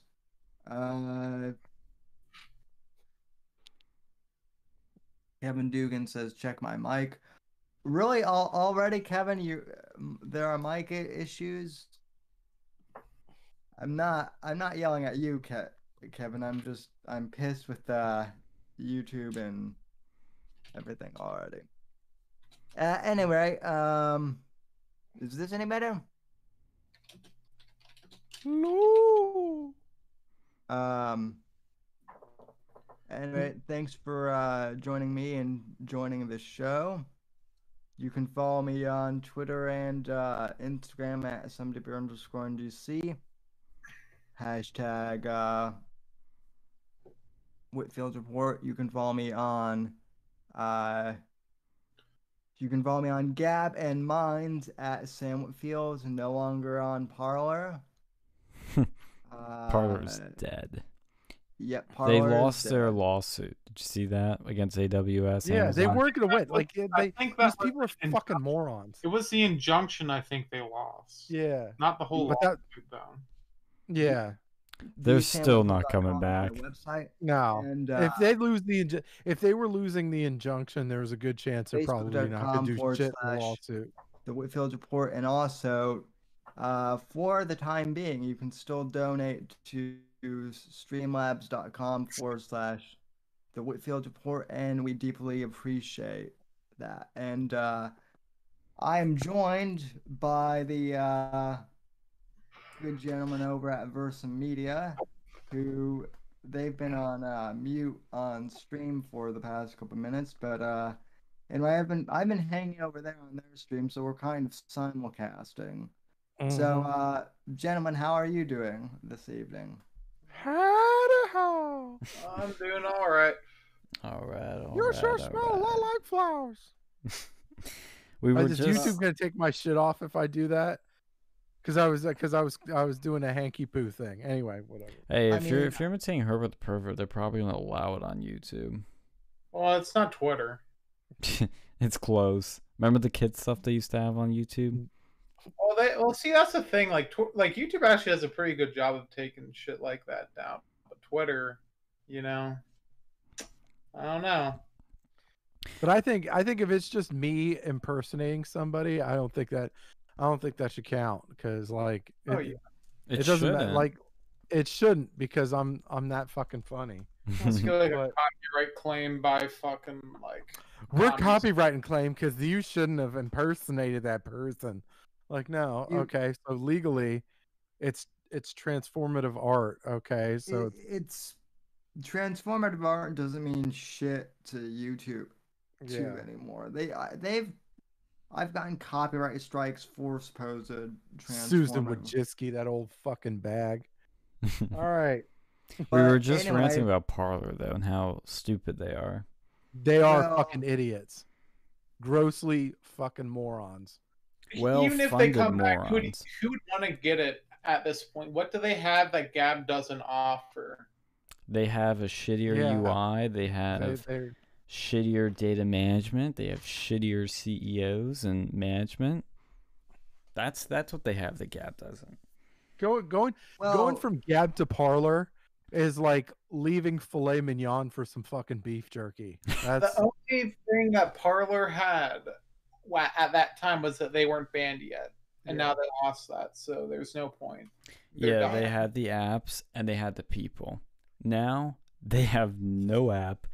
[SPEAKER 5] Kevin Dugan says, "Check my mic." Really, al- already, Kevin, you um, there are mic issues. I'm not. I'm not yelling at you, Ke- Kevin. I'm just. I'm pissed with uh, YouTube and everything already. Uh, anyway, um, is this any better?
[SPEAKER 3] No.
[SPEAKER 5] Um. Anyway, thanks for uh, joining me and joining the show. You can follow me on Twitter and uh, Instagram at SMDB underscore NGC. Hashtag uh, Whitfield Report. You can follow me on uh, You can follow me on Gab and Minds at Sam Whitfield, no longer on Parler.
[SPEAKER 1] Parler's
[SPEAKER 5] Uh,
[SPEAKER 1] dead.
[SPEAKER 5] Yep,
[SPEAKER 1] They lost their
[SPEAKER 5] dead.
[SPEAKER 1] lawsuit. Did you see that against AWS?
[SPEAKER 3] Yeah, they
[SPEAKER 1] Amazon?
[SPEAKER 3] weren't gonna win. Like it-
[SPEAKER 2] I
[SPEAKER 3] they,
[SPEAKER 2] think
[SPEAKER 3] these
[SPEAKER 2] was
[SPEAKER 3] people are
[SPEAKER 2] an
[SPEAKER 3] fucking morons.
[SPEAKER 2] It was the injunction I think they lost.
[SPEAKER 3] Yeah,
[SPEAKER 2] Not the whole
[SPEAKER 3] But that-
[SPEAKER 2] lawsuit though.
[SPEAKER 3] yeah.
[SPEAKER 1] They're still not coming back.
[SPEAKER 5] Website
[SPEAKER 3] No,
[SPEAKER 5] and
[SPEAKER 3] if
[SPEAKER 5] uh,
[SPEAKER 3] they lose the inju- if they were losing the injunction, there was a good chance they're probably not
[SPEAKER 5] Facebook.com
[SPEAKER 3] gonna do shit in the lawsuit.
[SPEAKER 5] the Whitfield Report, and also, uh, for the time being, you can still donate to streamlabs.com forward slash the Whitfield Report, and we deeply appreciate that. And uh, I am joined by the uh, good gentleman over at Versa Media, who they've been on uh, mute on stream for the past couple minutes, but uh, and I've been I've been hanging over there on their stream, so we're kind of simulcasting. So,
[SPEAKER 3] Mhm.
[SPEAKER 5] uh, gentlemen, how are you doing this evening?
[SPEAKER 3] Howdy-ho.
[SPEAKER 2] I'm doing all right.
[SPEAKER 1] All right. All
[SPEAKER 3] You
[SPEAKER 1] right,
[SPEAKER 3] sure
[SPEAKER 1] all
[SPEAKER 3] smell a lot like flowers.
[SPEAKER 1] we were
[SPEAKER 3] Is
[SPEAKER 1] just.
[SPEAKER 3] YouTube gonna take my shit off if I do that? Because I was because I was I was doing a hanky poo thing. Anyway, whatever.
[SPEAKER 1] Hey,
[SPEAKER 5] I
[SPEAKER 1] if you're
[SPEAKER 5] mean-
[SPEAKER 1] if you're imitating Herbert the pervert, they're probably gonna allow it on YouTube.
[SPEAKER 2] Well, it's not Twitter.
[SPEAKER 1] it's close. Remember the kid stuff they used to have on YouTube?
[SPEAKER 2] Well, they well see that's the thing. Like tw- like YouTube actually does a pretty good job of taking shit like that down. But Twitter, you know, I don't know.
[SPEAKER 3] But I think I think if it's just me impersonating somebody, I don't think that I don't think that should count because like it,
[SPEAKER 2] Oh, yeah.
[SPEAKER 3] it, doesn't matter. Like it shouldn't because I'm I'm that fucking funny.
[SPEAKER 2] Let's get like a copyright claim by fucking like.
[SPEAKER 3] We're
[SPEAKER 2] Commies.
[SPEAKER 3] copywriting claim because you shouldn't have impersonated that person. Like no,
[SPEAKER 5] You-
[SPEAKER 3] okay, so legally, it's it's transformative art. Okay, so
[SPEAKER 5] It- it's transformative art doesn't mean shit to YouTube too
[SPEAKER 3] yeah,
[SPEAKER 5] anymore. They I, they've I've gotten copyright strikes for supposed
[SPEAKER 3] Susan
[SPEAKER 5] transformative.
[SPEAKER 3] Wojcicki, that old fucking bag. All right,
[SPEAKER 1] we
[SPEAKER 5] But
[SPEAKER 1] were just
[SPEAKER 5] anyway-
[SPEAKER 1] ranting about Parler though and how stupid they are.
[SPEAKER 3] they are
[SPEAKER 5] Well-
[SPEAKER 3] fucking idiots, grossly fucking morons.
[SPEAKER 1] Well
[SPEAKER 2] Even if they
[SPEAKER 1] funded
[SPEAKER 2] come back, who'd, who'd want to get it at this point? What do they have that Gab doesn't offer?
[SPEAKER 1] They have a shittier
[SPEAKER 3] Yeah.
[SPEAKER 1] UI. They
[SPEAKER 3] They,
[SPEAKER 1] have
[SPEAKER 3] they're
[SPEAKER 1] shittier data management. They have shittier CEOs and management. That's that's what they have. that Gab doesn't.
[SPEAKER 3] going going
[SPEAKER 5] well,
[SPEAKER 3] going from Gab to Parler is like leaving filet mignon for some fucking beef jerky. That's
[SPEAKER 2] The only thing that Parler had wa- at that time was that they weren't banned yet, and
[SPEAKER 3] Yeah.
[SPEAKER 2] now they lost that, so there's no point. They're
[SPEAKER 1] Yeah,
[SPEAKER 2] done.
[SPEAKER 1] they had the apps and they had the people. Now they have no app,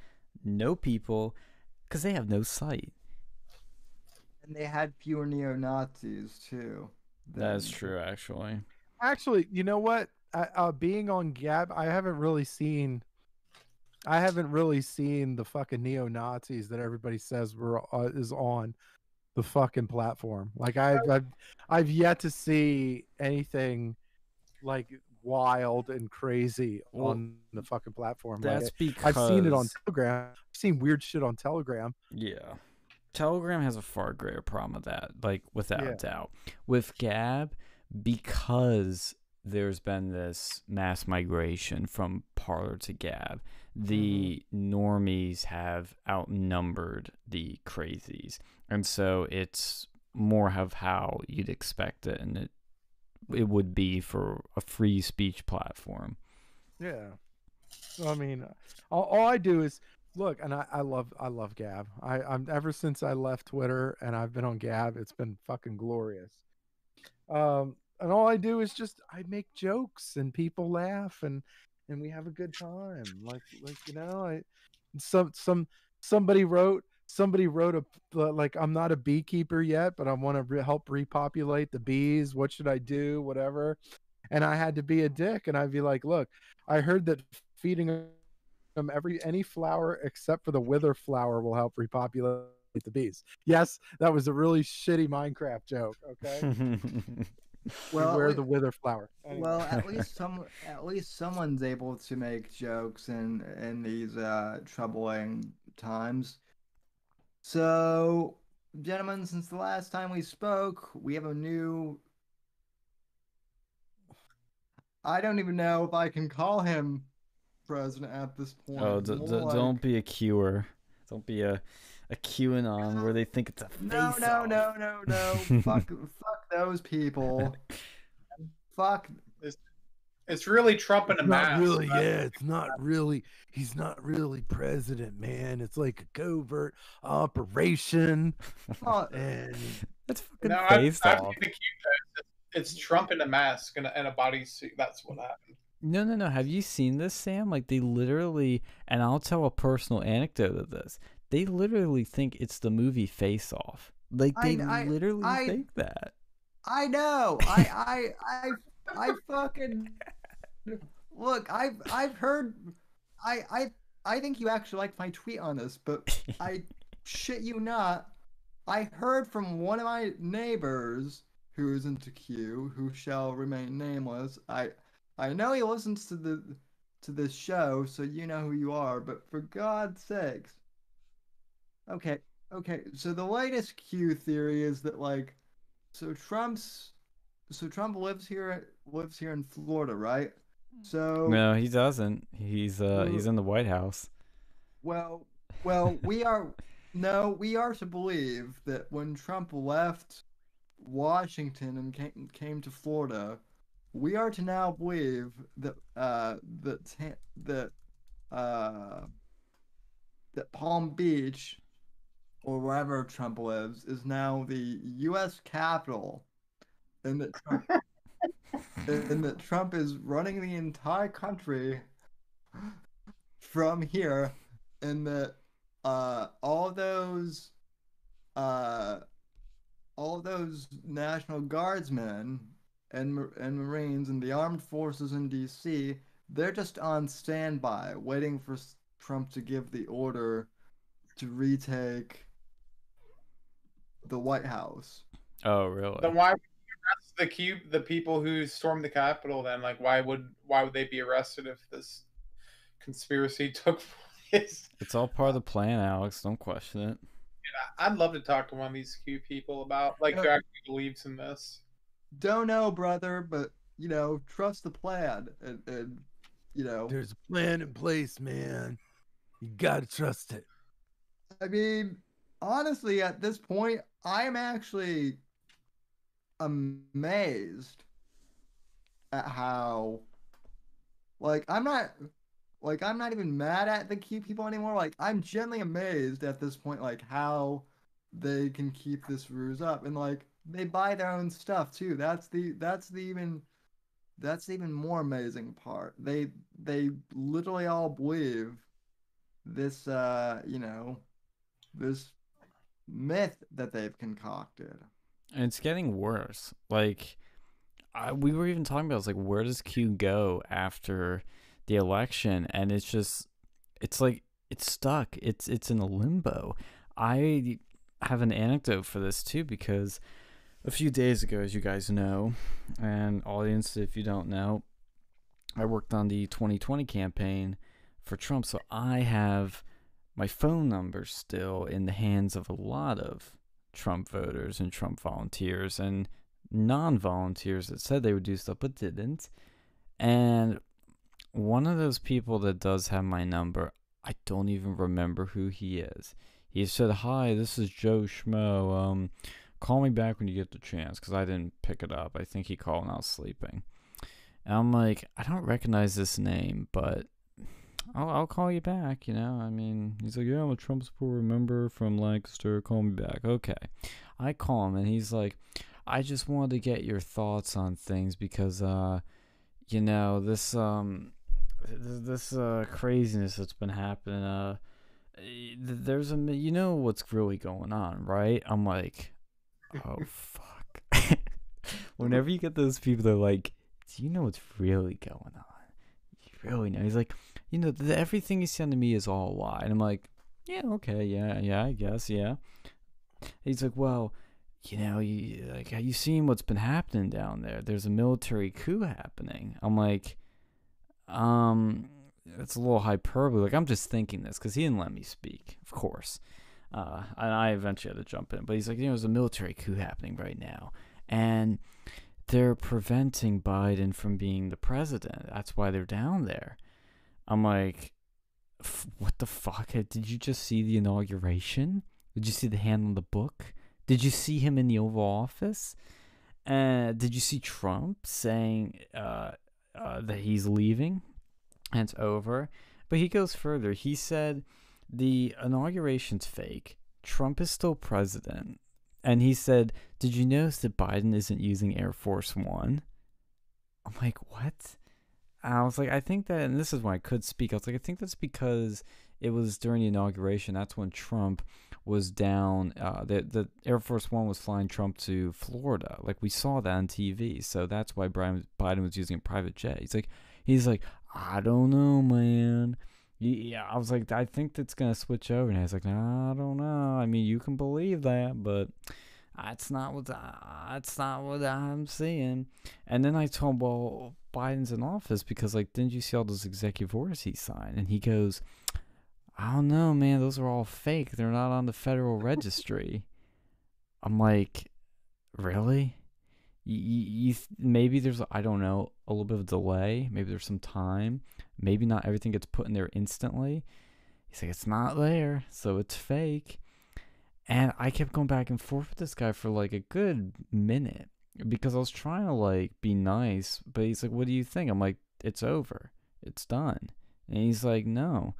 [SPEAKER 1] no people, because they have no site.
[SPEAKER 5] and they had fewer neo Nazis too.
[SPEAKER 1] That's true, actually.
[SPEAKER 3] Actually, you know what? I, uh, being on Gab, I haven't really seen. I haven't really seen the fucking neo Nazis that everybody says were uh, is on the fucking platform. Like I've, I've I've yet to see anything like wild and crazy
[SPEAKER 1] Well,
[SPEAKER 3] on the fucking platform. Like,
[SPEAKER 1] That's because
[SPEAKER 3] I've seen it on Telegram. I've seen weird shit on Telegram.
[SPEAKER 1] Yeah. Telegram has a far greater problem with that, like without
[SPEAKER 3] Yeah.
[SPEAKER 1] a doubt. With Gab, because there's been this mass migration from Parler to Gab, the normies have outnumbered the crazies. And so it's more of how you'd expect it and it it would be for a free speech platform.
[SPEAKER 3] Yeah. So, I mean, all, all I do is look, and I, I love I love Gab. I, I'm ever since I left Twitter and I've been on Gab, it's been fucking glorious. Um, and all I do is just I make jokes and people laugh and and we have a good time. Like like you know, I some some somebody wrote somebody wrote a like I'm not a beekeeper yet, but I want to re- help repopulate the bees. What should I do? Whatever. And I had to be a dick, and I'd be like, "Look, I heard that feeding them every any flower except for the wither flower will help repopulate the bees." Yes, that was a really shitty Minecraft joke. Okay,
[SPEAKER 5] Well,
[SPEAKER 3] beware
[SPEAKER 5] we-
[SPEAKER 3] the wither flower. Anyway.
[SPEAKER 5] Well, at least some, at least someone's able to make jokes in in these uh, troubling times. So, gentlemen, since the last time we spoke, we have a new. I don't even know if I can call him president at this point.
[SPEAKER 1] Oh, d- d-
[SPEAKER 5] like-
[SPEAKER 1] don't be a Qer. Don't be a a QAnon where they think it's a
[SPEAKER 5] No,
[SPEAKER 1] face
[SPEAKER 5] no, no, no, no. fuck, fuck those people. fuck.
[SPEAKER 2] It's it's really Trump in a mask.
[SPEAKER 3] really,
[SPEAKER 2] That's-
[SPEAKER 3] yeah. It's not really. He's not really president, man. It's like a covert operation,
[SPEAKER 5] Oh,
[SPEAKER 3] and
[SPEAKER 1] That's fucking
[SPEAKER 2] No, I,
[SPEAKER 1] face
[SPEAKER 2] I
[SPEAKER 1] off.
[SPEAKER 2] think the Q guys, it's, it's Trump in a mask and a, and a bodysuit. That's what happened.
[SPEAKER 1] No, no, no. Have you seen this, Sam? Like they literally, and I'll tell a personal anecdote of this. They literally think it's the movie Face Off. Like
[SPEAKER 5] I-
[SPEAKER 1] they
[SPEAKER 5] I-
[SPEAKER 1] literally
[SPEAKER 5] I-
[SPEAKER 1] think that.
[SPEAKER 5] I know. I, I, I, I fucking look. I've, I've heard. I, I, I think you actually liked my tweet on this, but I shit you not. I heard from one of my neighbors who is into Q, who shall remain nameless. I, I know he listens to the, to this show, so you know who you are. But for God's sakes. Okay, okay. So the latest Q theory is that like so Trump's so Trump lives here lives here in Florida, right? So
[SPEAKER 1] No, he doesn't. He's uh he's in the White House.
[SPEAKER 5] well well we are no, we are to believe that when Trump left Washington and came came to Florida, we are to now believe that uh that that uh that Palm Beach or wherever Trump lives is now the US Capitol and that Trump, and that Trump is running the entire country from here and that uh all those uh all those national guardsmen and and marines and the armed forces in DC they're just on standby waiting for Trump to give the order to retake the White House.
[SPEAKER 1] Oh, really?
[SPEAKER 2] Then why would you arrest the Q, the people who stormed the Capitol? Then, like, why would why would they be arrested if this conspiracy took place?
[SPEAKER 1] It's all part of the plan, Alex. Don't question it.
[SPEAKER 2] I'd love to talk to one of these Q people about like who actually believes in this.
[SPEAKER 5] Don't know, brother, but you know, trust the plan and, and you know,
[SPEAKER 3] there's a plan in place, man. You gotta trust it.
[SPEAKER 5] I mean, honestly, at this point, I am actually amazed at how, like, I'm not, like, I'm not even mad at the Q people anymore. Like, I'm genuinely amazed at this point, like, how they can keep this ruse up, and like, they buy their own stuff too. That's the, that's the even, that's the even more amazing part. They, they literally all believe this, uh, you know, this myth that they've concocted.
[SPEAKER 1] And it's getting worse. Like, I, we were even talking about, it's like, where does Q go after the election? And it's just, it's like, it's stuck. It's it's in a limbo. I have an anecdote for this too because a few days ago, as you guys know, and audience, if you don't know, I worked on the 2020 campaign for Trump, so I have my phone number still in the hands of a lot of Trump voters and Trump volunteers and non volunteers that said they would do stuff but didn't. And one of those people that does have my number, I don't even remember who he is. He said, Hi, this is Joe Schmo. Um, call me back when you get the chance because I didn't pick it up. I think he called when I was sleeping. And I'm like, I don't recognize this name, but I'll, I'll call you back, you know? I mean, he's like, yeah, I'm a Trump supporter member from Lancaster. Call me back. Okay. I call him, and he's like, I just wanted to get your thoughts on things because, uh, you know, this, um, th- this, uh, craziness that's been happening, uh, there's a, you know what's really going on, right? I'm like, oh, fuck. Whenever you get those people they're like, do you know what's really going on? You really know? He's like, you know, the, everything he's saying to me is all a lie. And I'm like, yeah, okay, yeah, yeah, I guess, yeah. He's like, well, you know, you like, have you seen what's been happening down there? There's a military coup happening. I'm like, um, it's a little hyperbole. Like, I'm just thinking this because he didn't let me speak, of course. uh, and I eventually had to jump in. But he's like, you know, there's a military coup happening right now, and they're preventing Biden from being the president. That's why they're down there. I'm like, "F- what the fuck? Did you just see the inauguration? Did you see the hand on the book? Did you see him in the Oval Office? Uh, did you see Trump saying uh, uh, that he's leaving and it's over? But he goes further. He said the inauguration's fake. Trump is still president. And he said, Did you notice that Biden isn't using Air Force One? I'm like, What? I was like, I think that, and this is when I could speak. I was like, I think that's because it was during the inauguration. That's when Trump was down. Uh, the the Air Force One was flying Trump to Florida. Like we saw that on TV. So that's why Brian Biden was using a private jet. He's like, he's like, I don't know, man. Yeah, I was like, I think that's gonna switch over, and was like, I don't know. I mean, you can believe that, but that's not what I, that's not what I'm seeing. And then I told him, well, Biden's in office because, like, didn't you see all those executive orders he signed? And he goes, I don't know, man. Those are all fake. They're not on the federal registry. I'm like, really? You, you, you maybe there's I don't know a little bit of delay. Maybe there's some time. Maybe not everything gets put in there instantly. He's like, it's not there, so it's fake. And I kept going back and forth with this guy for like a good minute because I was trying to like be nice, but he's like, "What do you think?" I'm like, "It's over. It's done." And he's like, "No."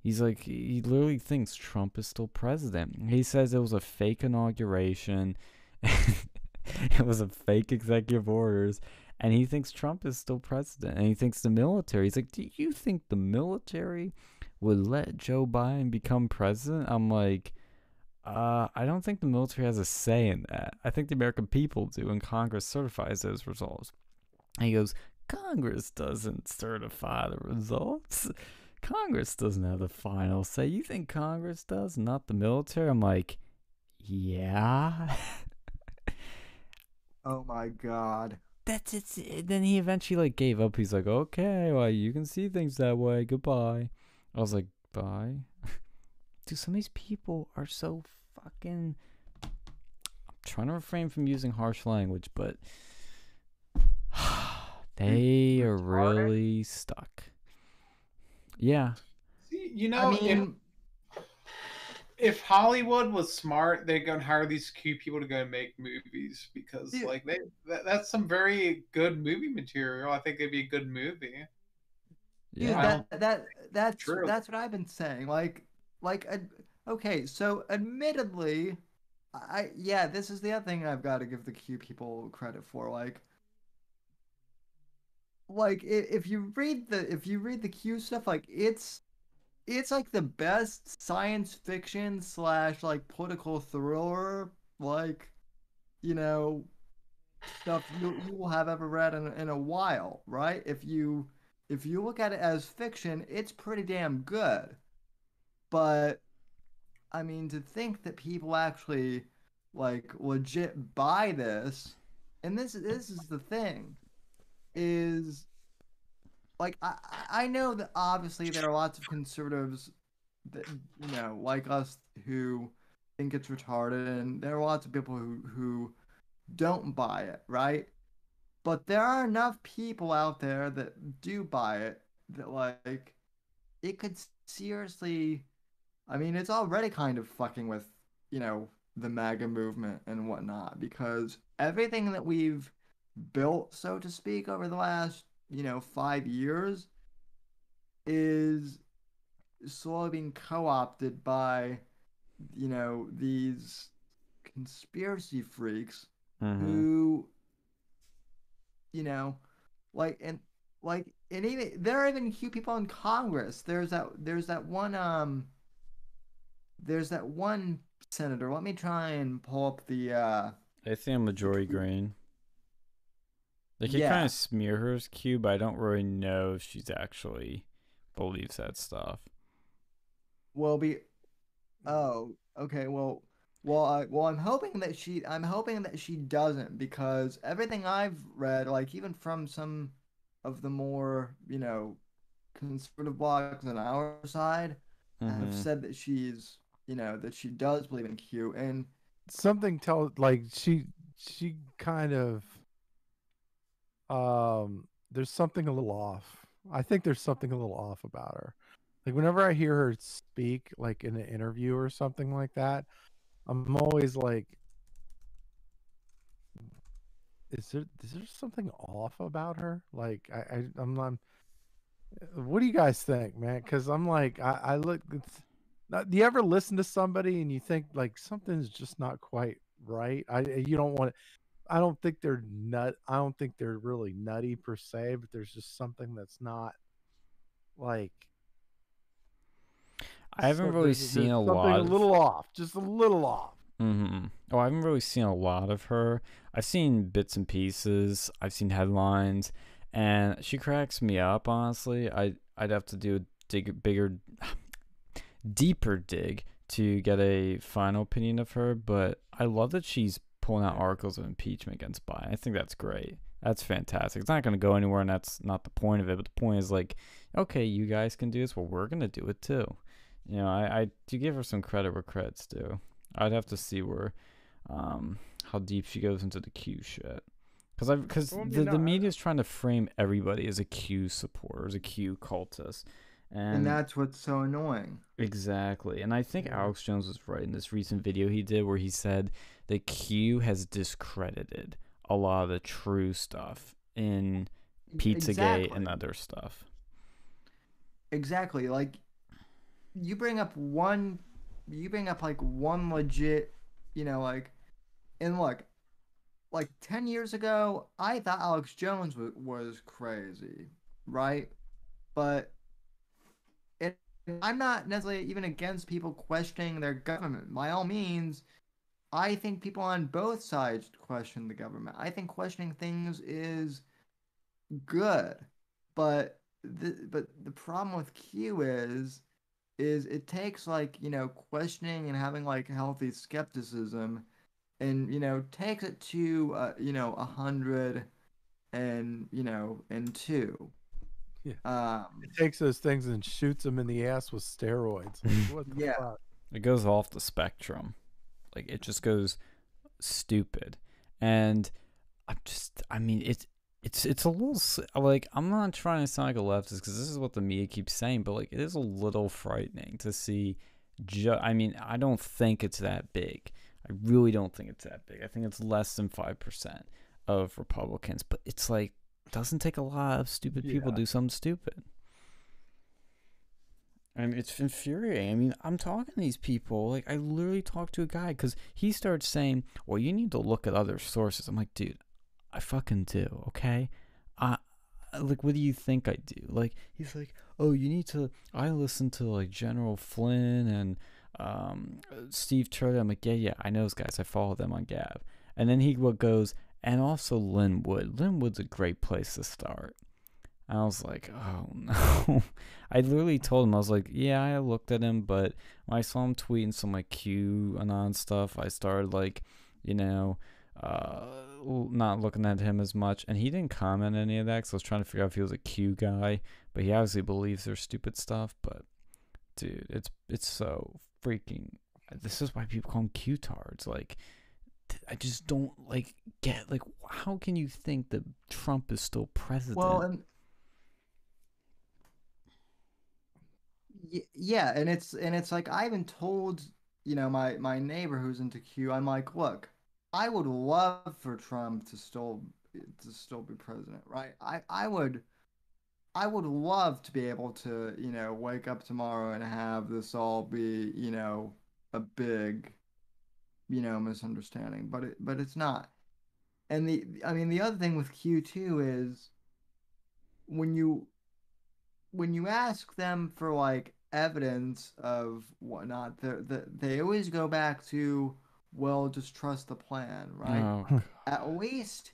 [SPEAKER 1] He's like, he literally thinks Trump is still president. He says it was a fake inauguration. it was a fake executive orders. And he thinks Trump is still president. And he thinks the military. He's like, Do you think the military would let Joe Biden become president? I'm like, uh, I don't think the military has a say in that. I think the American people do, and Congress certifies those results. And he goes, Congress doesn't certify the results. Congress doesn't have the final say. You think Congress does, not the military? I'm like, yeah.
[SPEAKER 5] Oh my god.
[SPEAKER 1] That's it. Then he eventually like gave up. He's like, okay, well, you can see things that way. Goodbye. I was like, bye. Dude, some of these people are so fucking. I'm trying to refrain from using harsh language, but they are really stuck. Yeah.
[SPEAKER 2] See, you know,
[SPEAKER 5] I mean,
[SPEAKER 2] if, if Hollywood was smart, they'd go and hire these Q people to go and make movies because,
[SPEAKER 5] Yeah.
[SPEAKER 2] like, they that, that's some very good movie material. I think it'd be a good movie.
[SPEAKER 5] Dude,
[SPEAKER 1] Yeah.
[SPEAKER 5] that that that's
[SPEAKER 2] True.
[SPEAKER 5] that's what I've been saying. Like like okay, so admittedly, I yeah, this is the other thing I've got to give the Q people credit for. Like like if you read the if you read the Q stuff, like it's it's like the best science fiction slash like political thriller like you know stuff you you will have ever read in in a while, right? If you if you look at it as fiction, it's pretty damn good. But I mean, to think that people actually like legit buy this, and this this is the thing, is like I I know that obviously there are lots of conservatives that you know like us who think it's retarded, and there are lots of people who who don't buy it, right? But there are enough people out there that do buy it that like it could seriously I mean it's already kind of fucking with, you know, the MAGA movement and whatnot because everything that we've built, so to speak, over the last, you know, five years is slowly being co-opted by, you know, these conspiracy freaks
[SPEAKER 1] Mhm.
[SPEAKER 5] who you know like and like and even there are even Q people in congress there's that there's that one um there's that one senator let me try and pull up the uh
[SPEAKER 1] I think I'm Marjorie Greene. They can
[SPEAKER 5] Yeah.
[SPEAKER 1] kind of smear her as Q, but I don't really know if she's actually believes that stuff.
[SPEAKER 5] will be oh okay well well I, well i'm hoping that she i'm hoping that she doesn't because everything i've read like even from some of the more you know conservative blogs on our side have
[SPEAKER 1] Mhm.
[SPEAKER 5] said that she's you know, that she does believe in Q. And
[SPEAKER 3] something tell like she she kind of um there's something a little off. I think there's something a little off about her. Like whenever I hear her speak like in an interview or something like that, I'm always like is there is there something off about her? Like I, I I'm not what do you guys think, man? Because I'm like, I, I look. It's, not, do you ever listen to somebody and you think like something's just not quite right? I you don't want. I don't think they're nut. I don't think they're really nutty per se, but there's just something that's not like.
[SPEAKER 1] I haven't really seen a lot.
[SPEAKER 3] A little off, just a little off.
[SPEAKER 1] Mm-hmm. Oh, I haven't really seen a lot of her. I've seen bits and pieces. I've seen headlines, and she cracks me up. Honestly, I I'd have to do a dig bigger, deeper dig to get a final opinion of her. But I love that she's pulling out articles of impeachment against Biden. I think that's great. That's fantastic. It's not going to go anywhere, and that's not the point of it. But the point is like, okay, you guys can do this. Well, we're going to do it too. You know, I, I do give her some credit where credit's due. I'd have to see where, um, how deep she goes into the Q shit. Because I, because
[SPEAKER 3] Well, I mean,
[SPEAKER 1] the, the
[SPEAKER 3] I-
[SPEAKER 1] media's trying to frame everybody as a Q supporter, as a Q cultist, and,
[SPEAKER 5] and that's what's so annoying.
[SPEAKER 1] exactly. And I think Alex Jones was right in this recent video he did where he said that Q has discredited a lot of the true stuff in Pizzagate
[SPEAKER 5] Exactly.
[SPEAKER 1] and other stuff.
[SPEAKER 5] Exactly. Like you bring up one you bring up like one legit, you know, like and look, like 10 years ago, I thought Alex Jones was, was crazy, right? But I'm not necessarily even against people questioning their government. By all means, I think people on both sides question the government. I think questioning things is good, but the but the problem with Q is is it takes like you know questioning and having like healthy skepticism and you know takes it to uh, you know a hundred and you know and two
[SPEAKER 3] Yeah.
[SPEAKER 5] um
[SPEAKER 3] It takes those things and shoots them in the ass with steroids. Like, what the
[SPEAKER 5] Yeah.
[SPEAKER 3] fuck?
[SPEAKER 1] It goes off the spectrum. Like it just goes stupid. And I'm just I mean it's it's it's a little like I'm not trying to sound like a leftist cuz this is what the media keeps saying, but like it is a little frightening to see ju- I mean, I don't think it's that big. I really don't think it's that big. I think it's less than 5% of Republicans, but it's like doesn't take a lot of stupid people
[SPEAKER 3] Yeah.
[SPEAKER 1] do something stupid. I mean, it's infuriating. I mean, I'm talking to these people. Like, I literally talked to a guy because he starts saying, "Well, you need to look at other sources." I'm like, dude, I fucking do. Okay, I like, what do you think I do? Like, he's like, "Oh, you need to." I listen to like General Flynn and um, Steve Turley. I'm like, yeah, yeah, I know those guys. I follow them on Gab. And then he what goes, and also Lin Wood. Linwood's a great place to start. I was like, oh no. I literally told him, I was like, yeah, I looked at him, but when I saw him tweeting some like QAnon stuff, I started like, you know, uh, not looking at him as much. And he didn't comment any of that because I was trying to figure out if he was a Q guy, but he obviously believes there's stupid stuff. But dude, it's it's so freaking. This is why people call him Q-tards. Like, I just don't like get like how can you think that Trump is still president?
[SPEAKER 5] well and yeah and it's and it's like i even told you know my my neighbor who's into q i'm like look i would love for trump to still to still be president right i i would i would love to be able to you know wake up tomorrow and have this all be you know a big you know misunderstanding but it but it's not and the i mean the other thing with q2 is when you when you ask them for like evidence of whatnot, they they they always go back to, well, just trust the plan, right?
[SPEAKER 1] Oh, hmm.
[SPEAKER 5] At least,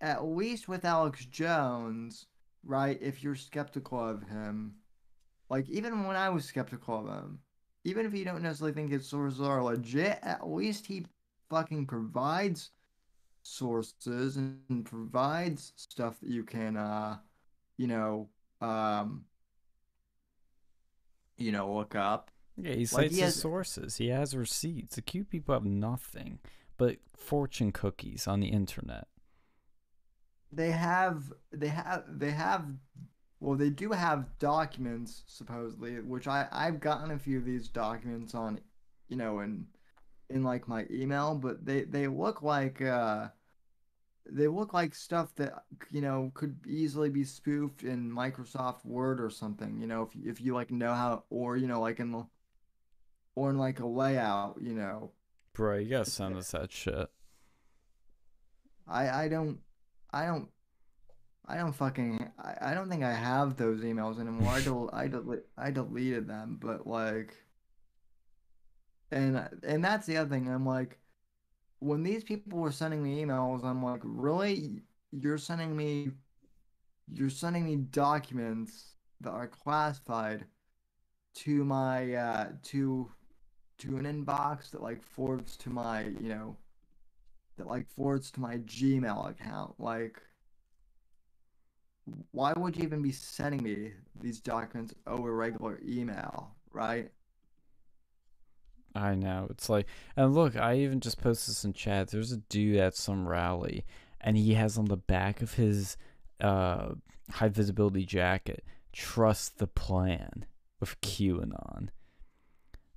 [SPEAKER 5] at least with Alex Jones, right? If you're skeptical of him, like even when I was skeptical of him, even if you don't necessarily think his sources are legit, at least he fucking provides sources and provides stuff that you can, uh, you know, um, you know, look up.
[SPEAKER 1] Yeah, he
[SPEAKER 5] Like,
[SPEAKER 1] cites
[SPEAKER 5] he
[SPEAKER 1] his
[SPEAKER 5] has-
[SPEAKER 1] sources. He has receipts. The Q people have nothing but fortune cookies on the internet.
[SPEAKER 5] they have they have they have well they do have documents supposedly which i i've gotten a few of these documents on you know in in like my email but they they look like uh they look like stuff that you know could easily be spoofed in microsoft word or something you know if, if you like know how or you know like in the or in like a layout you know
[SPEAKER 1] Bro, you gotta send us that shit.
[SPEAKER 5] I I don't I don't I don't fucking I, I don't think I have those emails anymore. I del I del I deleted them, but like and and that's the other thing. I'm like when these people were sending me emails, I'm like, "Really? You're sending me you're sending me documents that are classified to my uh to to an inbox that like forwards to my, you know, that like forwards to my Gmail account. Like, why would you even be sending me these documents over regular email, right?
[SPEAKER 1] I know. It's like, and look, I even just posted this in chat. There's a dude at some rally, and he has on the back of his uh, high visibility jacket, "Trust the plan" with QAnon.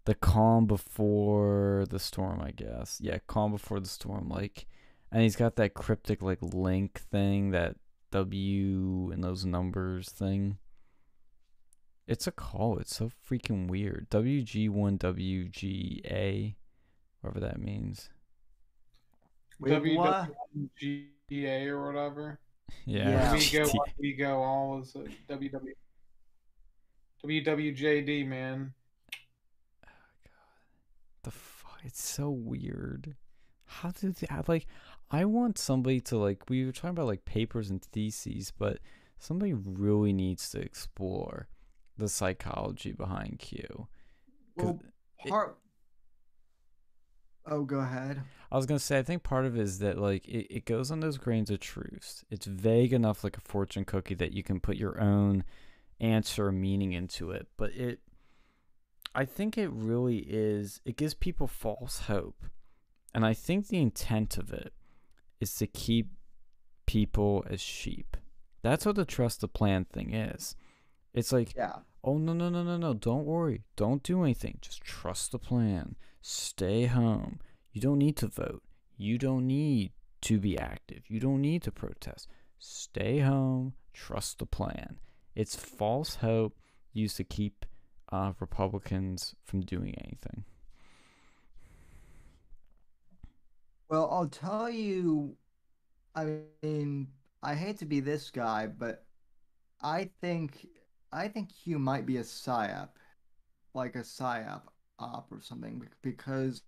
[SPEAKER 1] The calm before the storm, I guess. Yeah, calm before the storm. Like, and he's got that cryptic like link thing, that W and those numbers thing. It's a call. It's so freaking weird. WG1WGA, whatever that means.
[SPEAKER 5] Wait, what?
[SPEAKER 2] WWGA or whatever.
[SPEAKER 5] Yeah.
[SPEAKER 2] We go, we go. All is a WW. WWJD, man. Oh, God.
[SPEAKER 1] the fuck? It's so weird. How did that like? I want somebody to like. We were talking about like papers and theses, but somebody really needs to explore the psychology behind Q.
[SPEAKER 5] Well,
[SPEAKER 1] it-
[SPEAKER 5] Oh, go ahead.
[SPEAKER 1] I was gonna say I think part of it is that like it, it goes on those grains of truth. It's vague enough like a fortune cookie that you can put your own answer or meaning into it. But it I think it really is it gives people false hope. And I think the intent of it is to keep people as sheep. That's what the trust the plan thing is. It's like
[SPEAKER 5] Yeah.
[SPEAKER 1] Oh no no no no no! Don't worry. Don't do anything. Just trust the plan. Stay home. You don't need to vote. You don't need to be active. You don't need to protest. Stay home. Trust the plan. It's false hope used to keep uh, Republicans from doing anything.
[SPEAKER 5] Well, I'll tell you. I mean, I hate to be this guy, but I think I think Hugh might be a psyop, like a psyop op or something. Because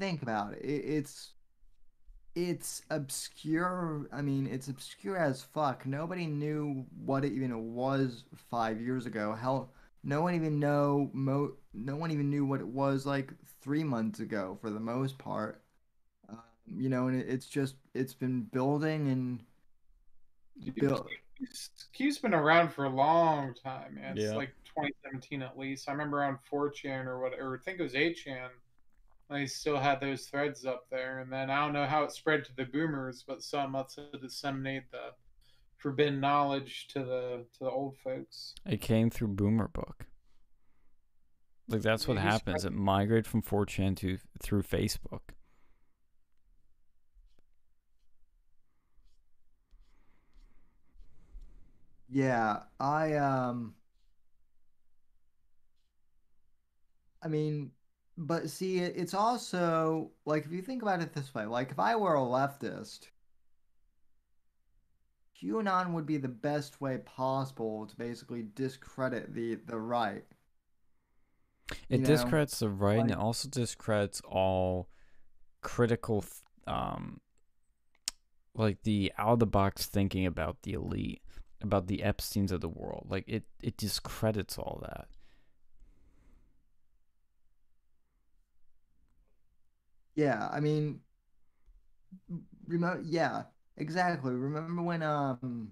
[SPEAKER 5] think about it, it it's it's obscure. I mean, it's obscure as fuck. Nobody knew what it even was five years ago. Hell, no one even know mo. No one even knew what it was like three months ago, for the most part. You know, and it, it's just it's been building and Bill-
[SPEAKER 2] Q's- Q's been around for a long time, man. It's
[SPEAKER 1] Yeah.
[SPEAKER 2] like 2017 at least. I remember on 4chan or what, or I think it was 8chan. They still had those threads up there, and then I don't know how it spread to the boomers, but some must have disseminate the forbidden knowledge to the to the old folks.
[SPEAKER 1] It came through Boomer Book. Like that's what
[SPEAKER 2] Yeah,
[SPEAKER 1] happens. It migrated from 4chan to through Facebook.
[SPEAKER 5] Yeah, I um I mean, but see, it's also like if you think about it this way, like if I were a leftist, QAnon would be the best way possible to basically discredit the the right.
[SPEAKER 1] It
[SPEAKER 5] You know,
[SPEAKER 1] discredits the right, and it also discredits all critical, th- um, like the out of the box thinking about the elite, about the Epstein's of the world. Like it, it discredits all that.
[SPEAKER 5] Yeah, I mean, remember, yeah, exactly. Remember when um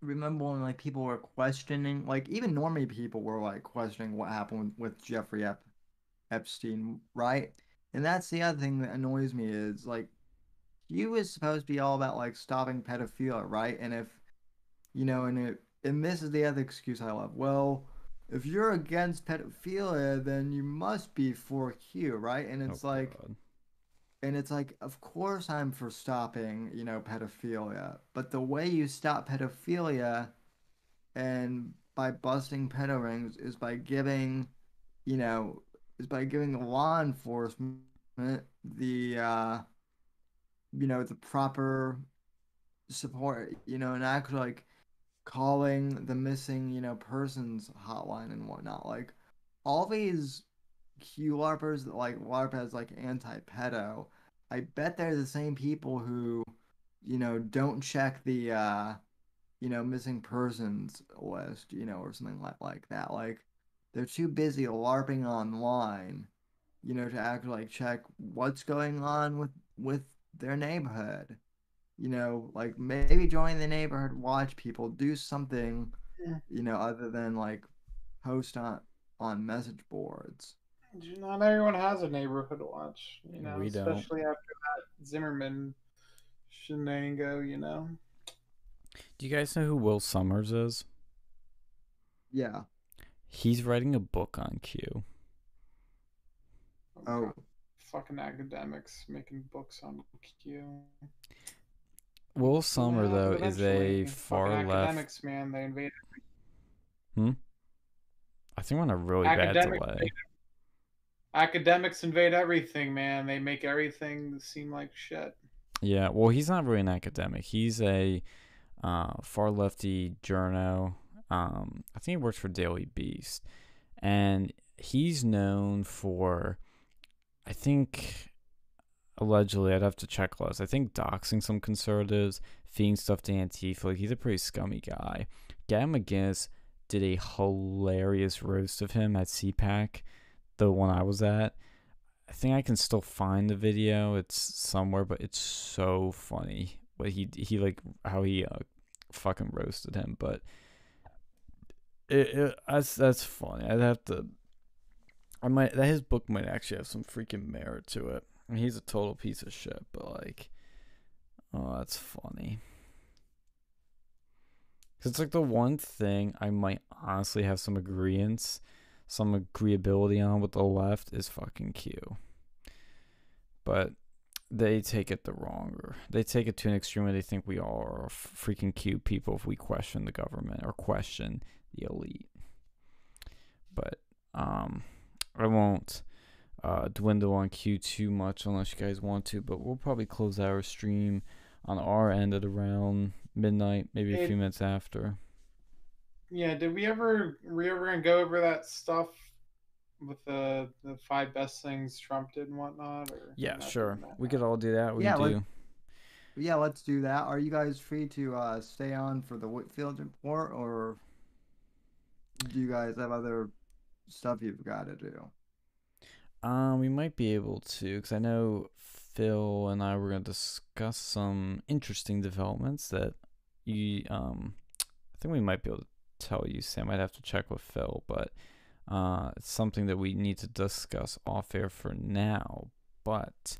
[SPEAKER 5] remember when like people were questioning, like even normie people were like questioning what happened with, Jeffrey Ep- Epstein, right? And that's the other thing that annoys me is like Q was supposed to be all about like stopping pedophilia, right? And if you know, and it and this is the other excuse I love. Well, if you're against pedophilia, then you must be for Q, right? And it's
[SPEAKER 1] Oh,
[SPEAKER 5] like
[SPEAKER 1] God.
[SPEAKER 5] and it's like, of course I'm for stopping, you know, pedophilia. But the way you stop pedophilia and by busting pedo rings is by giving, you know, is by giving law enforcement the uh you know, the proper support, you know, and actually like calling the missing, you know, persons hotline and whatnot. Like all these Q LARPers that like LARP as like anti pedo, I bet they're the same people who, you know, don't check the uh you know, missing persons list, you know, or something like like that. Like they're too busy LARPing online, you know, to actually like check what's going on with with their neighborhood. You know, like maybe join the neighborhood watch people, do something,
[SPEAKER 2] Yeah.
[SPEAKER 5] you know, other than like post on on message boards.
[SPEAKER 2] Not everyone has a neighborhood watch, you know,
[SPEAKER 1] We don't.
[SPEAKER 2] especially after that Zimmerman shenango, you know.
[SPEAKER 1] Do you guys know who Will Sommers is?
[SPEAKER 5] Yeah.
[SPEAKER 1] He's writing a book on Q.
[SPEAKER 5] Oh, oh.
[SPEAKER 2] God, fucking academics making books on Q.
[SPEAKER 1] Will Sommer
[SPEAKER 2] Yeah,
[SPEAKER 1] though is a far left.
[SPEAKER 2] academics, man. They invaded.
[SPEAKER 1] I think we're on a really bad
[SPEAKER 2] Academic
[SPEAKER 1] delay.
[SPEAKER 2] Academics invade everything, man. They make everything seem like shit.
[SPEAKER 1] Yeah, well, he's not really an academic. He's a uh, far lefty journo. Um, I think he works for Daily Beast, and he's known for, I think, allegedly, I'd have to check list. I think doxing some conservatives, feeding stuff to Antifa. Like he's a pretty scummy guy. Gavin McInnes did a hilarious roast of him at CPAC, the one I was at. I think I can still find the video. It's somewhere, but it's so funny. What he he like how he uh, fucking roasted him. But it, it that's that's funny. I'd have to. I might that his book might actually have some freaking merit to it. I mean, he's a total piece of shit, but like, oh, that's funny. 'Cause it's like the one thing I might honestly have some agreements some agreeability on with the left is fucking Q. But they take it the wronger. They take it to an extreme where they think we all are freaking Q people if we question the government or question the elite. But um, I won't uh, dwindle on Q too much unless you guys want to. But we'll probably close our stream on our end at around midnight, maybe a few minutes after.
[SPEAKER 2] Yeah, did we ever we ever gonna go over that stuff with the the five best things Trump did and whatnot? Or
[SPEAKER 1] Yeah, sure. We
[SPEAKER 2] now?
[SPEAKER 1] could all do that. We
[SPEAKER 5] Yeah,
[SPEAKER 1] can
[SPEAKER 5] let-
[SPEAKER 1] do.
[SPEAKER 5] yeah. Let's do that. Are you guys free to uh, stay on for the Whitfield report, or do you guys have other stuff you've got to do?
[SPEAKER 1] Um, we might be able to, because I know Phil and I were going to discuss some interesting developments that you, um, I think we might be able to tell you, Sam. I'd have to check with Phil, but uh, it's something that we need to discuss off air for now. But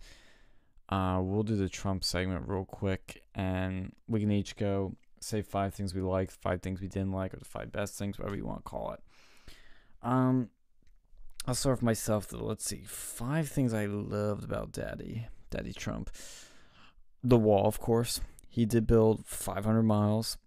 [SPEAKER 1] uh, we'll do the Trump segment real quick, and we can each go say five things we liked, five things we didn't like, or the five best things, whatever you want to call it. Um, I'll start with myself though. Let's see. Five things I loved about Daddy, Daddy Trump. The wall, of course. He did build 500 miles.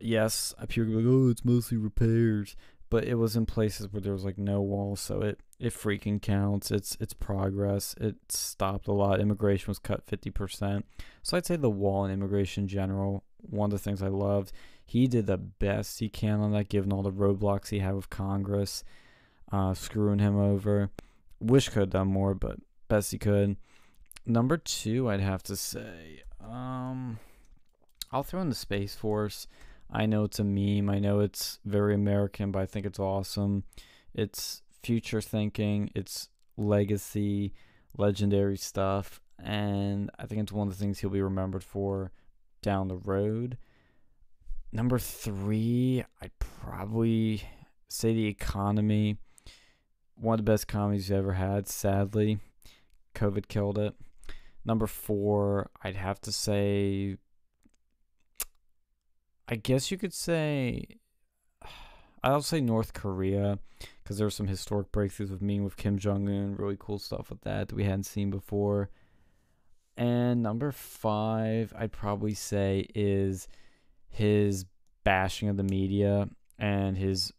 [SPEAKER 1] Yes, I people like, oh, it's mostly repairs, but it was in places where there was like no wall, so it it freaking counts. It's it's progress. It stopped a lot. Immigration was cut 50%. So I'd say the wall and immigration in general. One of the things I loved. He did the best he can on that, given all the roadblocks he had with Congress uh, screwing him over. Wish could have done more, but best he could. Number two, I'd have to say, um, I'll throw in the Space Force. I know it's a meme. I know it's very American, but I think it's awesome. It's future thinking. It's legacy, legendary stuff, and I think it's one of the things he'll be remembered for down the road. number three, I'd probably say the economy. One of the best economies we ever had. Sadly, COVID killed it. Number four, I'd have to say. I guess you could say. I'll say North Korea because there were some historic breakthroughs with meeting with Kim Jong Un. Really cool stuff with that that we hadn't seen before. And number five, I'd probably say is his bashing of the media and his,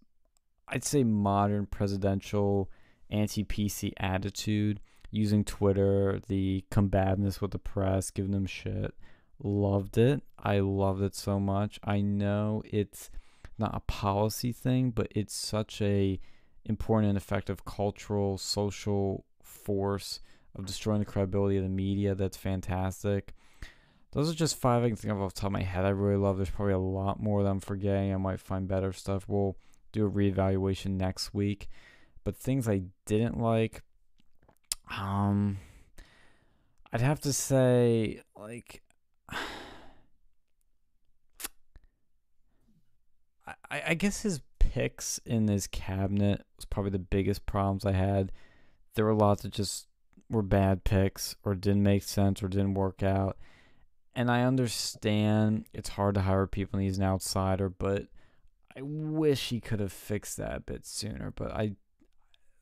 [SPEAKER 1] I'd say, modern presidential anti PC attitude, using Twitter, the combativeness with the press, giving them shit. Loved it. I loved it so much. I know it's not a policy thing, but it's such a important and effective cultural, social force of destroying the credibility of the media. That's fantastic. Those are just five I can think of off the top of my head. I really love. There's probably a lot more that I'm forgetting. I might find better stuff. We'll do a reevaluation next week. But things I didn't like, um, I'd have to say like. I, I guess his picks in his cabinet was probably the biggest problems I had. There were lots that just were bad picks or didn't make sense or didn't work out. And I understand it's hard to hire people and he's an outsider, but I wish he could have fixed that a bit sooner. But I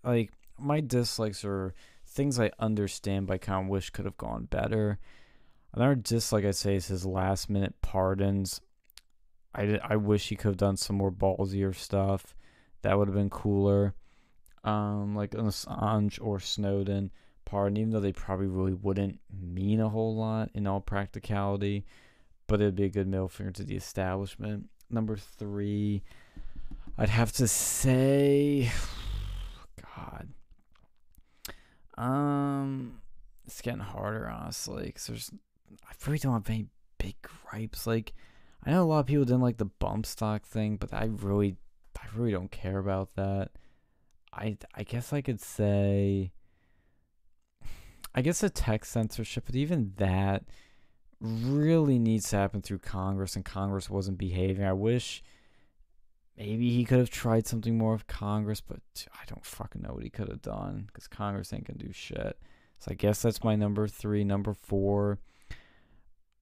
[SPEAKER 1] like my dislikes are things I understand but I kind of wish could have gone better. Another dislike I say is his last minute pardons. I, I wish he could have done some more ballsier stuff. That would have been cooler. Um, like Assange or Snowden pardon, even though they probably really wouldn't mean a whole lot in all practicality, but it'd be a good middle finger to the establishment. Number three, I'd have to say, God, um, it's getting harder honestly, because there's, I really don't have any big gripes. Like, I know a lot of people didn't like the bump stock thing, but I really, I really don't care about that. I, I guess I could say I guess the tech censorship, but even that really needs to happen through Congress, and Congress wasn't behaving. I wish maybe he could have tried something more with Congress, but I don't fucking know what he could have done because Congress ain't gonna do shit. So I guess that's my number three. Number four,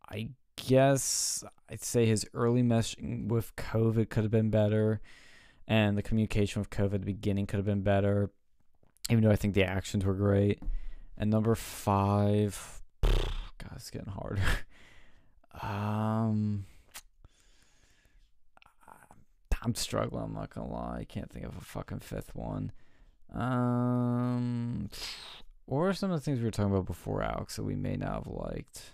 [SPEAKER 1] I guess I'd say his early messaging mm, with COVID could have been better, and the communication with COVID at the beginning could have been better, even though I think the actions were great. And number five, God, it's getting harder. um, I'm struggling. I'm not gonna lie. I can't think of a fucking fifth one. Um, what are some of the things we were talking about before, Alex, that we may not have liked?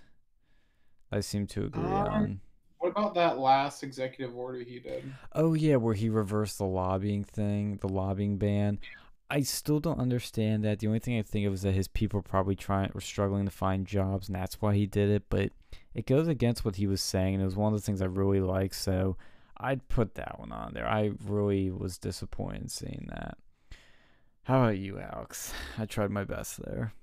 [SPEAKER 1] I seem to agree
[SPEAKER 2] Um,
[SPEAKER 1] on.
[SPEAKER 2] What about that last executive order he did?
[SPEAKER 1] Oh yeah, where he reversed the lobbying thing, the lobbying ban. I still don't understand that. The only thing I think of is that his people probably trying were struggling to find jobs, and that's why he did it. But it goes against what he was saying, and it was one of the things I really liked. So I'd put that one on there. I really was disappointed seeing that. How about you, Alex? I tried my best there.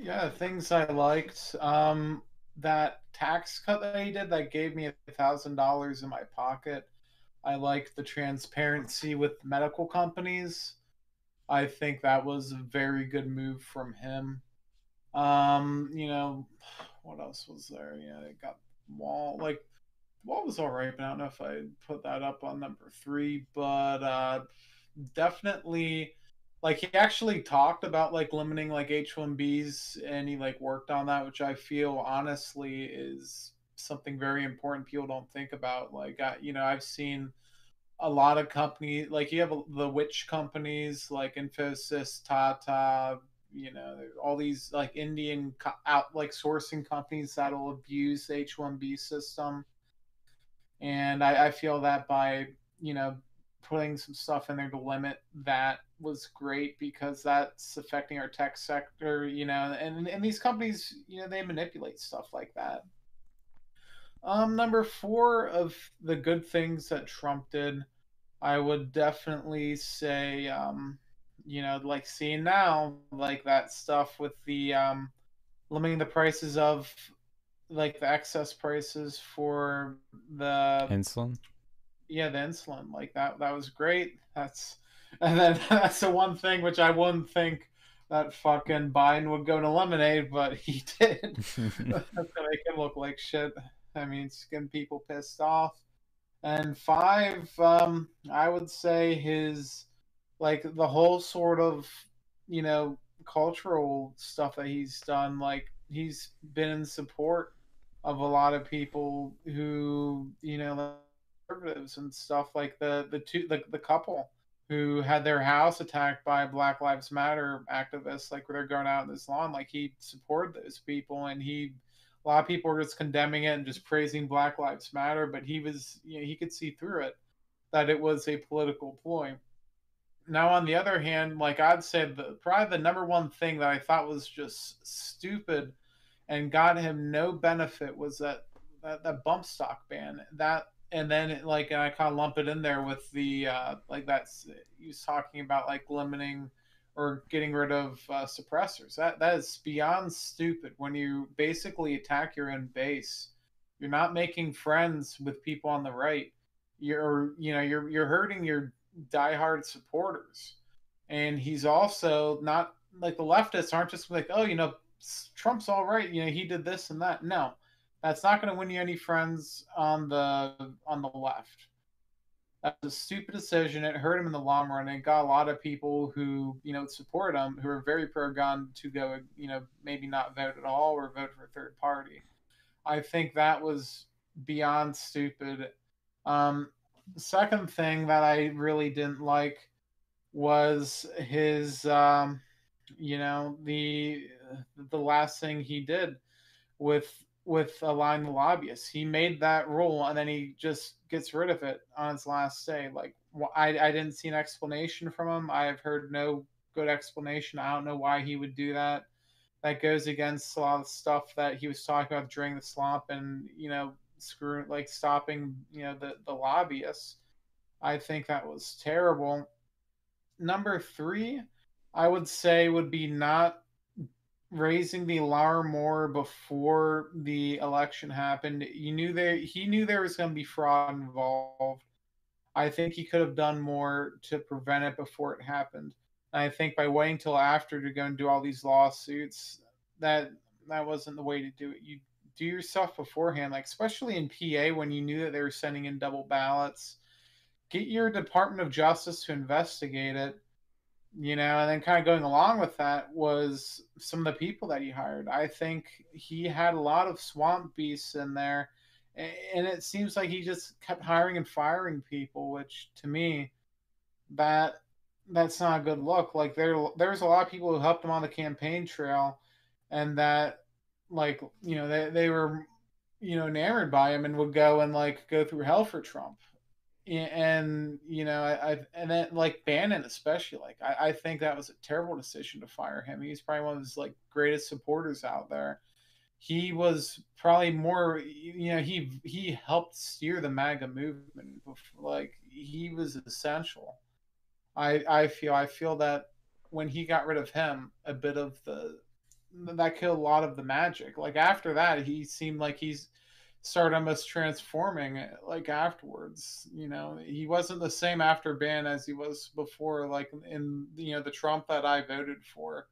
[SPEAKER 2] Yeah, things I liked. Um, that tax cut that he did that gave me a thousand dollars in my pocket. I like the transparency with medical companies. I think that was a very good move from him. Um, you know, what else was there? Yeah, it got wall like wall was all right, but I don't know if I put that up on number three, but uh definitely like he actually talked about like limiting like H1Bs and he like worked on that, which I feel honestly is something very important people don't think about. Like, I, you know, I've seen a lot of companies, like you have the witch companies like Infosys, Tata, you know, all these like Indian co- out like sourcing companies that'll abuse the H1B system. And I, I feel that by, you know, putting some stuff in there to limit that was great because that's affecting our tech sector, you know, and, and these companies, you know, they manipulate stuff like that. Um, number four of the good things that Trump did, I would definitely say, um, you know, like seeing now, like that stuff with the um, limiting the prices of like the excess prices for the
[SPEAKER 1] Insulin.
[SPEAKER 2] yeah the insulin like that that was great. That's and then that's the one thing which i wouldn't think that fucking biden would go to lemonade but he did. That's gonna make him look like shit. I mean it's getting people pissed off. And five um i would say his like the whole sort of you know cultural stuff that he's done like he's been in support of a lot of people who you know conservatives and stuff like the the two the, the couple who had their house attacked by black lives matter activists like they're going out in this lawn like he supported those people and he a lot of people were just condemning it and just praising black lives matter but he was you know he could see through it that it was a political ploy now on the other hand like i'd say the probably the number one thing that i thought was just stupid and got him no benefit was that that, that bump stock ban that and then like I kind of lump it in there with the uh, like that's he was talking about like limiting or getting rid of uh, suppressors. That that is beyond stupid. When you basically attack your own base, you're not making friends with people on the right. You're you know you're you're hurting your diehard supporters, and he's also not like the leftists aren't just like oh you know Trump's all right you know he did this and that. No, that's not going to win you any friends on the on the left. That was a stupid decision. It hurt him in the long run. It got a lot of people who you know support him, who are very pro-gun, to go you know maybe not vote at all or vote for a third party. I think that was beyond stupid. Um, second thing that I really didn't like was his, um, you know, the the last thing he did with with align the lobbyists. He made that rule and then he just gets rid of it on his last day. Like I, I didn't see an explanation from him. I have heard no good explanation. I don't know why he would do that. That goes against a lot of stuff that he was talking about during the slump and you know screw like stopping you know the the lobbyists. I think that was terrible. Number three, I would say would be not raising the alarm more before the election happened. You knew there he knew there was going to be fraud involved. I think he could have done more to prevent it before it happened. And I think by waiting till after to go and do all these lawsuits, that that wasn't the way to do it. You do your stuff beforehand, like especially in PA when you knew that they were sending in double ballots. Get your Department of Justice to investigate it you know, and then kind of going along with that was some of the people that he hired. I think he had a lot of swamp beasts in there, and it seems like he just kept hiring and firing people, which to me, that that's not a good look. Like there, there's a lot of people who helped him on the campaign trail, and that, like, you know, they they were, you know, enamored by him and would go and like go through hell for Trump and you know I, I and then like Bannon especially like I, I think that was a terrible decision to fire him. He's probably one of his like greatest supporters out there. He was probably more you know he he helped steer the MAGA movement. Like he was essential. I I feel I feel that when he got rid of him, a bit of the that killed a lot of the magic. Like after that, he seemed like he's started almost transforming eh, like afterwards you know? He wasn't the same after ban as he was before like in you know the trump that i voted for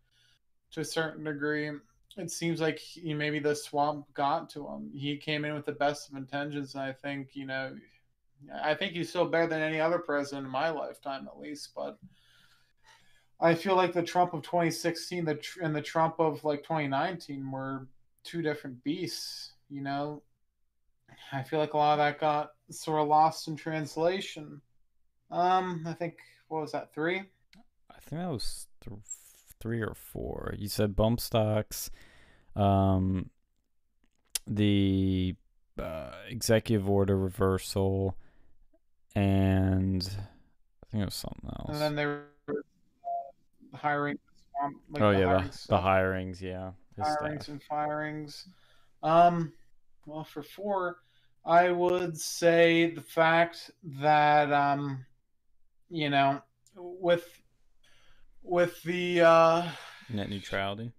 [SPEAKER 2] to a certain degree. It seems like he, maybe the swamp got to him. He came in with the best of intentions and i think you know i think he's still better than any other president in my lifetime at least but i feel like the trump of 2016 the and the trump of like 2019 were two different beasts you know I feel like a lot of that got sort of lost in translation. Um, I think what was that three?
[SPEAKER 1] I think that was th- three or four. You said bump stocks, um, the uh, executive order reversal, and I think it was something else.
[SPEAKER 2] And then uh, hiring. Um,
[SPEAKER 1] like oh the yeah, the, the hirings, yeah,
[SPEAKER 2] hirings and firings. Um, well, for four, I would say the fact that um, you know, with with the uh,
[SPEAKER 1] net neutrality.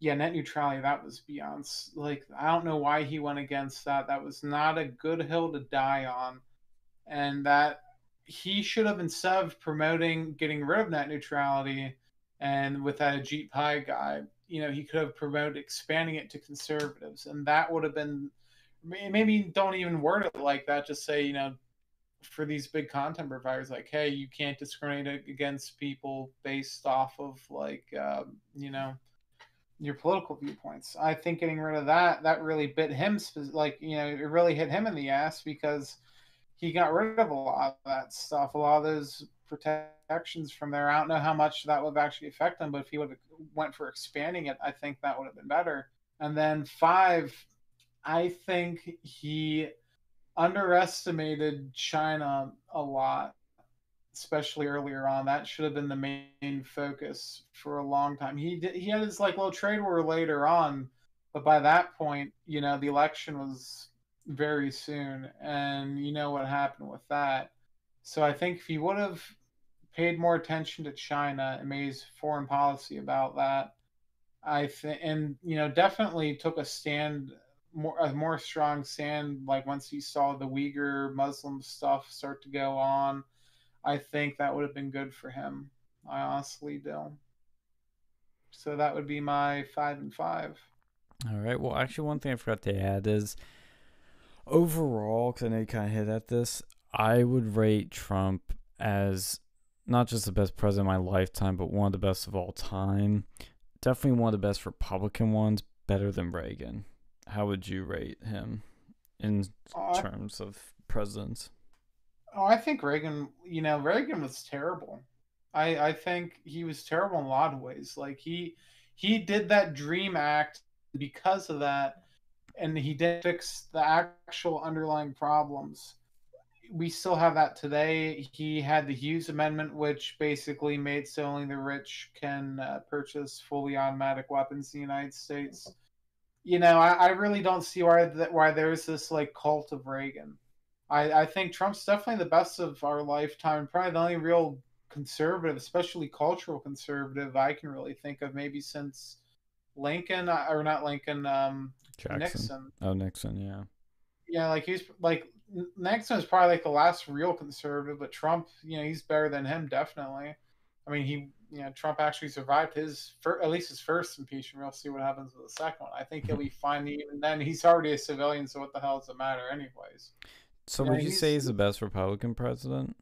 [SPEAKER 2] yeah, net neutrality, that was beyond. Like, I don't know why he went against that. That was not a good hill to die on. And that he should have, instead of promoting getting rid of net neutrality and with that Ajit Pai guy, you know, he could have promoted expanding it to conservatives. And that would have been maybe don't even word it like that. Just say, you know, for these big content providers, like, hey, you can't discriminate against people based off of like, um, you know, your political viewpoints. I think getting rid of that that really bit him, like, you know, it really hit him in the ass because he got rid of a lot of that stuff, a lot of those protections from there. I don't know how much that would have actually affect him, but if he would have went for expanding it, I think that would have been better. And then five, I think he underestimated China a lot, especially earlier on. That should have been the main focus for a long time. He did, he had his like little trade war later on, but by that point, you know, the election was very soon, and you know what happened with that. So I think if he would have paid more attention to China and made foreign policy about that, I think, and you know, definitely took a stand more a more strong stand like once he saw the Uyghur Muslim stuff start to go on. I think that would have been good for him. I honestly do. So that would be my five and five.
[SPEAKER 1] All right. Well, actually, one thing I forgot to add is overall, because I know you kind of hit at this, I would rate Trump as not just the best president of my lifetime, but one of the best of all time. Definitely one of the best Republican ones, better than Reagan. How would you rate him in
[SPEAKER 2] uh, I,
[SPEAKER 1] terms of presidents?
[SPEAKER 2] oh, I think Reagan. You know, Reagan was terrible. I I think he was terrible in a lot of ways. Like he he did that Dream Act because of that, and he didn't fix the actual underlying problems. We still have that today. He had the Hughes Amendment, which basically made so only the rich can uh, purchase fully automatic weapons in the United States. You know, I, I really don't see why that why there's this like cult of Reagan. I, I think Trump's definitely the best of our lifetime, probably the only real conservative, especially cultural conservative, I can really think of maybe since Lincoln uh, or not Lincoln, um,
[SPEAKER 1] Jackson.
[SPEAKER 2] Nixon.
[SPEAKER 1] Oh, Nixon. Yeah.
[SPEAKER 2] Yeah, like he's like Nixon is probably like the last real conservative, but Trump, you know, he's better than him definitely. I mean, he, you know, Trump actually survived his fir- at least his first impeachment. We'll see what happens with the second one. I think he'll be fine even then. He's already a civilian, so what the hell does it matter, anyways?
[SPEAKER 1] So
[SPEAKER 2] Yeah,
[SPEAKER 1] would you
[SPEAKER 2] he's-
[SPEAKER 1] say he's the best Republican president?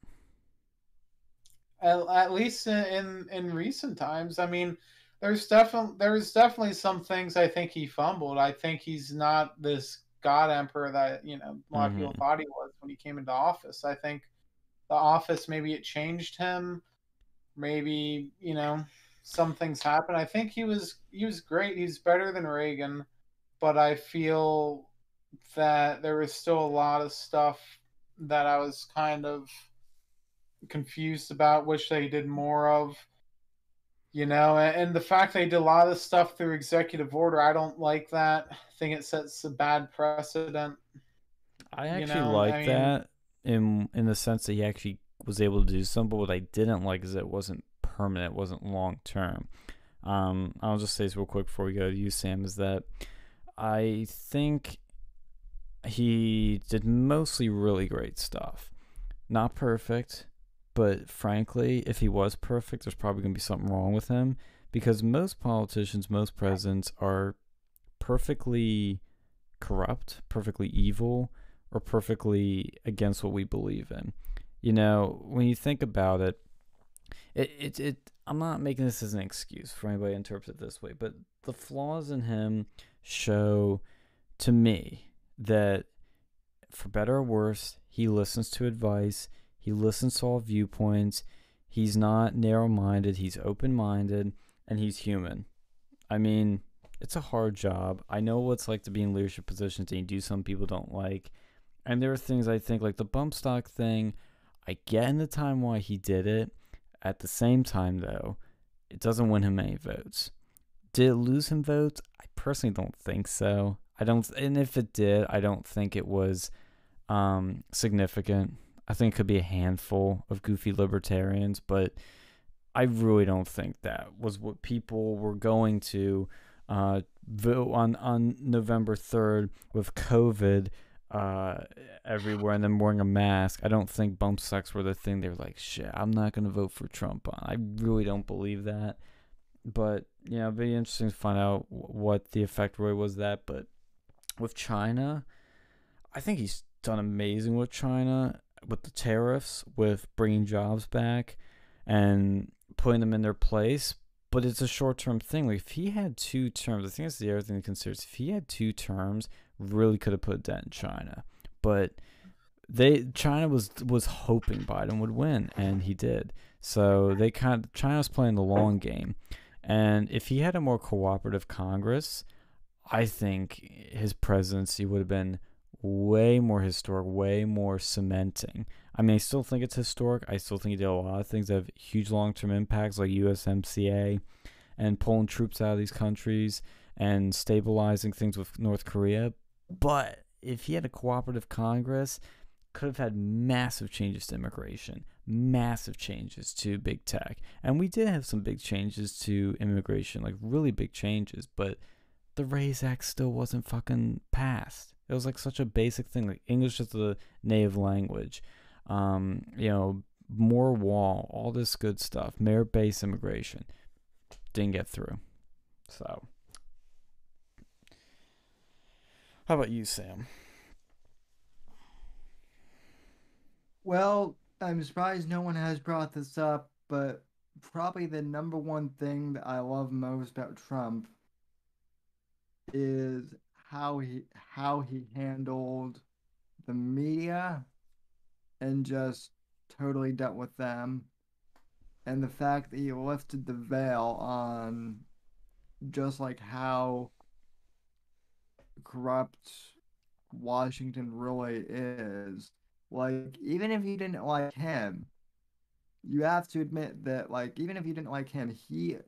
[SPEAKER 2] at, at least in, in in recent times. I mean, there's definitely there's definitely some things I think he fumbled. I think he's not this god emperor that you know a lot of people thought mm-hmm. he was when he came into office. I think the office maybe it changed him. Maybe you know some things happened. I think he was he was great. He's better than Reagan, but I feel that there was still a lot of stuff that I was kind of confused about, wish they did more of. You know, and, the fact they did a lot of this stuff through executive order, I don't like that. I think it sets a bad precedent.
[SPEAKER 1] I
[SPEAKER 2] You
[SPEAKER 1] actually
[SPEAKER 2] know,
[SPEAKER 1] like
[SPEAKER 2] I mean-
[SPEAKER 1] that in in the sense that he actually was able to do some, But what I didn't like is it wasn't permanent, it wasn't long term. Um, I'll just say this real quick before we go to you, Sam. Is that I think he did mostly really great stuff. Not perfect, but frankly, if he was perfect, there's probably gonna be something wrong with him because most politicians, most presidents are perfectly corrupt, perfectly evil, or perfectly against what we believe in. You know, when you think about it, it, it, it I'm not making this as an excuse for anybody to interpret it this way, but the flaws in him show to me that for better or worse, he listens to advice, he listens to all viewpoints, he's not narrow minded, he's open minded, and he's human. I mean, it's a hard job. I know what it's like to be in leadership positions and you do some people don't like. And there are things I think like the bump stock thing, I get in the time why he did it. At the same time though, it doesn't win him any votes. Did it lose him votes? I personally don't think so. I don't and if it did, I don't think it was um significant. I think it could be a handful of goofy libertarians, but I really don't think that was what people were going to uh, vote on on November third with COVID uh, everywhere and then wearing a mask. I don't think bump stocks were the thing. They were like, shit, I'm not gonna vote for Trump on. I really don't believe that. But yeah, it'd be interesting to find out what the effect really was that. But with China, I think he's done amazing with China with the tariffs, with bringing jobs back and putting them in their place. But it's a short term thing. Like if he had two terms, I think that's the other thing to consider. If he had two terms, really could have put a dent in China. But they China was was hoping Biden would win, and he did. So they kind of, China's playing the long game, and if he had a more cooperative Congress, I think his presidency would have been way more historic, way more cementing. I mean, I still think it's historic. I still think he did a lot of things that have huge long term impacts, like USMCA and pulling troops out of these countries and stabilizing things with North Korea. But if he had a cooperative Congress, could have had massive changes to immigration, massive changes to big tech. And we did have some big changes to immigration, like really big changes, but the Raise Act still wasn't fucking passed. It was like such a basic thing, like English as a native language. Um, you know, more wall, all this good stuff, merit based immigration. Didn't get through. So how about you, Sam?
[SPEAKER 5] Well, I'm surprised no one has brought this up, but probably the number one thing that I love most about Trump is how he how he handled the media and just totally dealt with them and the fact that he lifted the veil on just like how corrupt Washington really is. Like, even if you didn't like him, you have to admit that, like, even if you didn't like him, he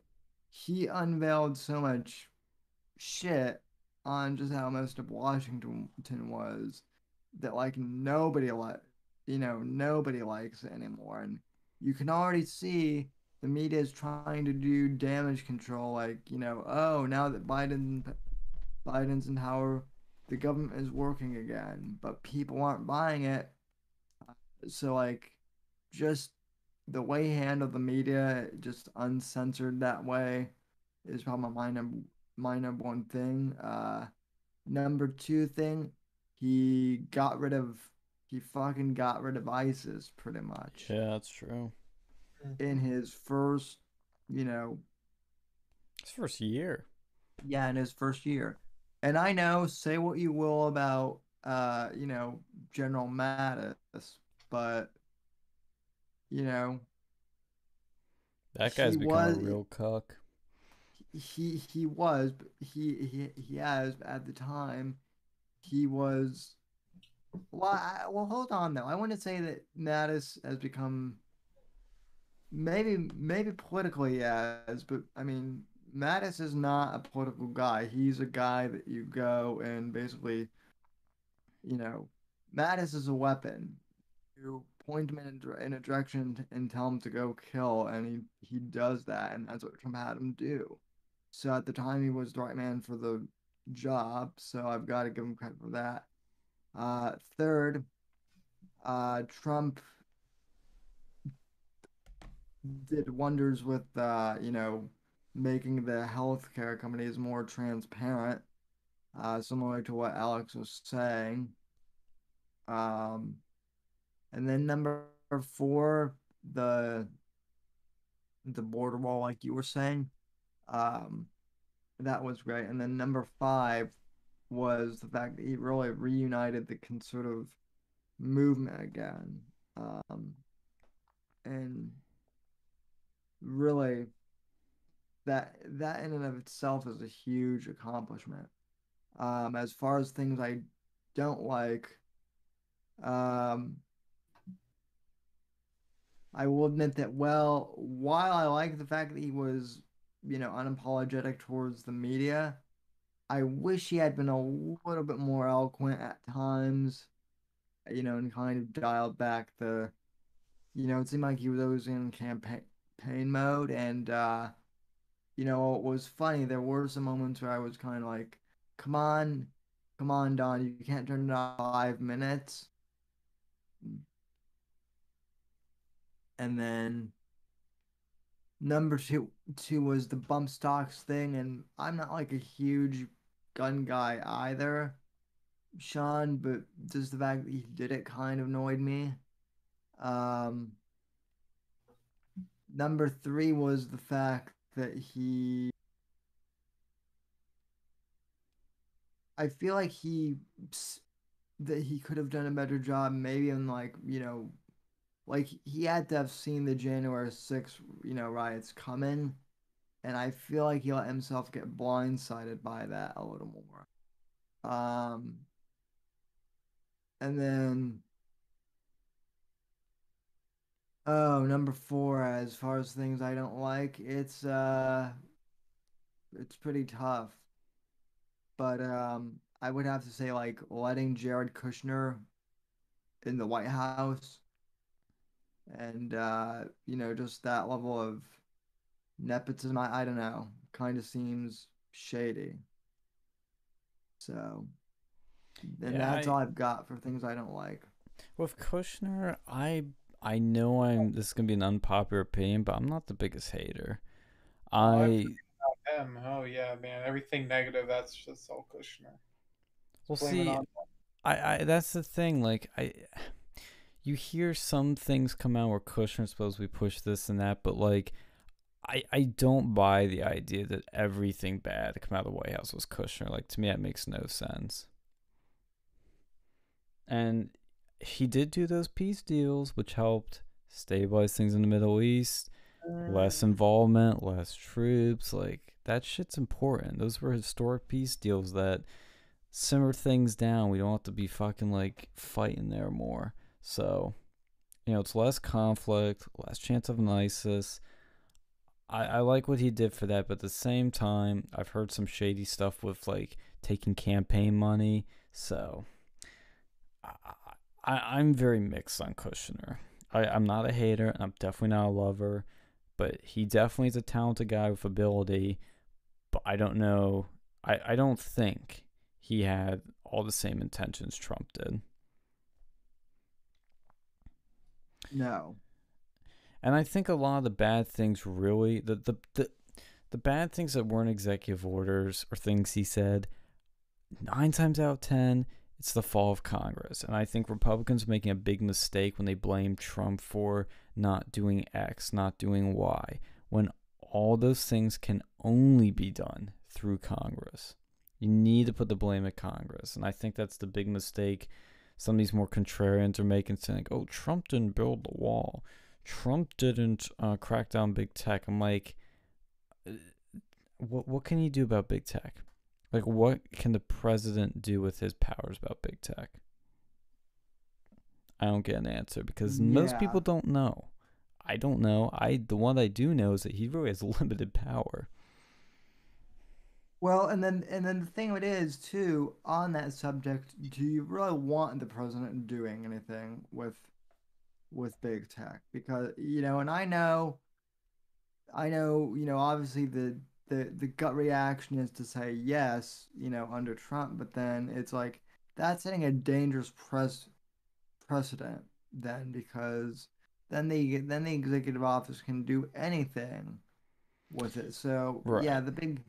[SPEAKER 5] he unveiled so much shit on just how most of Washington was that like nobody like you know nobody likes anymore, and you can already see the media is trying to do damage control. Like, you know, oh, now that Biden Biden's in power, the government is working again, but people aren't buying it. So like, just the way he handled the media, just uncensored that way, is probably my number my number one thing. Uh, number two thing, he got rid of he fucking got rid of ISIS pretty much
[SPEAKER 1] Yeah, that's true.
[SPEAKER 5] in his first, you know,
[SPEAKER 1] His first year.
[SPEAKER 5] Yeah, in his first year. And I know, say what you will about uh, you know, General Mattis, but you know,
[SPEAKER 1] That guy's become
[SPEAKER 5] was-
[SPEAKER 1] a real cuck.
[SPEAKER 5] He he was he he he has at the time he was well I, well hold on though. I want to say that Mattis has become maybe maybe politically yes but I mean Mattis is not a political guy. He's a guy that you go and basically you know Mattis is a weapon. You point him in a, in a direction and tell him to go kill and he he does that and that's what Trump had him do so at the time, he was the right man for the job. So I've got to give him credit for that. Uh, third, uh, Trump did wonders with, uh, you know, making the healthcare companies more transparent, uh, similar to what Alex was saying. Um, and then number four, the the border wall, like you were saying. Um, that was great. And then number five was the fact that he really reunited the conservative movement again. Um, and really, that that in and of itself is a huge accomplishment. Um, as far as things I don't like, um, I will admit that, well, while I like the fact that he was you know, unapologetic towards the media. I wish he had been a little bit more eloquent at times, you know, and kind of dialed back the, you know, it seemed like he was always in campaign mode, and uh, you know, it was funny. There were some moments where I was kind of like, "Come on, come on, Don, you can't turn it off five minutes." And then number two two was the bump stocks thing, and I'm not like a huge gun guy either, Sean, but just the fact that he did it kind of annoyed me. Um, number three was the fact that he. I feel like he that he could have done a better job, maybe in like you know, like he had to have seen the January 6th, you know, riots coming, and I feel like he let himself get blindsided by that a little more. Um, and then Oh, number four, as far as things I don't like, it's uh it's pretty tough. But um I would have to say like letting Jared Kushner in the White House and uh you know just that level of nepotism I, I don't know kind of seems shady. So and
[SPEAKER 1] Yeah,
[SPEAKER 5] that's
[SPEAKER 1] I-
[SPEAKER 5] all I've got for things I don't like.
[SPEAKER 1] With Kushner, I I know I'm this is gonna be an unpopular opinion, but I'm not the biggest hater.
[SPEAKER 2] I
[SPEAKER 1] I
[SPEAKER 2] Him, oh yeah, man. Everything negative, that's just all Kushner.
[SPEAKER 1] well
[SPEAKER 2] Blame
[SPEAKER 1] see I, I that's the thing. Like I, you hear some things come out where Kushner's supposed be push this and that, but like, I I don't buy the idea that everything bad to come out of the White House was Kushner. Like to me, that makes no sense. And he did do those peace deals, which helped stabilize things in the Middle East. Less mm. involvement, less troops. Like that shit's important. Those were historic peace deals that simmer things down. We don't have to be fucking like fighting there more. So, you know, it's less conflict, less chance of an ISIS. I, I like what he did for that, but at the same time, I've heard some shady stuff with like taking campaign money. So, I, I I'm very mixed on Kushner. I, I'm not a hater, and I'm definitely not a lover, but he definitely is a talented guy with ability. But I don't know. I, I don't think he had all the same intentions Trump did.
[SPEAKER 5] No.
[SPEAKER 1] And I think a lot of the bad things really the the the, the bad things that weren't executive orders or things he said, nine times out of ten, it's the fall of Congress. And I think Republicans are making a big mistake when they blame Trump for not doing X, not doing Y, when all those things can only be done through Congress. You need to put the blame at Congress. And I think that's the big mistake some of these more contrarians are making, saying, like, oh, Trump didn't build the wall. Trump didn't uh, crack down big tech. I'm like, uh, what what can you do about big tech? Like, what can the president do with his powers about big tech? I don't get an answer because most people don't know. I don't know. I the one I do know is that he really has limited power.
[SPEAKER 5] Well, and then and then the thing it is too on that subject, do you really want the president doing anything with with big tech? Because you know, and I know, I know, you know, obviously the the the gut reaction is to say yes, you know, under Trump, but then it's like that's setting a dangerous pres precedent then because then the then the executive office can do anything with it. So yeah, the big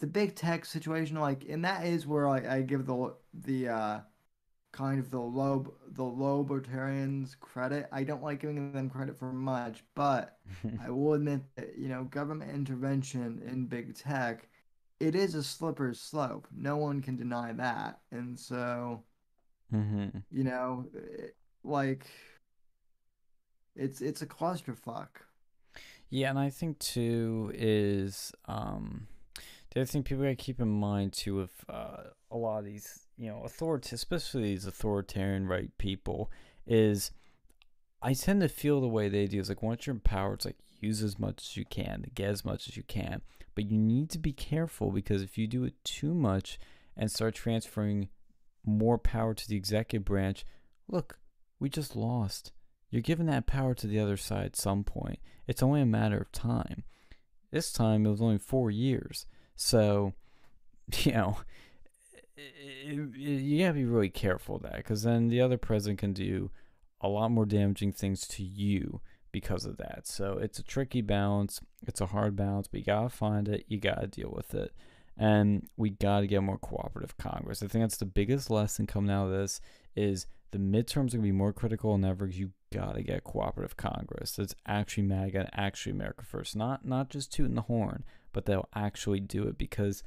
[SPEAKER 5] the big tech situation, like, and that is where I, I give the the uh, kind of the low the low libertarians credit. I don't like giving them credit for much, but I will admit that you know government intervention in big tech, it is a slippery slope. No one can deny that, and so
[SPEAKER 1] hmm
[SPEAKER 5] you know, it, like, it's it's a clusterfuck.
[SPEAKER 1] Yeah, and I think too is um the other thing people gotta keep in mind too with uh, a lot of these, you know, authority especially these authoritarian right people, is I tend to feel the way they do is like once you're in power, it's like use as much as you can, get as much as you can. But you need to be careful because if you do it too much and start transferring more power to the executive branch, look, we just lost. You're giving that power to the other side at some point. It's only a matter of time. This time it was only four years. So, you know, you gotta be really careful of that because then the other president can do a lot more damaging things to you because of that. So it's a tricky balance. It's a hard balance, but you gotta find it. You gotta deal with it, and we gotta get more cooperative Congress. I think that's the biggest lesson coming out of this is the midterms are gonna be more critical than ever. 'cause you gotta get cooperative Congress that's actually MAGA and actually America first, not not just tooting the horn, but they'll actually do it because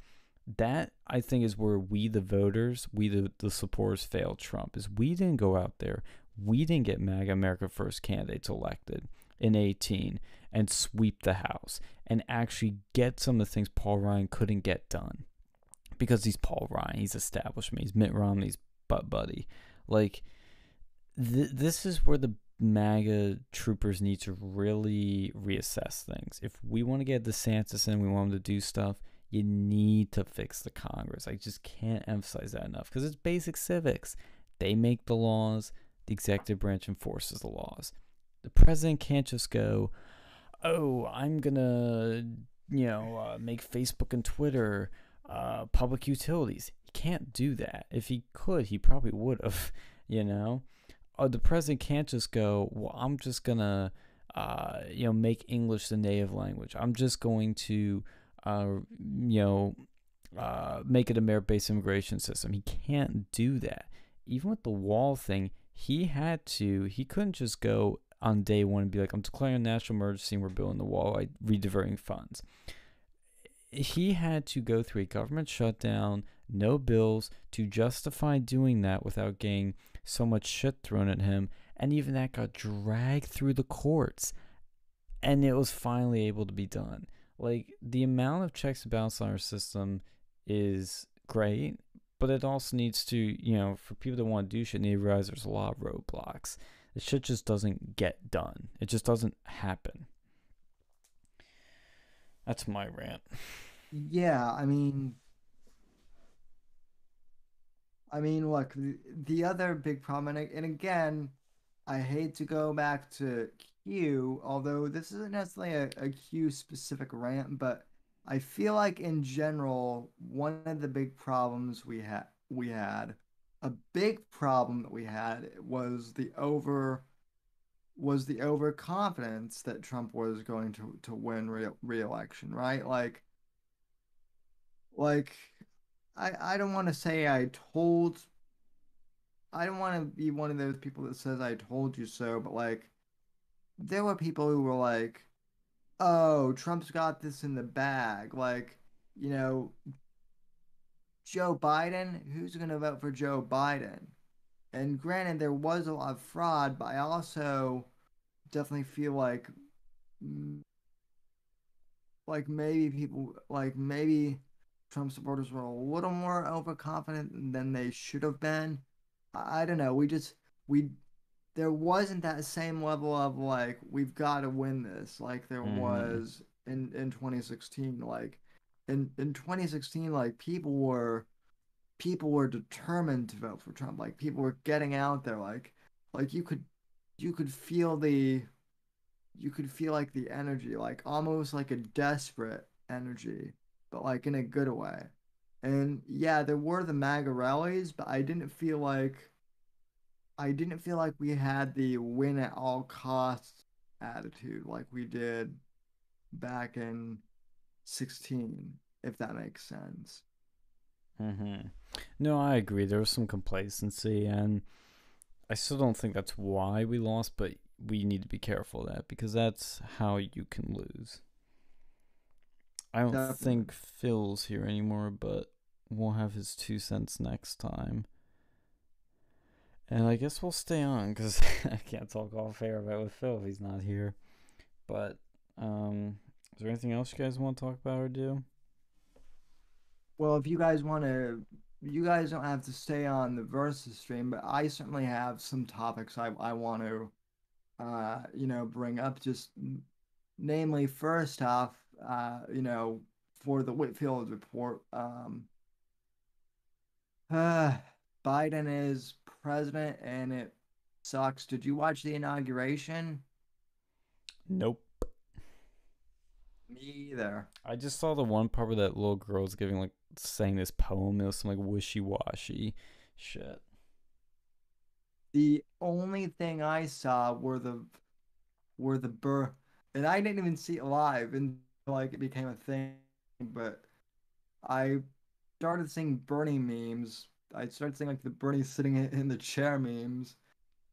[SPEAKER 1] that I think is where we the voters, we the, the supporters failed Trump is we didn't go out there, we didn't get MAGA America First candidates elected in 18 and sweep the House and actually get some of the things Paul Ryan couldn't get done because he's Paul Ryan, he's establishment, he's Mitt Romney's butt buddy. Like th- this is where the MAGA troopers need to really reassess things. If we want to get DeSantis in, we want him to do stuff you need to fix the Congress. I just can't emphasize that enough because it's basic civics. They make the laws, the executive branch enforces the laws. The president can't just go, oh, I'm going to, you know, uh, make Facebook and Twitter uh, public utilities. He can't do that. If he could, he probably would have, you know. Uh, the president can't just go, well, I'm just going to, uh, you know, make English the native language. I'm just going to uh, you know, uh, make it a merit-based immigration system. He can't do that. Even with the wall thing, he had to. He couldn't just go on day one and be like, "I'm declaring a national emergency and we're building the wall by rediverting funds." He had to go through a government shutdown, no bills, to justify doing that without getting so much shit thrown at him, and even that got dragged through the courts, and it was finally able to be done like the amount of checks and balances on our system is great, but it also needs to, you know, for people that want to do shit, need to realize there's a lot of roadblocks. The shit just doesn't get done. It just doesn't happen. That's my rant.
[SPEAKER 5] Yeah, I mean, I mean, look, the, the other big problem, and, and again, I hate to go back to Q, although this isn't necessarily a, a Q specific rant, but I feel like in general, one of the big problems we had we had, a big problem that we had was the over was the overconfidence that Trump was going to to win re- re-election, right? Like like I I don't want to say I told I don't want to be one of those people that says I told you so, but like there were people who were like, "Oh, Trump's got this in the bag." Like, you know, Joe Biden, who's going to vote for Joe Biden? And granted, there was a lot of fraud, but I also definitely feel like, like maybe people, like maybe Trump supporters were a little more overconfident than they should have been. I, I don't know. We just we there wasn't that same level of like we've got to win this like there
[SPEAKER 1] Mhm.
[SPEAKER 5] was in in 2016. Like in in 2016, like people were people were determined to vote for Trump. Like people were getting out there. Like like you could you could feel the you could feel like the energy, like almost like a desperate energy, but like in a good way. And yeah, there were the MAGA rallies, but I didn't feel like I didn't feel like we had the win at all costs attitude like we did back in 16, if that makes sense.
[SPEAKER 1] Mm-hmm. No, I agree. There was some complacency, and I still don't think that's why we lost, but we need to be careful of that because that's how you can lose. I don't
[SPEAKER 5] Definitely.
[SPEAKER 1] think Phil's here anymore, but we'll have his two cents next time. And I guess we'll stay on because I can't talk all fair about with Phil if he's not here. But um, is there anything else you guys want to talk about or do?
[SPEAKER 5] Well, if you guys want to, you guys don't have to stay on the versus stream, but I certainly have some topics I, I want to, uh, you know, bring up. Just namely, first off, uh, you know, for the Whitfield report, um, uh, Biden is president and it sucks. Did you watch the inauguration?
[SPEAKER 1] Nope.
[SPEAKER 5] Me either.
[SPEAKER 1] I just saw the one part where that little girl was giving like saying this poem. It was some like wishy washy shit.
[SPEAKER 5] The only thing I saw were the were the bur and I didn't even see it live until like it became a thing. But I started seeing Bernie memes. I started seeing like the Bernie sitting in- the chair memes,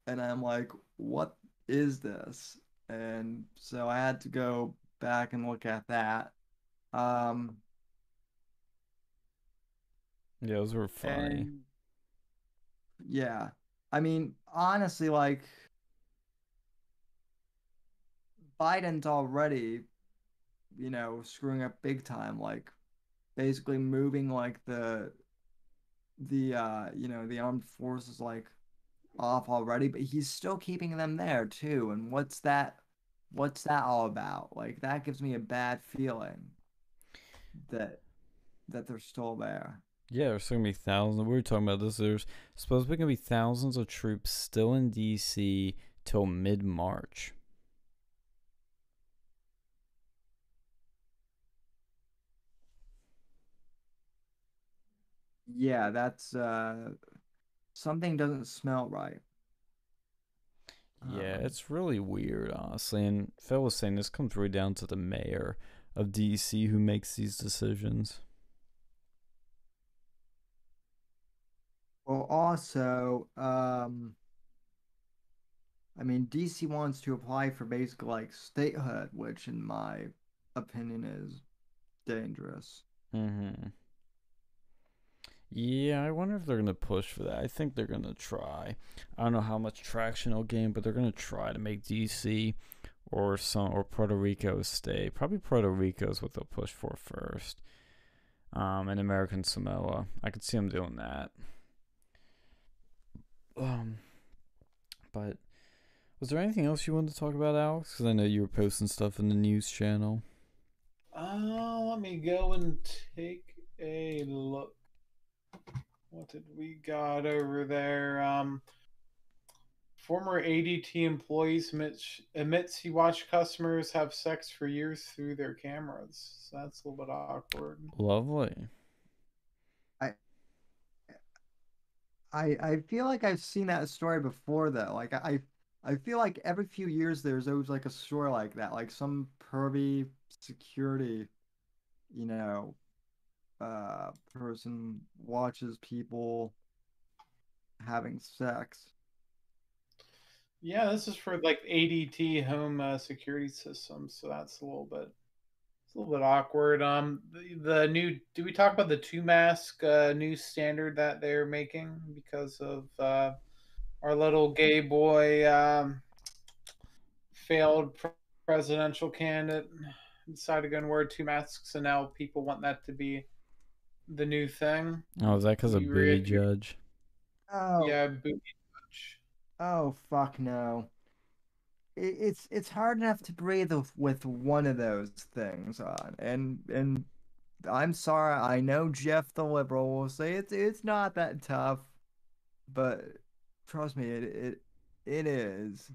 [SPEAKER 5] and I'm like, what is this? And so I had to go back and look at that. Um,
[SPEAKER 1] Yeah, those were funny.
[SPEAKER 5] yeah, I mean, honestly, like Biden's already, you know, screwing up big time, like basically moving like the the uh, you know, the armed forces like off already, but he's still keeping them there too. And what's that what's that all about? Like that gives me a bad feeling that that they're still there.
[SPEAKER 1] Yeah, there's gonna be thousands. We were talking about this. There's supposed to be gonna be thousands of troops still in DC till mid
[SPEAKER 5] Yeah, that's uh something doesn't smell right.
[SPEAKER 1] Yeah,
[SPEAKER 5] Um,
[SPEAKER 1] it's really weird, honestly. And Phil was saying this comes right down to the mayor of DC who makes these decisions.
[SPEAKER 5] Well, also, um, I mean, DC wants to apply for basically like statehood, which in my opinion is dangerous.
[SPEAKER 1] Mm-hmm. Yeah, I wonder if they're gonna push for that. I think they're gonna try. I don't know how much traction it'll gain, but they're gonna try to make DC or some or Puerto Rico stay. Probably Puerto Rico is what they'll push for first. Um, and American Samoa. I could see them doing that. Um, but was there anything else you wanted to talk about, Alex? Because I know you were posting stuff in the news channel.
[SPEAKER 2] Uh, let me go and take a look. What did we got over there? Um, former ADT employees admits, admits he watched customers have sex for years through their cameras. So that's a little bit awkward.
[SPEAKER 1] Lovely.
[SPEAKER 5] I I feel like I've seen that story before though. Like I I feel like every few years there's always like a story like that, like some pervy security, you know, uh person watches people having sex.
[SPEAKER 2] Yeah, this is for like ADT home uh, security systems, so that's a little bit it's a little bit awkward. Um, the, the new do we talk about the two mask uh, new standard that they're making because of uh, our little gay boy um, failed pre- presidential candidate decided to go and wear two masks, and now people want that to be the new thing.
[SPEAKER 1] Oh, is that because of
[SPEAKER 2] You
[SPEAKER 1] Booty
[SPEAKER 2] read-
[SPEAKER 1] Judge?
[SPEAKER 5] Oh,
[SPEAKER 2] Yeah, booty touch.
[SPEAKER 5] oh fuck no. It, it's it's hard enough to breathe with, with one of those things on. And and I'm sorry, I know Jeff the liberal will say it's it's not that tough, but trust me, it it it is.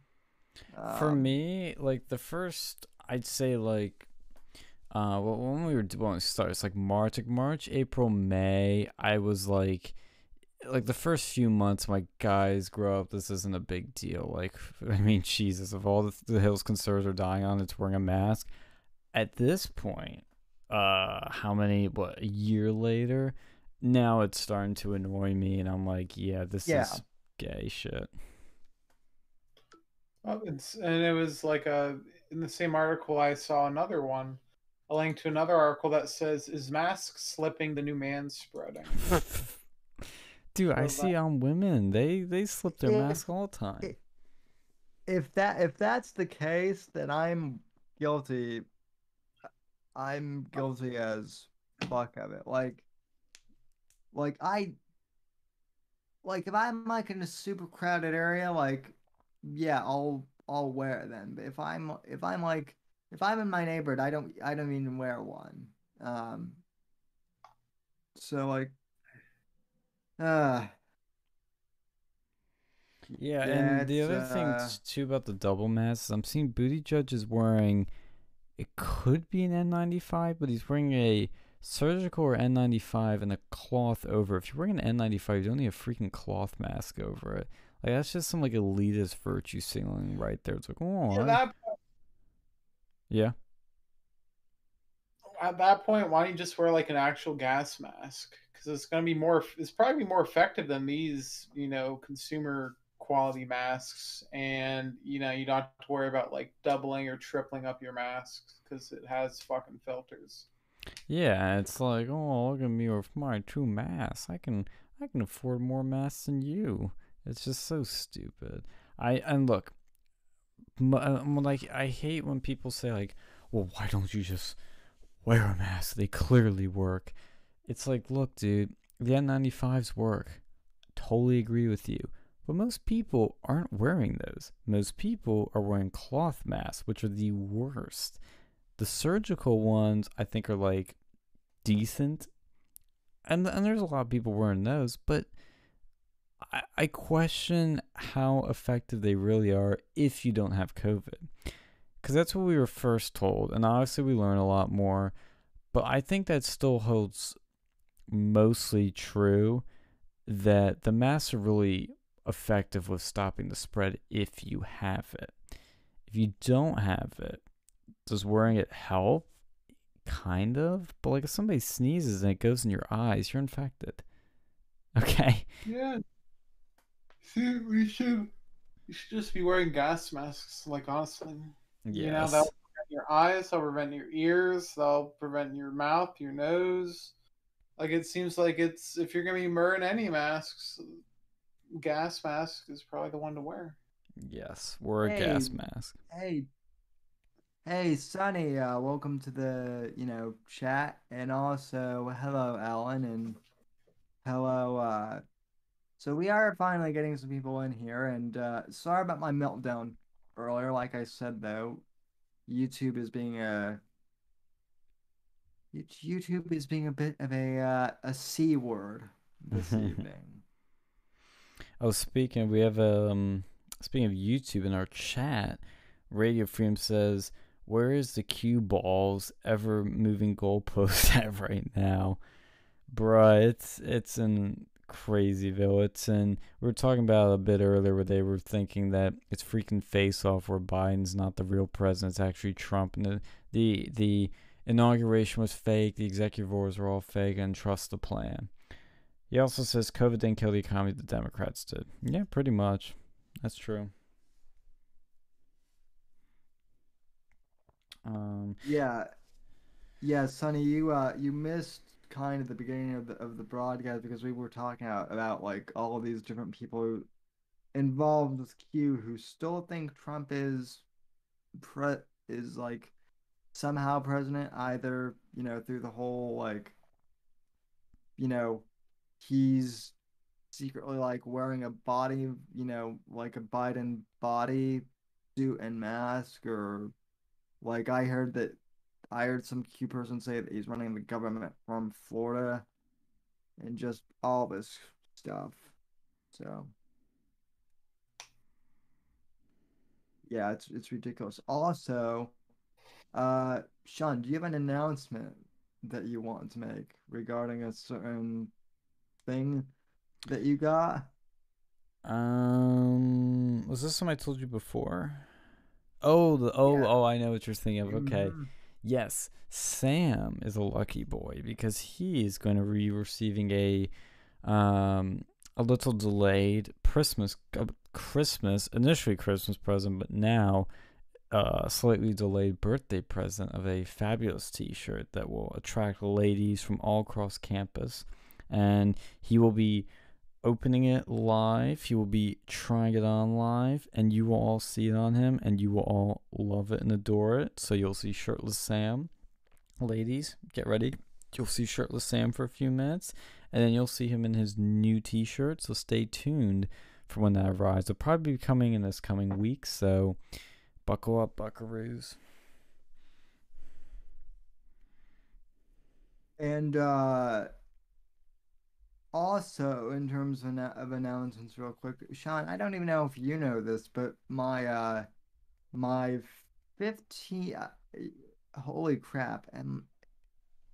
[SPEAKER 1] For
[SPEAKER 5] Um,
[SPEAKER 1] me, like the first, I'd say like, uh, well, when we were when it starts, like March, like March, April, May, I was like, like the first few months, my guys grow up. This isn't a big deal. Like, I mean, Jesus, of all the, the hills conservatives are dying on, it's wearing a mask. At this point, uh, how many? What a year later, now it's starting to annoy me, and I'm like, yeah, this
[SPEAKER 5] Yeah.
[SPEAKER 1] is gay shit.
[SPEAKER 2] Oh, it's and it was like a in the same article I saw another one, a link to another article that says is mask slipping the new man spreading.
[SPEAKER 1] Dude, I see
[SPEAKER 2] that-
[SPEAKER 1] on women. They they slip their
[SPEAKER 5] If-
[SPEAKER 1] mask all the time.
[SPEAKER 5] if that if that's the case, then I'm guilty. I'm guilty as fuck of it. Like, like I, like if I'm like in a super crowded area, like, yeah, I'll I'll wear it then. But if I'm if I'm like if I'm in my neighborhood, I don't I don't even wear one. Um. So like, uh,
[SPEAKER 1] Yeah,
[SPEAKER 5] Yeah,
[SPEAKER 1] and the other thing
[SPEAKER 5] uh,
[SPEAKER 1] t- too about the double masks, I'm seeing Booty Judge is wearing it could be an N95, but he's wearing a surgical or N95 and a cloth over. If you're wearing an N95, you don't need a freaking cloth mask over it. Like that's just some like elitist virtue signaling right there. It's like, oh, I-
[SPEAKER 2] that,
[SPEAKER 1] yeah.
[SPEAKER 2] at that point, why don't you just wear like an actual gas mask? Because it's going to be more. It's probably more effective than these, you know, consumer quality masks, and you know, you don't have to worry about like doubling or tripling up your masks because it has fucking filters.
[SPEAKER 1] Yeah, it's like, oh, look at me with my two masks. I can I can afford more masks than you. It's just so stupid. I and look, I'm uh, like I hate when people say like, well, why don't you just wear a mask? They clearly work. It's like, look, dude, the N95s work. Totally agree with you. But most people aren't wearing those. Most people are wearing cloth masks, which are the worst. The surgical ones, I think, are like decent, and and there's a lot of people wearing those, but I, I question how effective they really are if you don't have COVID, because that's what we were first told, and obviously we learn a lot more, but I think that still holds mostly true that the masks are really effective with stopping the spread if you have it. If you don't have it, does wearing it help? Kind of, but like if somebody sneezes and it goes in your eyes, you're infected. Okay.
[SPEAKER 2] Yeah. See, we should. You should just be wearing gas masks. Like honestly, you know
[SPEAKER 1] Yes.
[SPEAKER 2] they'll prevent your eyes, they'll prevent your ears, they'll prevent your mouth, your nose. Like it seems like it's if you're gonna be wearing any masks, gas mask is probably the one to wear.
[SPEAKER 1] Yes. Wear a gas mask.
[SPEAKER 5] Hey, hey, Sonny. Uh, welcome to the you know chat, and also hello, Alan, and hello. Uh, so we are finally getting some people in here, and uh, sorry about my meltdown earlier. Like I said, though, YouTube is being a YouTube is being a bit of a uh, a c word this evening.
[SPEAKER 1] Oh, speaking we have um speaking of YouTube in our chat, Radio Freedom says, Where is the cue balls ever moving goalpost at right now? Bruh, it's it's in Crazyville. It's And we were talking about a bit earlier where they were thinking that it's freaking face off where Biden's not the real president, it's actually Trump and the the, the inauguration was fake, the executive orders were all fake, and trust the plan. He also says COVID didn't kill the economy, the Democrats did. Yeah, pretty much. That's true. Um,
[SPEAKER 5] Yeah, yeah, Sonny, you uh you missed kind of the beginning of the of the broadcast because we were talking about, about like all of these different people involved with Q who still think Trump is pre is like somehow president either, you know, through the whole like you know, he's secretly like wearing a body, you know, like a Biden body suit and mask or like I heard that I heard some Q person say that he's running the government from Florida and just all this stuff. So yeah, it's it's ridiculous. Also, uh Sean, do you have an announcement that you want to make regarding a certain thing that you got?
[SPEAKER 1] um, was this something I told you before? Oh, the oh
[SPEAKER 5] Yeah.
[SPEAKER 1] oh, I know what you're thinking of. Okay,
[SPEAKER 5] Mhm.
[SPEAKER 1] Yes, Sam is a lucky boy because he is going to be receiving a um a little delayed Christmas uh, Christmas initially Christmas present, but now a slightly delayed birthday present of a fabulous T-shirt that will attract ladies from all across campus, and he will be opening it live. He will be trying it on live, and you will all see it on him, and you will all love it and adore it. So you'll see shirtless Sam. Ladies, get ready. You'll see shirtless Sam for a few minutes, and then you'll see him in his new T-shirt. So stay tuned for when that arrives. It'll probably be coming in this coming week. So buckle up, Buckaroos.
[SPEAKER 5] And uh also in terms of, of announcements real quick, Sean, I don't even know if you know this, but my uh my 15 uh, holy crap. And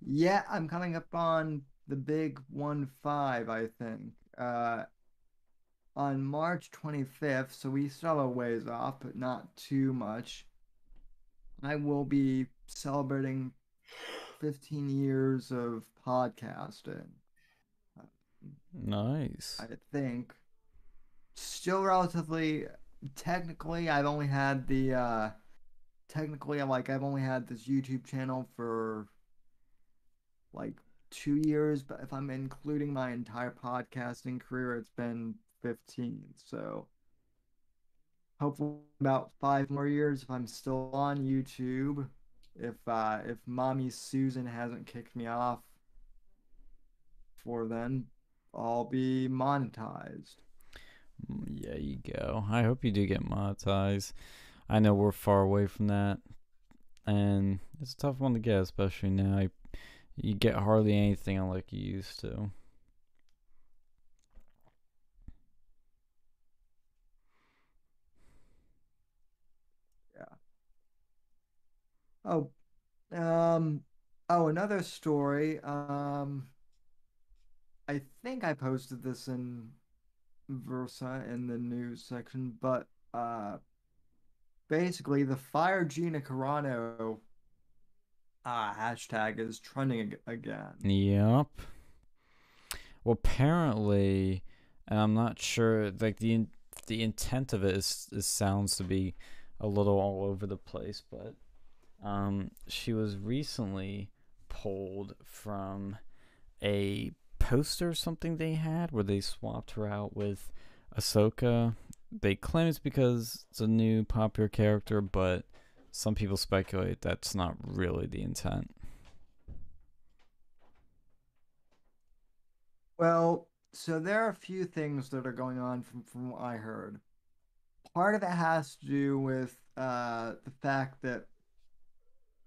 [SPEAKER 5] yeah, I'm coming up on the big one five, I think. Uh, on March 25th, so we still have a ways off, but not too much. I will be celebrating 15 years of podcasting.
[SPEAKER 1] Nice.
[SPEAKER 5] I think. Still relatively technically I've only had the uh technically like I've only had this YouTube channel for like 2 years, but if I'm including my entire podcasting career it's been 15. So hopefully about 5 more years if I'm still on YouTube. If uh if mommy Susan hasn't kicked me off for then I'll be monetized.
[SPEAKER 1] Mm, Yeah, you go. I hope you do get monetized. I know we're far away from that, and it's a tough one to get, especially now. You, you get hardly anything like you used to. Yeah.
[SPEAKER 5] Oh, um, oh, another story. Um, I think I posted this in Versa in the news section, but uh, basically the fire Gina Carano uh, hashtag is trending ag- again.
[SPEAKER 1] Yep. Well, apparently, and I'm not sure. Like the the intent of it is, is sounds to be a little all over the place, but um, she was recently pulled from a poster or something they had where they swapped her out with Ahsoka. They claim it's because it's a new popular character, but some people speculate that's not really the intent.
[SPEAKER 5] Well, so there are a few things that are going on from from what I heard. Part of it has to do with uh, the fact that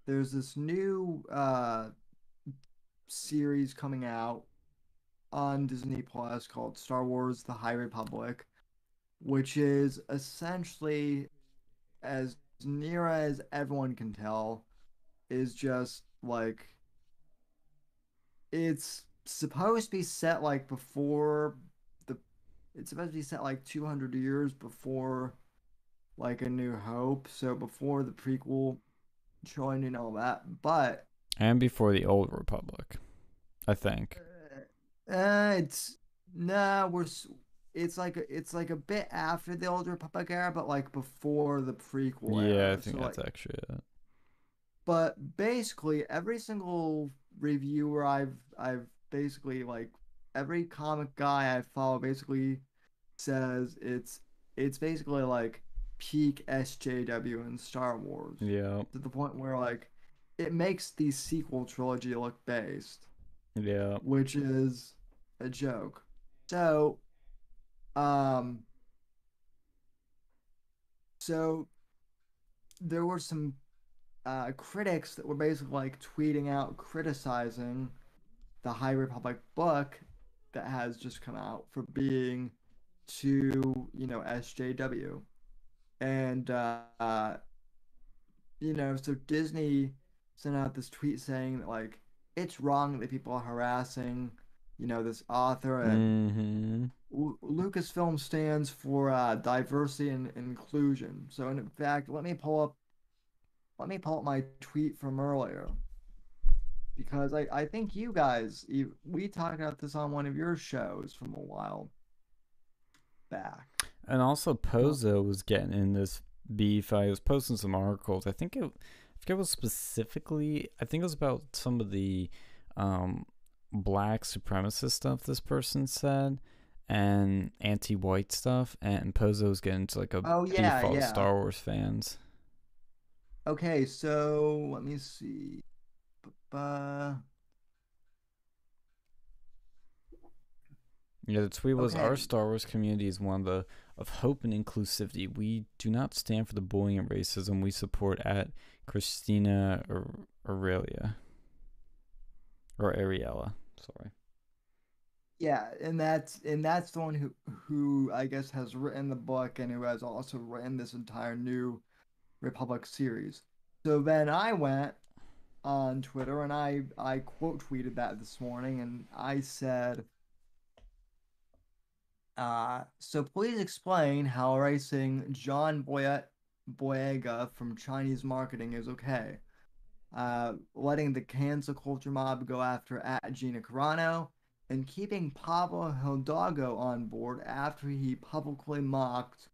[SPEAKER 5] there's this new uh, series coming out on Disney Plus called Star Wars: The High Republic, which is essentially as near as everyone can tell is just like it's supposed to be set like before the it's supposed to be set like 200 years before like a new hope so before the prequel joined and all that but
[SPEAKER 1] And before the old Republic, I think.
[SPEAKER 5] Uh, it's nah we're it's like a, it's like a bit after the old republic era but like before the prequel
[SPEAKER 1] Yeah,
[SPEAKER 5] era.
[SPEAKER 1] I think
[SPEAKER 5] So,
[SPEAKER 1] that's
[SPEAKER 5] like,
[SPEAKER 1] actually it.
[SPEAKER 5] but basically every single reviewer I've I've basically like every comic guy I follow basically says it's it's basically like peak SJW in Star Wars
[SPEAKER 1] Yeah,
[SPEAKER 5] to the point where like it makes the sequel trilogy look based,
[SPEAKER 1] yeah.
[SPEAKER 5] which is a joke. So, um, so there were some uh, critics that were basically like tweeting out criticizing the High Republic book that has just come out for being too, you know, SJW. And, uh, uh, you know, so Disney sent out this tweet saying that, like, it's wrong that people are harassing, you know, this author and
[SPEAKER 1] Mm-hmm.
[SPEAKER 5] Lu- Lucasfilm stands for uh, diversity and inclusion. So in fact, let me pull up let me pull up my tweet from earlier. Because I, I think you guys we talked about this on one of your shows from a while back.
[SPEAKER 1] And also, Pozo was getting in this beef. I was posting some articles. I think it, I forget what specifically. I think it was about some of the um, black supremacist stuff this person said, and anti-white stuff. And Pozo was getting into like a
[SPEAKER 5] Oh, yeah,
[SPEAKER 1] the
[SPEAKER 5] yeah.
[SPEAKER 1] Star Wars fans.
[SPEAKER 5] Okay, so let me see. Ba-ba.
[SPEAKER 1] Yeah, the tweet was our Star Wars community is one of the of hope and inclusivity. We do not stand for the bullying and racism. We support at Christina Ar- Aurelia or Ariella. Sorry.
[SPEAKER 5] Yeah, and that's and that's the one who who I guess has written the book and who has also written this entire new Republic series. So then I went on Twitter, and I I quote tweeted that this morning, and I said, uh, "So please explain how erasing John Boyet Boyega from Chinese marketing is okay. Uh, letting the cancel culture mob go after at Gina Carano." And keeping Pablo Hidalgo on board after he publicly mocked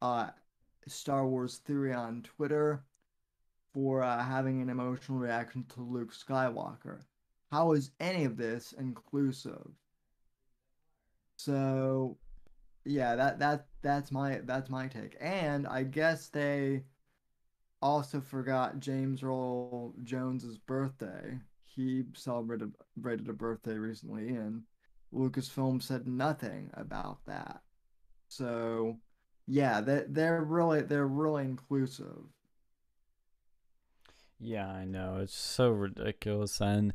[SPEAKER 5] uh, Star Wars Theory on Twitter for uh, having an emotional reaction to Luke Skywalker. How is any of this inclusive? So, yeah, that that that's my that's my take. And I guess they also forgot James Earl Jones's birthday. He celebrated a birthday recently, and Lucasfilm said nothing about that. So, yeah, they they're really they're really inclusive.
[SPEAKER 1] Yeah, I know. It's so ridiculous. And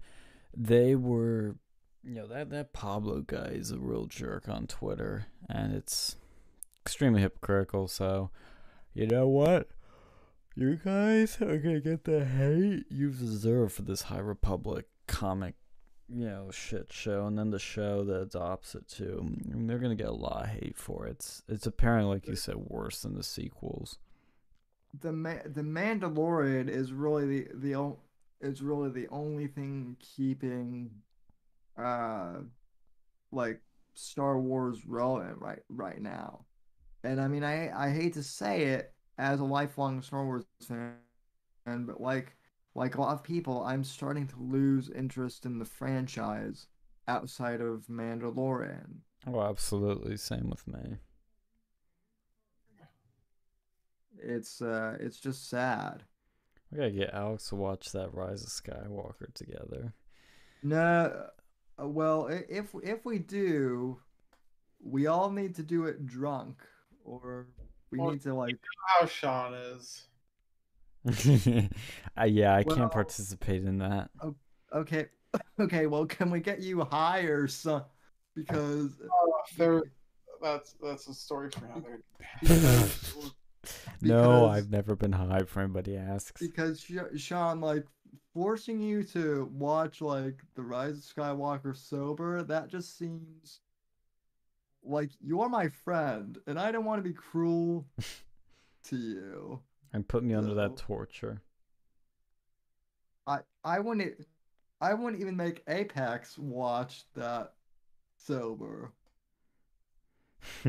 [SPEAKER 1] they were, you know, that, that Pablo guy is a real jerk on Twitter. And it's extremely hypocritical. So, you know what? You guys are to get the hate you deserve for this High Republic comic, you know, shit show. And then the show that adopts it too. I mean, they're to get a lot of hate for it. It's, it's apparently, like you said, worse than the sequels
[SPEAKER 5] the Ma- the Mandalorian is really the the o- is really the only thing keeping uh like Star Wars relevant right right now. And I mean I I hate to say it as a lifelong Star Wars fan, but like like a lot of people, I'm starting to lose interest in the franchise outside of Mandalorian.
[SPEAKER 1] Oh, absolutely. Same with me.
[SPEAKER 5] It's uh it's just sad.
[SPEAKER 1] We gotta get Alex to watch that Rise of Skywalker together.
[SPEAKER 5] No, uh, well, if if we do, we all need to do it drunk, or we
[SPEAKER 2] Well,
[SPEAKER 5] need to like.
[SPEAKER 2] How Sean is.
[SPEAKER 1] uh, yeah, I
[SPEAKER 5] Well-
[SPEAKER 1] can't participate in that.
[SPEAKER 5] Okay, okay. Well, can we get you high or some? Because
[SPEAKER 2] Oh, there, that's that's a story for another.
[SPEAKER 5] because,
[SPEAKER 1] no, I've never been high. If anybody asks.
[SPEAKER 5] because Sean, like forcing you to watch like the Rise of Skywalker sober, that just seems like you're my friend, and I don't want to be cruel to you.
[SPEAKER 1] And put me under that torture.
[SPEAKER 5] I I wouldn't I wouldn't even make Apex watch that sober.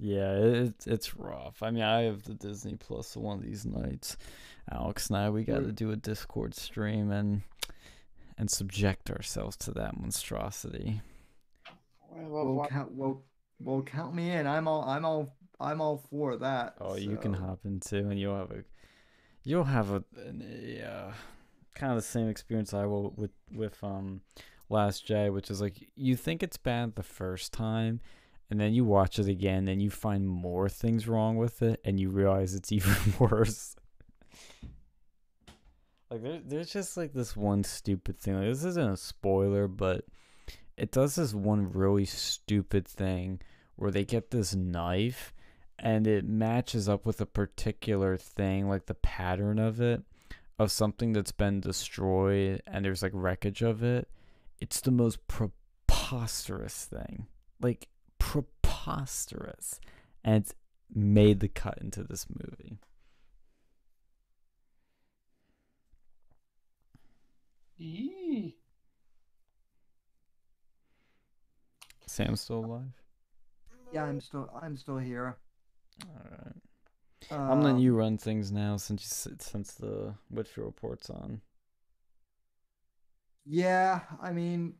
[SPEAKER 1] yeah, it, it's rough. I mean, I have the Disney Plus one of these nights. Alex and I, we got to do a Discord stream and and subject ourselves to that monstrosity.
[SPEAKER 2] I
[SPEAKER 5] Well,
[SPEAKER 2] watching-
[SPEAKER 5] count well well count me in. I'm all I'm all I'm all for that.
[SPEAKER 1] Oh, you can hop in too, and you'll have a you'll have a, an, a uh, kind of the same experience I will with with um Last Jedi, which is like you think it's bad the first time, and then you watch it again, and you find more things wrong with it, and you realize it's even worse. Like there, there's just like this one stupid thing. Like, this isn't a spoiler, but it does this one really stupid thing where they get this knife and it matches up with a particular thing, like the pattern of it, of something that's been destroyed and there's like wreckage of it. It's the most preposterous thing. Like preposterous. And it's made the cut into this movie.
[SPEAKER 2] Yee.
[SPEAKER 1] Sam's still alive?
[SPEAKER 5] Yeah, I'm still I'm still here.
[SPEAKER 1] Alright. I'm letting
[SPEAKER 5] Um,
[SPEAKER 1] you run things now since you, since the Whitfield report's on.
[SPEAKER 5] Yeah, I mean,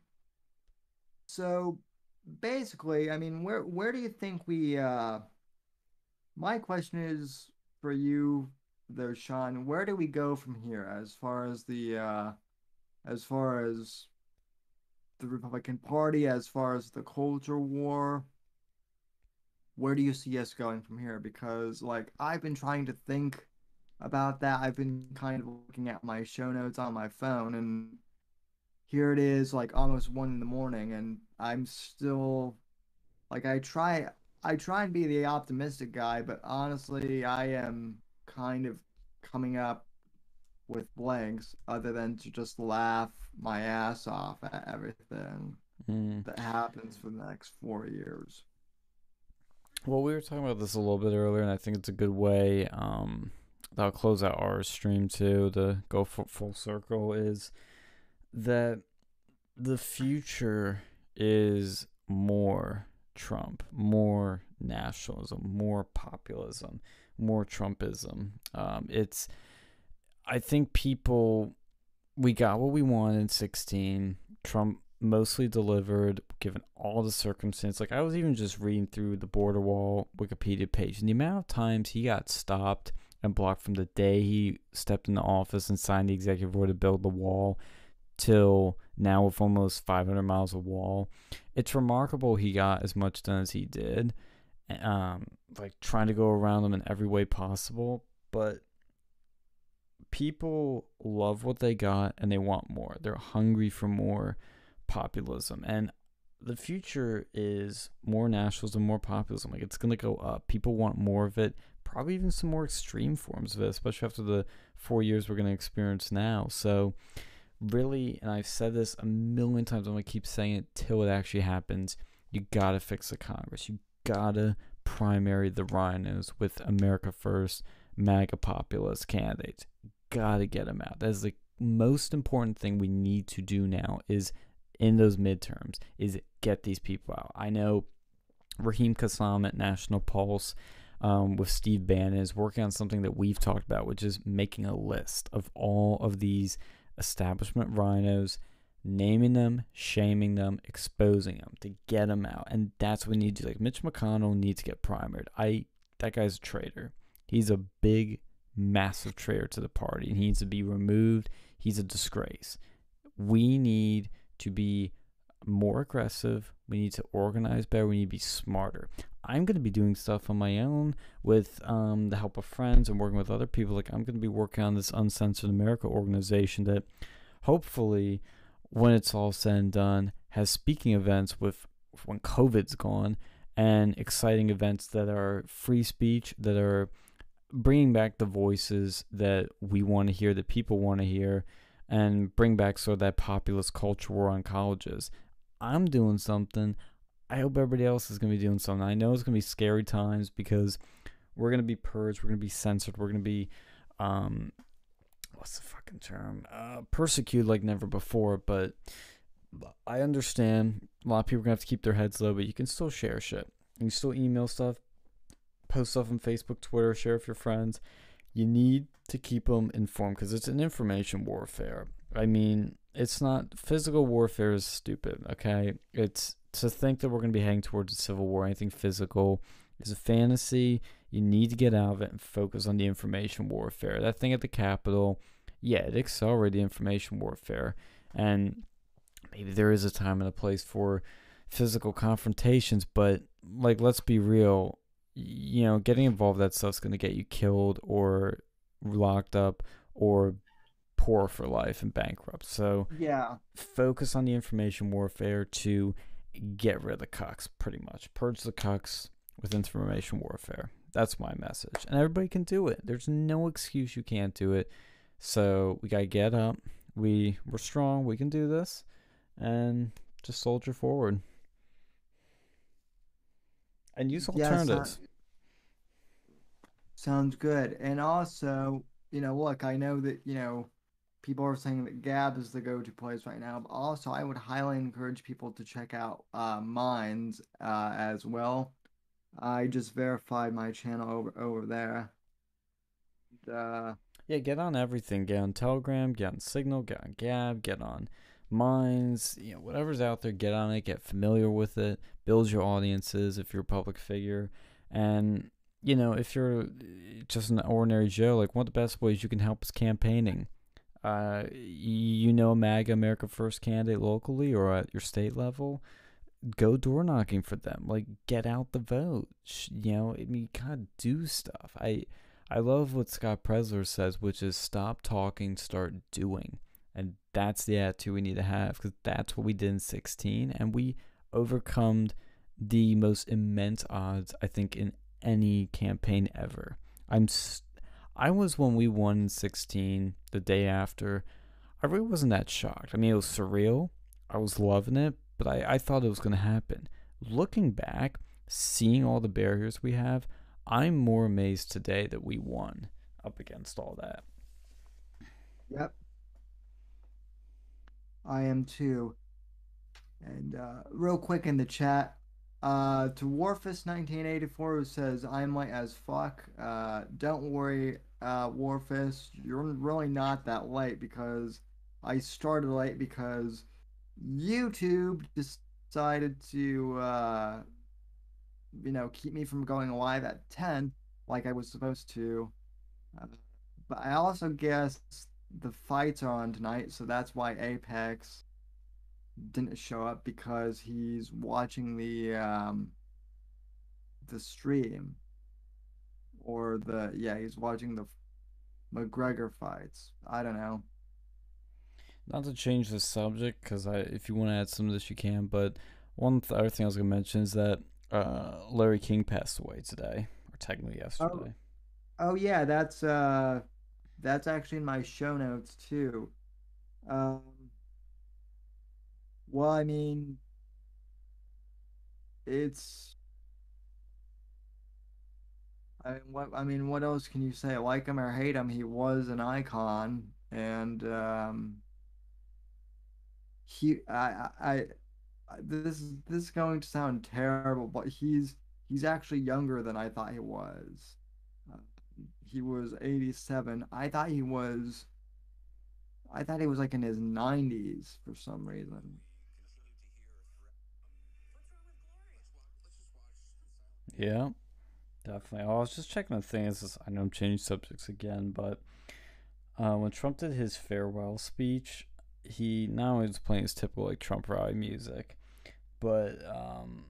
[SPEAKER 5] so basically, I mean, where where do you think we uh my question is for you though, Sean, where do we go from here as far as the uh as far as the Republican Party, as far as the culture war? Where do you see us going from here? Because like I've been trying to think about that. I've been kind of looking at my show notes on my phone and here it is like almost one in the morning and i'm still like i try i try and be the optimistic guy but honestly i am kind of coming up with blanks other than to just laugh my ass off at everything
[SPEAKER 1] Mm.
[SPEAKER 5] that happens for the next four years.
[SPEAKER 1] Well, we were talking about this a little bit earlier, and I think it's a good way. Um, that'll close out our stream too. To go full, full circle is that the future is more Trump, more nationalism, more populism, more Trumpism. Um, it's, I think people, we got what we wanted in 16. Trump mostly delivered given all the circumstances. Like I was even just reading through the border wall Wikipedia page and the amount of times he got stopped and blocked from the day he stepped into office and signed the executive order to build the wall till now with almost 500 miles of wall. It's remarkable he got as much done as he did. Um, like trying to go around them in every way possible, but people love what they got and they want more. They're hungry for more populism and the future is more nationalism, more populism. Like it's gonna go up. People want more of it. Probably even some more extreme forms of it, especially after the four years we're gonna experience now. So, really, and I've said this a million times. I'm gonna keep saying it till it actually happens. You gotta fix the Congress. You gotta primary the rhinos with America First, MAGA populist candidates. Gotta get them out. That is the most important thing we need to do now. Is in those midterms is get these people out. I know Raheem Kassam at National Pulse um, with Steve Bannon is working on something that we've talked about, which is making a list of all of these establishment rhinos, naming them, shaming them, exposing them to get them out. And that's what we need to do. Like Mitch McConnell needs to get primed. I that guy's a traitor. He's a big, massive traitor to the party, and he needs to be removed. He's a disgrace. We need to be more aggressive. We need to organize better. We need to be smarter. I'm going to be doing stuff on my own with um, the help of friends and working with other people. Like, I'm going to be working on this Uncensored America organization that hopefully, when it's all said and done, has speaking events with when COVID's gone and exciting events that are free speech, that are bringing back the voices that we want to hear, that people want to hear and bring back sort of that populist culture war on colleges. I'm doing something. I hope everybody else is going to be doing something. I know it's going to be scary times because we're going to be purged, we're going to be censored, we're going to be, um, what's the fucking term? Uh, persecuted like never before. But I understand a lot of people are going to have to keep their heads low, but you can still share shit. You can still email stuff, post stuff on Facebook, Twitter, share with your friends. You need to keep them informed because it's an information warfare. I mean, it's not physical warfare is stupid. Okay, it's to think that we're going to be heading towards a civil war. Anything physical is a fantasy. You need to get out of it and focus on the information warfare. That thing at the Capitol, yeah, it accelerated the information warfare, and maybe there is a time and a place for physical confrontations. But like, let's be real. You know, getting involved that stuff's going to get you killed or locked up or poor for life and bankrupt. So
[SPEAKER 5] Yeah.
[SPEAKER 1] focus on the information warfare to get rid of the cucks, pretty much. Purge the cucks with information warfare. That's my message. And everybody can do it. There's no excuse you can't do it. So we gotta get up. We we're strong. We can do this, and just soldier forward. And use
[SPEAKER 5] Yes,
[SPEAKER 1] alternatives.
[SPEAKER 5] Sounds good. And also, you know, look, I know that, you know, people are saying that Gab is the go-to place right now, but also I would highly encourage people to check out uh Minds uh as well. I just verified my channel over over there. Uh
[SPEAKER 1] Yeah, get on everything. Get on Telegram, get on Signal, get on Gab, get on Minds, you know, whatever's out there, get on it, get familiar with it, build your audiences if you're a public figure. And, you know, if you're just an ordinary Joe, like one of the best ways you can help is campaigning. Uh, you know, MAGA America First candidate locally or at your state level, go door knocking for them. Like, get out the vote. You know, I mean, God, do stuff. I, I love what Scott Presler says, which is stop talking, start doing. And that's the attitude we need to have because that's what we did in 16. And we overcome the most immense odds, I think, in any campaign ever. I'm, I was when we won 16, the day after. I really wasn't that shocked. I mean, it was surreal. I was loving it, but I, I thought it was going to happen. Looking back, seeing all the barriers we have, I'm more amazed today that we won up against all that.
[SPEAKER 5] Yep. I am too. And uh, real quick in the chat, uh, to Warfist1984 who says, I'm late as fuck. Uh, don't worry, uh, Warfist, you're really not that late because I started late because YouTube decided to, uh, you know, keep me from going live at 10 like I was supposed to. Uh, but I also guess the fights are on tonight, so that's why Apex didn't show up because he's watching the um the stream or the yeah he's watching the McGregor fights. I don't know.
[SPEAKER 1] Not to change the subject, because I, if you want to add some of this, you can. But one th- other thing I was gonna mention is that uh, Larry King passed away today, or technically yesterday.
[SPEAKER 5] Oh yeah, that's uh that's actually in my show notes too. Um well, I mean it's I mean, what I mean, what else can you say? Like him or hate him, he was an icon, and um, he, I, I, I, this is this is going to sound terrible, but he's he's actually younger than I thought he was. Uh, he was 87. I thought he was. I thought he was like in his 90s for some reason.
[SPEAKER 1] Yeah, definitely. I was just checking the thing. Is I know I'm changing subjects again, but uh, when Trump did his farewell speech, he not only was playing his typical like Trump rally music, but um,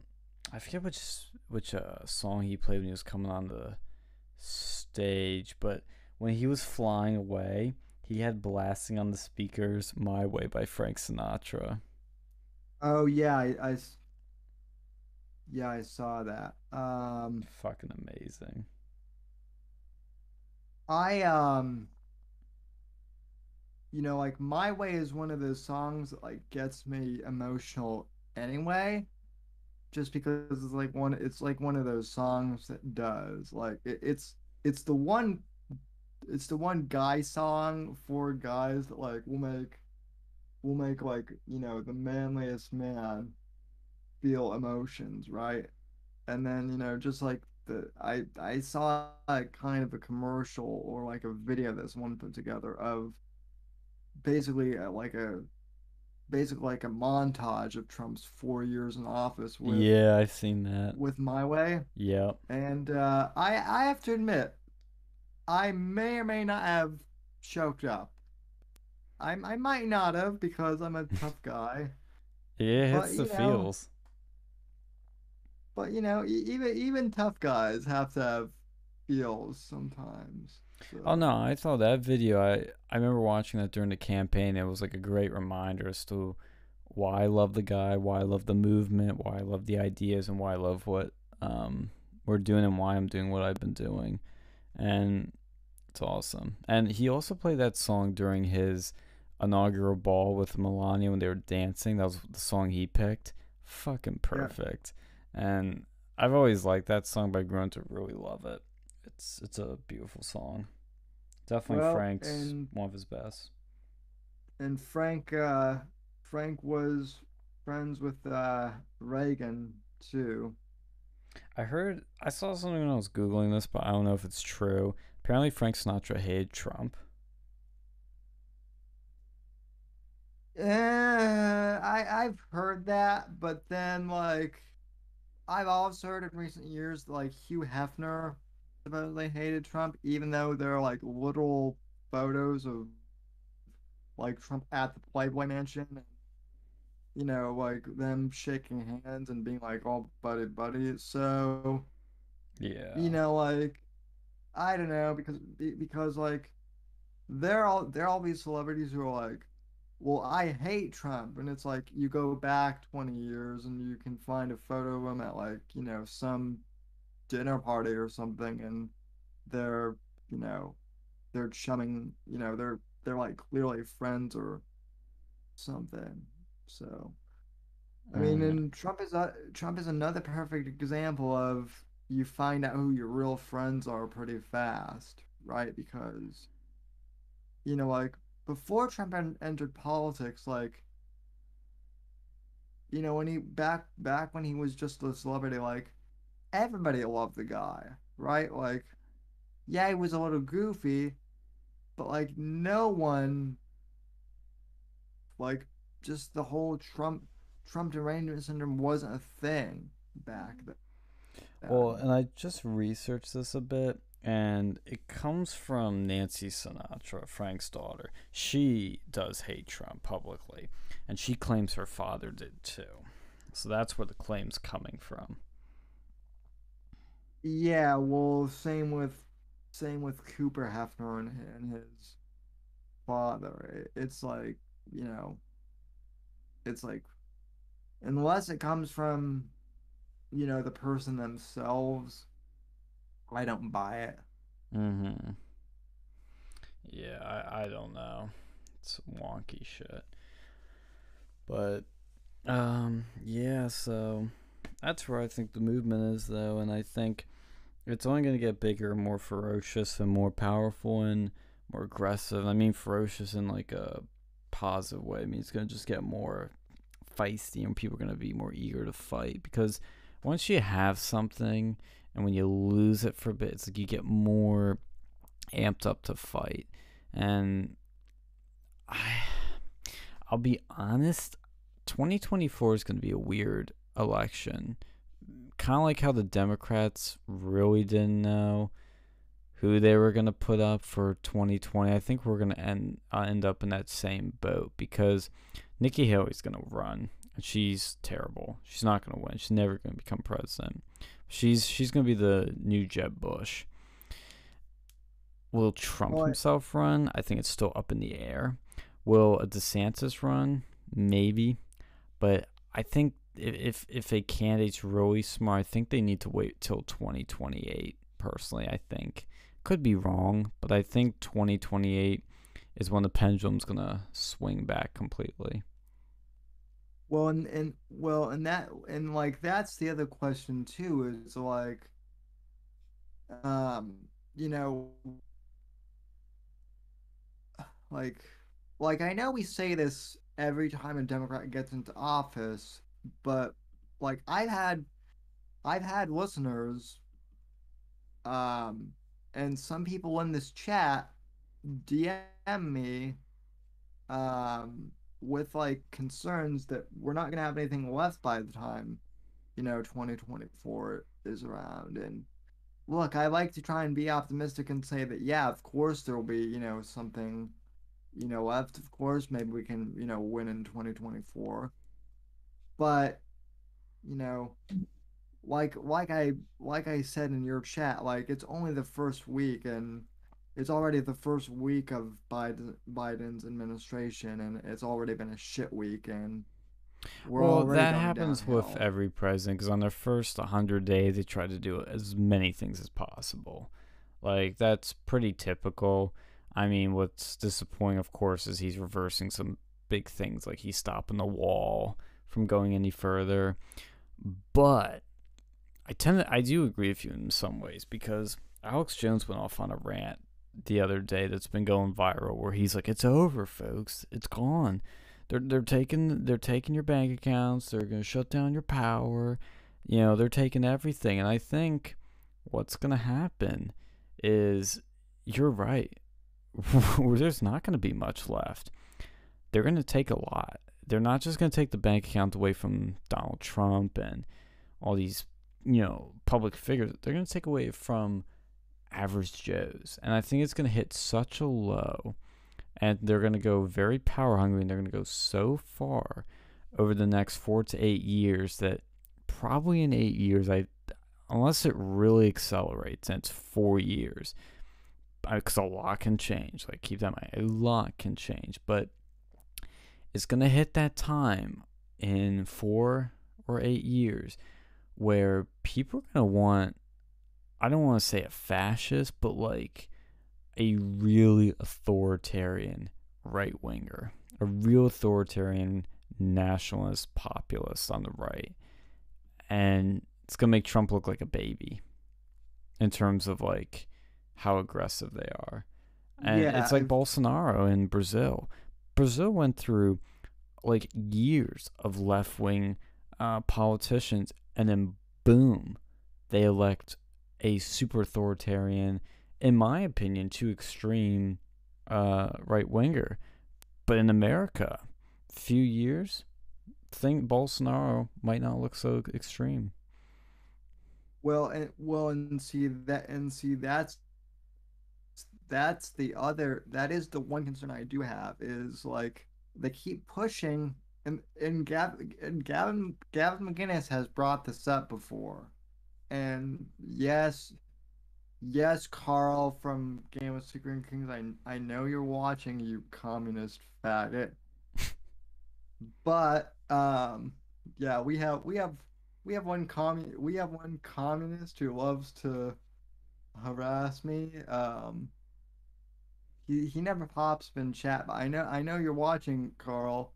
[SPEAKER 1] I forget which which uh, song he played when he was coming on the stage. But when he was flying away, he had blasting on the speakers "My Way" by Frank Sinatra.
[SPEAKER 5] Oh yeah, I, I yeah, I saw that. Um,
[SPEAKER 1] Fucking amazing.
[SPEAKER 5] I um you know, like My Way is one of those songs that like gets me emotional anyway. Just because it's like one it's like one of those songs that does. Like it, it's it's the one it's the one guy song for guys that like will make will make like, you know, the manliest man feel emotions, right? And then, you know, just like the I I saw like kind of a commercial or like a video that someone put together of basically uh, like a basically like a montage of Trump's four years in office with
[SPEAKER 1] yeah, I've seen that.
[SPEAKER 5] with My Way,
[SPEAKER 1] Yep.
[SPEAKER 5] and uh, I I have to admit, I may or may not have choked up. I I might not have because I'm a tough guy.
[SPEAKER 1] Yeah, it hits the
[SPEAKER 5] know,
[SPEAKER 1] feels.
[SPEAKER 5] But you know, even even tough guys have to have feels sometimes.
[SPEAKER 1] Oh no, I saw that video. I I remember watching that during the campaign. It was like a great reminder as to why I love the guy, why I love the movement, why I love the ideas, and why I love what um we're doing and why I'm doing what I've been doing. And it's awesome. And he also played that song during his inaugural ball with Melania when they were dancing. That was the song he picked. Fucking perfect. And I've always liked that song, but I've to really love it. It's it's a beautiful song. Definitely
[SPEAKER 5] Well,
[SPEAKER 1] Frank's
[SPEAKER 5] and-
[SPEAKER 1] one of his best.
[SPEAKER 5] and Frank uh Frank was friends with uh Reagan too.
[SPEAKER 1] I heard I saw something when I was googling this, but I don't know if it's true. Apparently, Frank Sinatra hated Trump.
[SPEAKER 5] Uh, I I've heard that, but then like I've also heard in recent years like Hugh Hefner supposedly hated Trump, even though there are like literal photos of like Trump at the Playboy Mansion, and, you know, like them shaking hands and being like all buddy buddy. So
[SPEAKER 1] Yeah.
[SPEAKER 5] you know like i don't know because because like they're all they're all these celebrities who are like well i hate trump and it's like you go back 20 years and you can find a photo of him at like you know some dinner party or something and they're you know they're chumming, you know, they're they're like clearly friends or something. So I mean,
[SPEAKER 1] Mm.
[SPEAKER 5] and Trump is a, Trump is another perfect example of you find out who your real friends are pretty fast, right? Because you know, like before Trump en- entered politics, like you know, when he back back when he was just a celebrity, like everybody loved the guy, right? Like, yeah, he was a little goofy, but like no one, like, just the whole Trump Trump derangement syndrome wasn't a thing back then.
[SPEAKER 1] Well, and I just researched this a bit, and it comes from Nancy Sinatra, Frank's daughter. She does hate Trump publicly, and she claims her father did too. So that's where the claim's coming from.
[SPEAKER 5] Yeah, well, same with same with Cooper Hefner and, and his father. It, it's like, you know, it's like unless it comes from, you know, the person themselves, I don't buy it.
[SPEAKER 1] Mm-hmm. Yeah, I, I don't know. It's wonky shit. But um yeah, so that's where I think the movement is though, and I think it's only gonna get bigger and more ferocious and more powerful and more aggressive. I mean ferocious in like a positive way. I mean it's gonna just get more feisty and people are gonna be more eager to fight because once you have something and when you lose it for a bit, it's like you get more amped up to fight. And I, I'll be honest, 2024 is going to be a weird election. Kind of like how the Democrats really didn't know who they were going to put up for 2020. I think we're going to end uh, end up in that same boat because Nikki Haley's going to run and she's terrible. She's not going to win. She's never going to become president. She's she's going to be the new Jeb Bush. Will Trump
[SPEAKER 5] I-
[SPEAKER 1] himself run? I think it's still up in the air. Will a DeSantis run? Maybe, but I think if if, if a candidate's really smart, I think they need to wait till 2028. Personally, I think could be wrong, but I think 2028 is when the pendulum's gonna swing back completely.
[SPEAKER 5] Well, and, and well, and that and like that's the other question too is like, um, you know, like, like I know we say this every time a Democrat gets into office, but like I've had, I've had listeners, um, and some people in this chat DM me, um, with like concerns that we're not gonna have anything left by the time, you know, 2024 is around. And look, I like to try and be optimistic and say that yeah, of course there will be, you know, something, you know, left. Of course, maybe we can, you know, win in 2024. But, you know, like like I like I said in your chat, like it's only the first week and it's already the first week of Biden Biden's administration, and it's already been a shit week, and we're
[SPEAKER 1] well, that happens with every president because on their first 100 days, they try to do as many things as possible. Like, that's pretty typical. I mean, what's disappointing, of course, is he's reversing some big things, like he's stopping the wall from going any further. But I tend to, I do agree with you in some ways because Alex Jones went off on a rant the other day that's been going viral where he's like, "It's over, folks. It's gone. They're they're taking they're taking your bank accounts. They're gonna shut down your power. You know, they're taking everything." And I think what's gonna happen is you're right. There's not gonna be much left. They're gonna take a lot. They're not just gonna take the bank account away from Donald Trump and all these you know public figures. They're gonna take away from average Joes. And I think it's going to hit such a low. And they're going to go very power hungry and they're going to go so far over the next four to eight years that probably in eight years, I unless it really accelerates and it's four years, because a lot can change. Like, keep that in mind, a lot can change. But it's going to hit that time in four or eight years where people are going to want I don't want to say a fascist, but like a really authoritarian right winger, a real authoritarian nationalist populist on the right. And it's going to make Trump look like a baby in terms of like how aggressive they are. And
[SPEAKER 5] Yeah,
[SPEAKER 1] it's like Bolsonaro in Brazil. Brazil went through like years of left wing uh, politicians, and then boom, they elect a super authoritarian, in my opinion, too extreme uh, right winger. But in America, few years, think Bolsonaro might not look so extreme.
[SPEAKER 5] Well, and well, and see that, and see that's that's the other. That is the one concern I do have is like they keep pushing, and and Gavin and Gavin Gavin McInnes has brought this up before, and yes, yes, Carl from Game of Secret Kings, I I know you're watching, you communist faggot. But um, yeah, we have we have we have one commun we have one communist who loves to harass me. Um, he he never pops up in chat, but I know I know you're watching, Carl.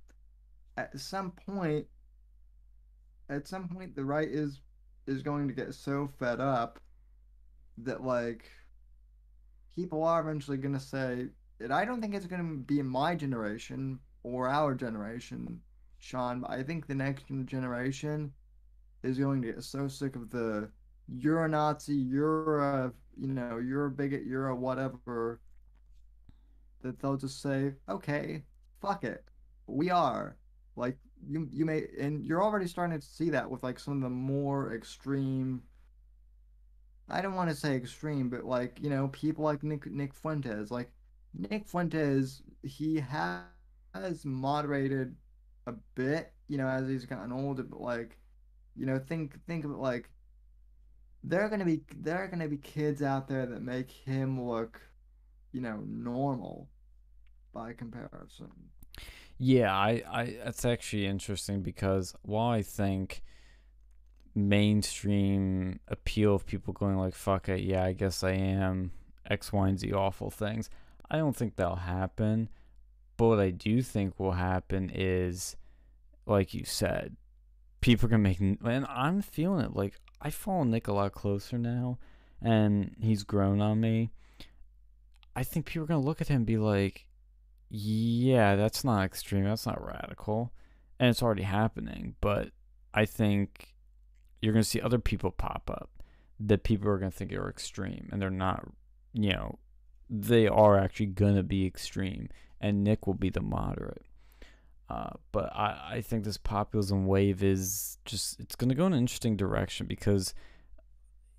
[SPEAKER 5] At some point, at some point, the right is is going to get so fed up that like people are eventually going to say, and I don't think it's going to be my generation or our generation, Sean, but I think the next generation is going to get so sick of the you're a Nazi, you're a you know, you're a bigot, you're a whatever that they'll just say, Okay, fuck it. We are. Like you you may and you're already starting to see that with like some of the more extreme I don't want to say extreme, but like, you know, people like Nick Nick Fuentes, like Nick Fuentes, he has moderated a bit, you know, as he's gotten older, but like you know think think of it like there are gonna be there are gonna be kids out there that make him look you know normal by comparison
[SPEAKER 1] Yeah, I, I that's actually interesting because while I think mainstream appeal of people going like fuck it, yeah, I guess I am X, Y, and Z awful things, I don't think that'll happen. But what I do think will happen is, like you said, people gonna make and I'm feeling it. Like I follow Nick a lot closer now, and he's grown on me. I think people are gonna look at him and be like, "Yeah, that's not extreme. That's not radical," and it's already happening. But I think you're gonna see other people pop up that people are gonna think are extreme, and they're not. You know, they are actually gonna be extreme, and Nick will be the moderate. Uh, but I, I think this populism wave is just it's gonna go in an interesting direction because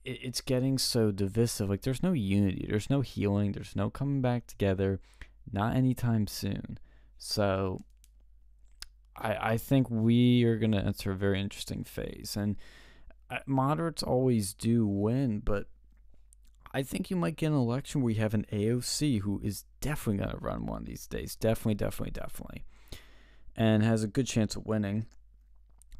[SPEAKER 1] it, it's getting so divisive. Like there's no unity, there's no healing, there's no coming back together, not anytime soon. So I I think we are gonna enter a very interesting phase, and uh, moderates always do win, but I think you might get an election where you have an AOC who is definitely gonna run one of these days. Definitely, definitely, definitely and has a good chance of winning,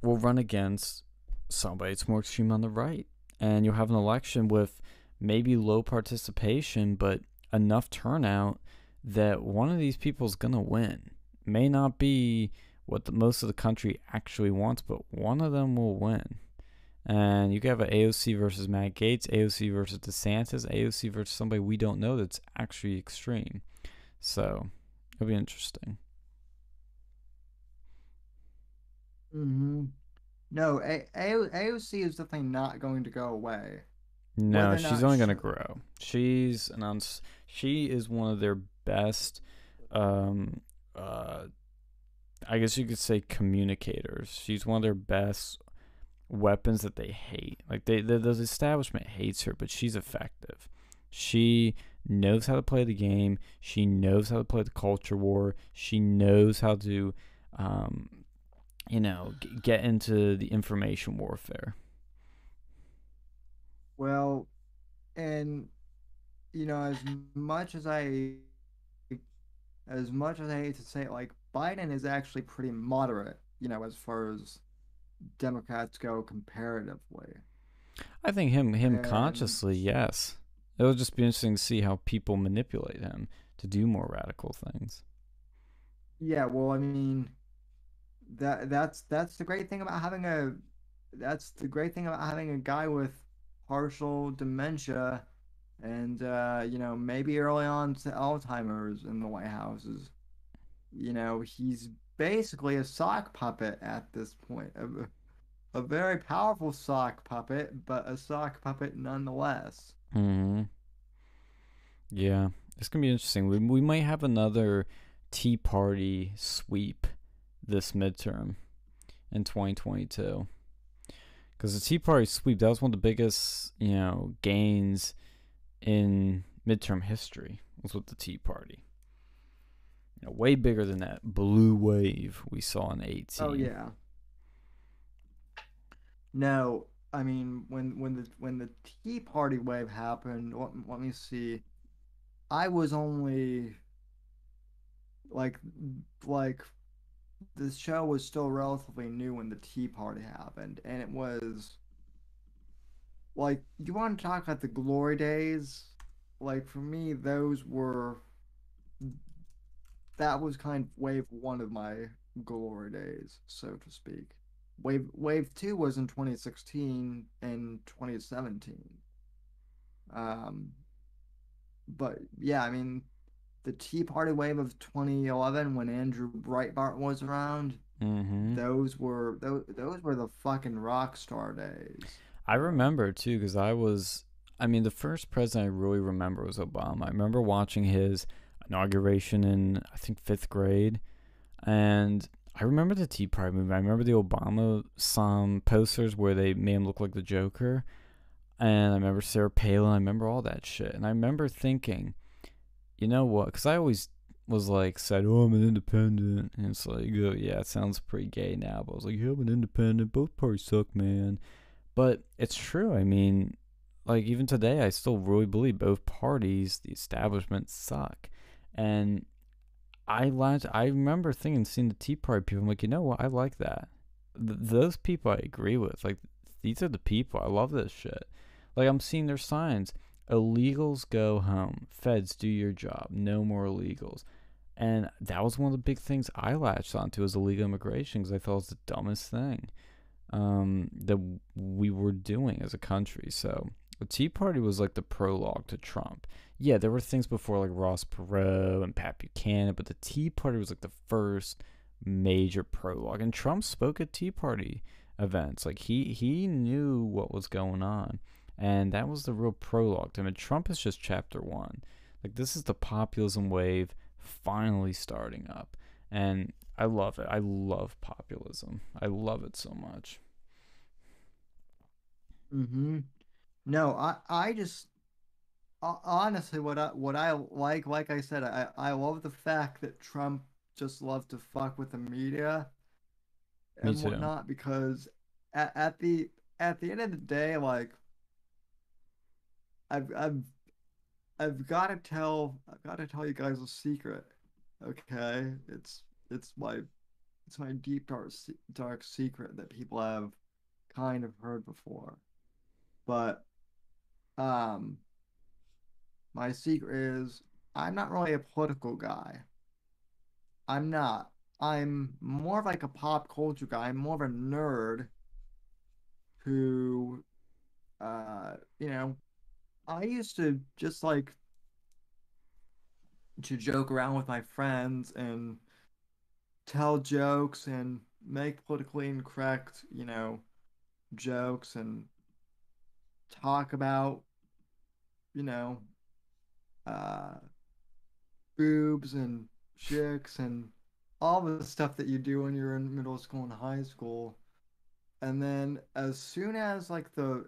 [SPEAKER 1] will run against somebody that's more extreme on the right. And you'll have an election with maybe low participation, but enough turnout that one of these people is going to win. May not be what the, most of the country actually wants, but one of them will win. And you could have an AOC versus Matt Gaetz, AOC versus DeSantis, AOC versus somebody we don't know that's actually extreme. So it'll be interesting.
[SPEAKER 5] mm-hmm. no A- A- aoc is definitely not going to go away
[SPEAKER 1] No,
[SPEAKER 5] Whether
[SPEAKER 1] she's only
[SPEAKER 5] she-
[SPEAKER 1] gonna grow. She's an uns- she is one of their best um uh I guess you could say communicators. She's one of their best weapons that they hate. Like they the, the establishment hates her, but she's effective. She knows how to play the game. She knows how to play the culture war. She knows how to um you know, g- get into the information warfare.
[SPEAKER 5] Well, and you know, as much as I, as much as I hate to say it, like Biden is actually pretty moderate, you know, as far as Democrats go comparatively.
[SPEAKER 1] I think him him
[SPEAKER 5] And-
[SPEAKER 1] consciously, yes. It'll just be interesting to see how people manipulate him to do more radical things.
[SPEAKER 5] Yeah, well, I mean, that that's that's the great thing about having a that's the great thing about having a guy with partial dementia and uh, you know, maybe early on to Alzheimer's in the White House is you know, he's basically a sock puppet at this point. A, a very powerful sock puppet, but a sock puppet nonetheless.
[SPEAKER 1] hmm Yeah, it's gonna be interesting. We we might have another Tea Party sweep this midterm in 2022. Because the Tea Party sweep that was one of the biggest you know gains in midterm history was with the Tea Party. You know, way bigger than that blue wave we saw in 18.
[SPEAKER 5] Oh yeah. No, I mean when when the when the Tea Party wave happened, let, let me see. I was only like like the show was still relatively new when the Tea Party happened, and it was like you want to talk about the glory days? Like for me, those were that was kind of wave one of my glory days, so to speak. Wave wave two was in 2016 and 2017. Um, but yeah, I mean, the Tea Party wave of 2011 when Andrew Breitbart was around,
[SPEAKER 1] Mm-hmm.
[SPEAKER 5] those were those, those were the fucking rock star days.
[SPEAKER 1] I remember too because I was. I mean, the first president I really remember was Obama. I remember watching his inauguration in I think fifth grade, and I remember the Tea Party movement. I remember the Obama some posters where they made him look like the Joker, and I remember Sarah Palin. I remember all that shit, and I remember thinking, you know what? Because I always was like said, "Oh, I'm an independent," and it's like, oh, yeah, it sounds pretty gay now. But I was like, "Yeah, I'm an independent. Both parties suck, man." But it's true. I mean, like even today, I still really believe both parties, the establishment, suck. And I liked, I remember thinking, seeing the Tea Party people, I'm like, you know what? I like that. Th- those people I agree with. Like, these are the people. I love this shit. Like, I'm seeing their signs. Illegals go home. Feds do your job. No more illegals. And that was one of the big things I latched onto was illegal immigration because I thought it was the dumbest thing um, that we were doing as a country. So the Tea Party was like the prologue to Trump. Yeah, there were things before like Ross Perot and Pat Buchanan, but the Tea Party was like the first major prologue. And Trump spoke at Tea Party events. Like he he knew what was going on, and that was the real prologue to him. And Trump is just chapter one. Like this is the populism wave finally starting up, and I love it. I love populism. I love it so much.
[SPEAKER 5] Mm-hmm. No, I I just honestly what I what I like like I said I I love the fact that Trump just loves to fuck with the media
[SPEAKER 1] Me
[SPEAKER 5] and
[SPEAKER 1] too.
[SPEAKER 5] whatnot because at, at the at the end of the day like I've I've I've got to tell I've got to tell you guys a secret. Okay? It's it's my it's my deep dark dark secret that people have kind of heard before. But um my secret is I'm not really a political guy. I'm not. I'm more of like a pop culture guy. I'm more of a nerd who uh you know I used to just like to joke around with my friends and tell jokes and make politically incorrect, you know, jokes and talk about, you know, uh, boobs and chicks and all the stuff that you do when you're in middle school and high school. And then as soon as like the,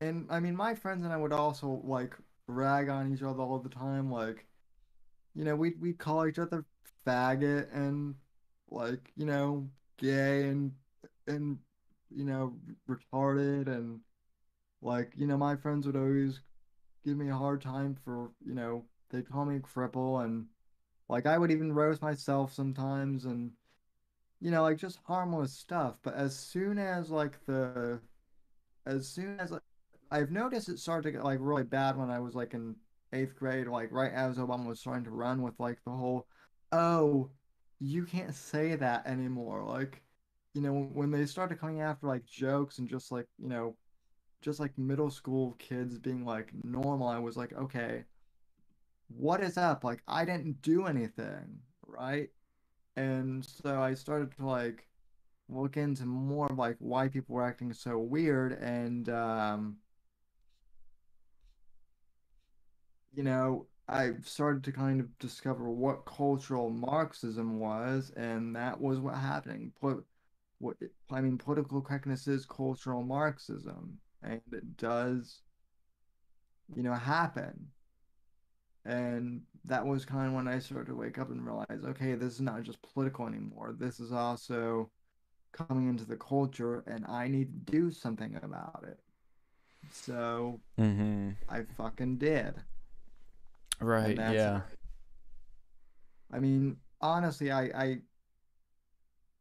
[SPEAKER 5] and I mean, my friends and I would also like rag on each other all the time, like, you know, we'd we'd call each other faggot and like, you know, gay and and you know, retarded and like, you know, my friends would always give me a hard time for, you know, they'd call me a cripple and like I would even roast myself sometimes and you know, like just harmless stuff. But as soon as like the as soon as like, I've noticed it started to get like really bad when I was like in eighth grade, like right as Obama was starting to run with like the whole, oh, you can't say that anymore. Like, you know, when they started coming after like jokes and just like, you know, just like middle school kids being like normal, I was like, okay, what is up? Like, I didn't do anything, right? And so I started to like look into more of like why people were acting so weird and um you know, I started to kind of discover what cultural Marxism was, and that was what happening. Put what I mean, political correctness is cultural Marxism, and it does, you know, happen. And that was kind of when I started to wake up and realize, okay, this is not just political anymore. This is also coming into the culture, and I need to do something about it. So
[SPEAKER 1] Mm-hmm.
[SPEAKER 5] I fucking did.
[SPEAKER 1] Right. Yeah.
[SPEAKER 5] I mean, honestly, I, I,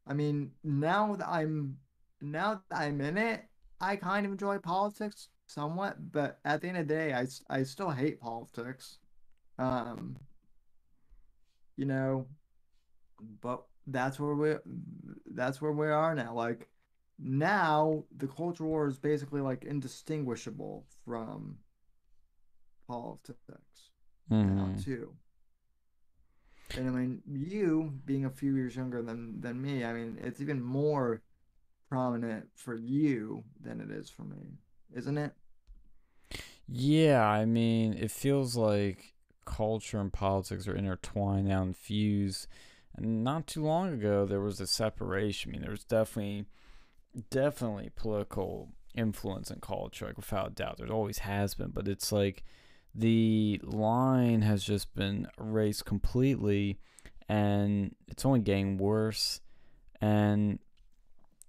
[SPEAKER 5] I mean, now that I'm, now that I'm in it, I kind of enjoy politics somewhat, but at the end of the day, I, I still hate politics. Um, you know, but that's where we, that's where we are now. Like, now the culture war is basically like indistinguishable from politics now
[SPEAKER 1] Mm-hmm.
[SPEAKER 5] too. And I mean, you being a few years younger than than me, I mean, it's even more prominent for you than it is for me, isn't it?
[SPEAKER 1] Yeah, I mean, it feels like culture and politics are intertwined now and fused. And not too long ago, there was a separation. I mean, there was definitely, definitely political influence in culture, like without a doubt. There always has been, but it's like the line has just been erased completely, and it's only getting worse. And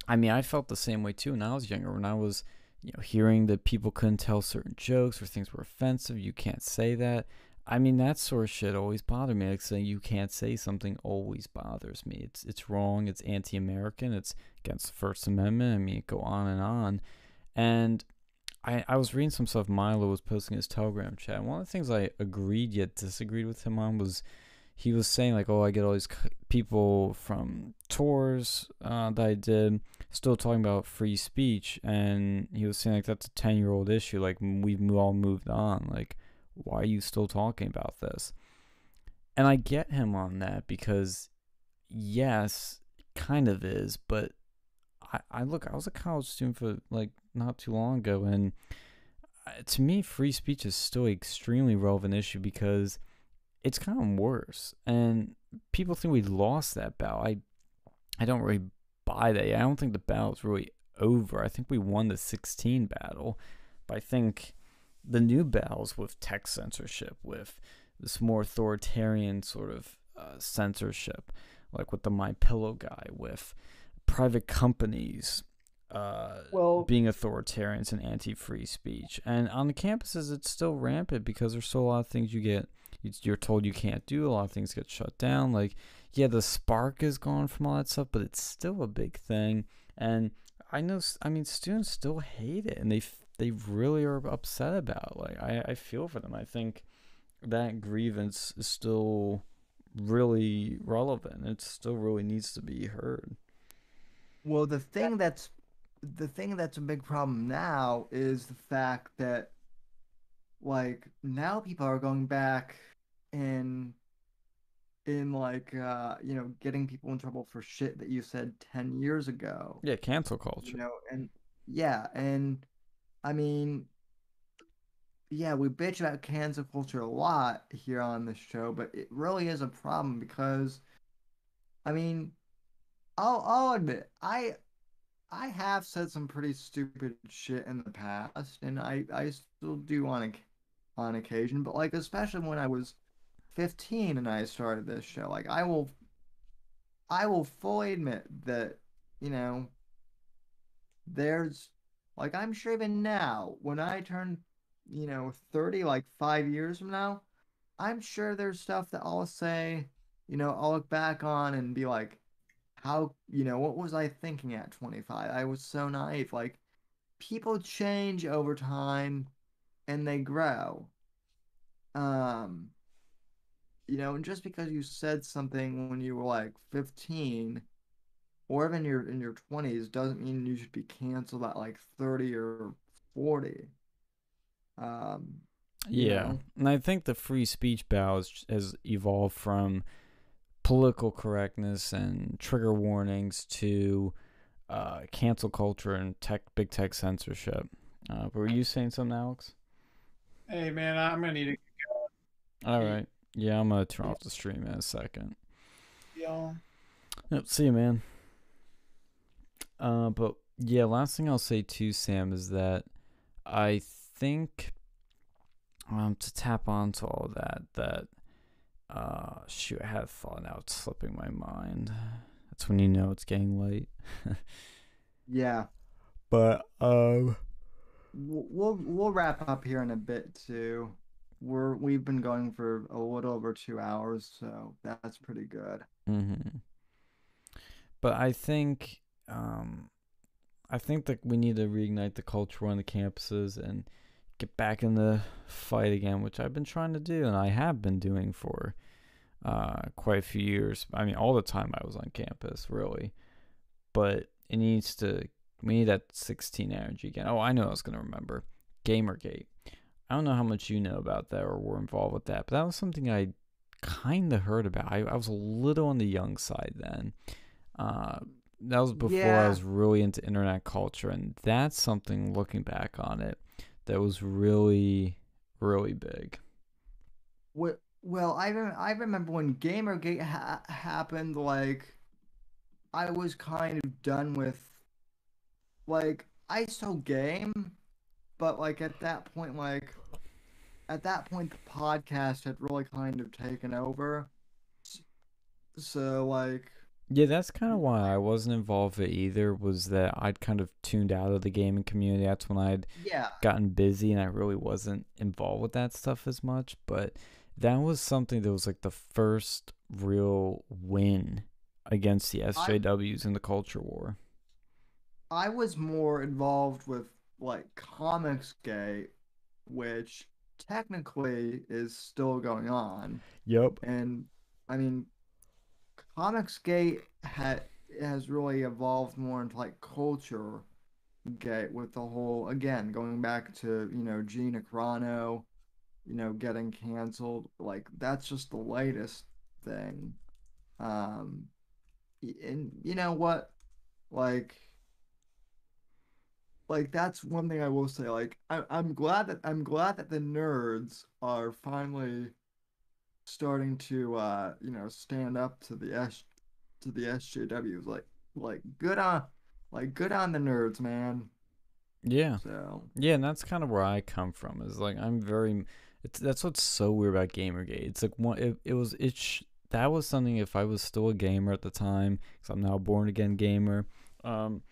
[SPEAKER 1] I mean, I felt the same way too when I was younger. When I was you know, hearing that people couldn't tell certain jokes or things were offensive, you can't say that. I mean, that sort of shit always bothered me. Like saying you can't say something always bothers me. It's it's wrong. It's anti-American. It's against the First Amendment. I mean, go on and on. And I I was reading some stuff Milo was posting in his Telegram chat. One of the things I agreed yet disagreed with him on was he was saying like, oh, I get all these people from tours uh, that I did still talking about free speech, and he was saying like that's a ten year old issue. Like we've all moved on. Like why are you still talking about this? And I get him on that because yes, kind of is, but I, I look, I was a college student for like not too long ago, and uh, to me, free speech is still an extremely relevant issue because it's gotten worse, and people think we lost that battle. I, I don't really buy that. I don't think the battle's really over. I think we won the 16 battle, but I think the new battles with tech censorship, with this more authoritarian sort of uh, censorship, like with the My Pillow guy, with private companies uh,
[SPEAKER 5] Well-
[SPEAKER 1] being authoritarians and anti-free speech, and on the campuses it's still rampant because there's still a lot of things you get you- you're told you can't do. A lot of things get shut down. Like yeah, the spark is gone from all that stuff, but it's still a big thing. And I know, I mean, students still hate it, and they they really are upset about. It. Like I I feel for them. I think that grievance is still really relevant. It still really needs to be heard.
[SPEAKER 5] Well, the thing that's the thing that's a big problem now is the fact that like now people are going back and in like uh you know getting people in trouble for shit that you said 10 years ago.
[SPEAKER 1] Yeah, cancel culture You
[SPEAKER 5] know, and yeah, and I mean yeah, we bitch about cancel culture a lot here on this show, but it really is a problem because I mean I'll I'll admit I I have said some pretty stupid shit in the past, and I I still do on on occasion, but like especially when I was 15 and I started this show, like I will I will fully admit that you know there's like I'm sure even now when I turn you know 30 like 5 years from now, I'm sure there's stuff that I'll say, you know, I'll look back on and be like how you know what was I thinking at 25? I was so naive. Like people change over time and they grow. Um, you know, and just because you said something when you were like 15 or even your in your 20s doesn't mean you should be canceled at like 30 or 40. Um,
[SPEAKER 1] Yeah,
[SPEAKER 5] know?
[SPEAKER 1] and I think the free speech has, has evolved from political correctness and trigger warnings to uh, cancel culture and tech, big tech censorship. Uh, were you saying something, Alex?
[SPEAKER 2] Hey man, I'm gonna need to.
[SPEAKER 1] All right. Yeah, I'm gonna turn off the stream in a second.
[SPEAKER 2] y'all.
[SPEAKER 1] Yep. See you, man. Uh, but yeah, last thing I'll say too, Sam, is that I think um to tap onto all that that uh shoot I had thought now it's slipping my mind. That's when you know it's getting late.
[SPEAKER 5] Yeah.
[SPEAKER 1] But um
[SPEAKER 5] We'll we'll we'll wrap up here in a bit too. We're we've been going for a little over two hours, so that's pretty good.
[SPEAKER 1] Mm-hmm. But I think, um, I think that we need to reignite the culture on the campuses and get back in the fight again, which I've been trying to do, and I have been doing for uh, quite a few years. I mean, all the time I was on campus, really. But it needs to. We need that 16 energy again. Oh, I know. I was gonna remember GamerGate. I don't know how much you know about that or were involved with that, but that was something I kind of heard about. I, I was a little on the young side then. Uh, that was before I was really into internet culture, and that's something looking back on it that was really, really big.
[SPEAKER 5] Well, well, I I remember when Gamergate ha- happened. Like, I was kind of done with. Like, I still game, but like at that point, like, at that point, the podcast had really kind of taken over. So like,
[SPEAKER 1] Yeah, that's kind of why I wasn't involved with it either. Was that I'd kind of tuned out of the gaming community. That's when I'd
[SPEAKER 5] yeah,
[SPEAKER 1] gotten busy and I really wasn't involved with that stuff as much. But that was something that was like the first real win against the SJWs in the culture war.
[SPEAKER 5] I was more involved with like Comics Comicsgate, which technically is still going on.
[SPEAKER 1] Yep.
[SPEAKER 5] and I mean, Comicsgate ha- has really evolved more into like culture gate with the whole again going back to you know Gina Carano, you know getting canceled. Like that's just the latest thing. Um, and you know what, like. Like that's one thing I will say. Like I, I'm glad that I'm glad that the nerds are finally starting to uh you know stand up to the S to the SJWs like like good on like good on the nerds man
[SPEAKER 1] Yeah.
[SPEAKER 5] so
[SPEAKER 1] Yeah, and that's kind of where I come from. Is like I'm very. It's that's what's so weird about GamerGate. It's like one. It, it was it. Sh- that was something. If I was still a gamer at the time, because I'm now a born again gamer, um,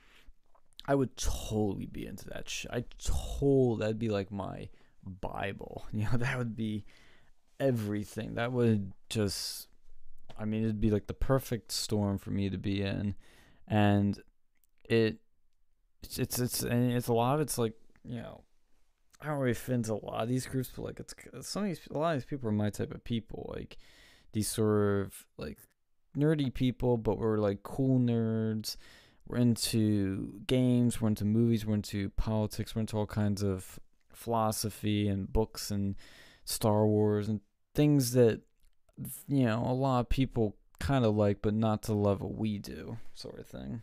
[SPEAKER 1] I would totally be into that. Sh- I told that'd be like my bible. You know, that would be everything. That would just. I mean, it'd be like the perfect storm for me to be in, and it it's it's it's and it's a lot of it's like you know I don't really fit into a lot of these groups, but like it's some of these a lot of these people are my type of people, like these sort of like nerdy people, but we're like cool nerds. We're into games, we're into movies, we're into politics, we're into all kinds of philosophy and books and Star Wars and things that you know a lot of people kind of like, but not to the level we do, sort of thing.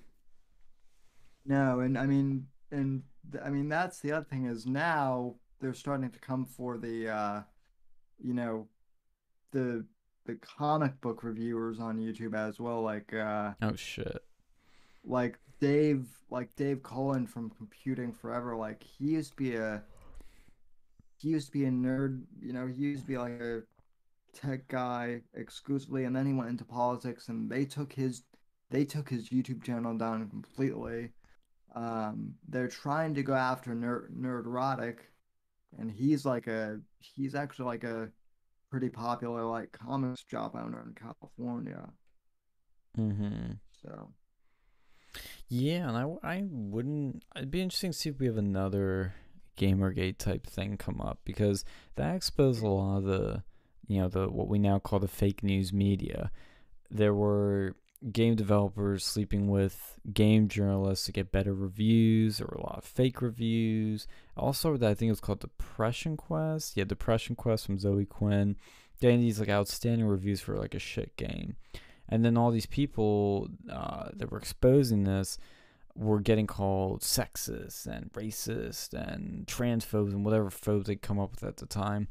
[SPEAKER 5] no and I mean and th- I mean that's the other thing is now they're starting to come for the uh you know the the comic book reviewers on YouTube as well like uh
[SPEAKER 1] Oh shit.
[SPEAKER 5] like Dave like Dave Cullen from Computing Forever like he used to be a he used to be a nerd you know he used to be like a tech guy exclusively and then he went into politics and they took his they took his YouTube channel down completely um they're trying to go after nerd Nerdrotic and he's like a he's actually like a pretty popular like comics shop owner in California
[SPEAKER 1] Mm-hmm.
[SPEAKER 5] so
[SPEAKER 1] Yeah, and I, I wouldn't. It'd be interesting to see if we have another Gamergate type thing come up because that exposed a lot of the, you know, the what we now call the fake news media. There were game developers sleeping with game journalists to get better reviews. There were a lot of fake reviews. Also, that I think it was called Depression Quest. Yeah, Depression Quest from Zoe Quinn, getting these like outstanding reviews for like a shit game and then all these people uh, that were exposing this were getting called sexist and racist and transphobes and whatever phobes they come up with at the time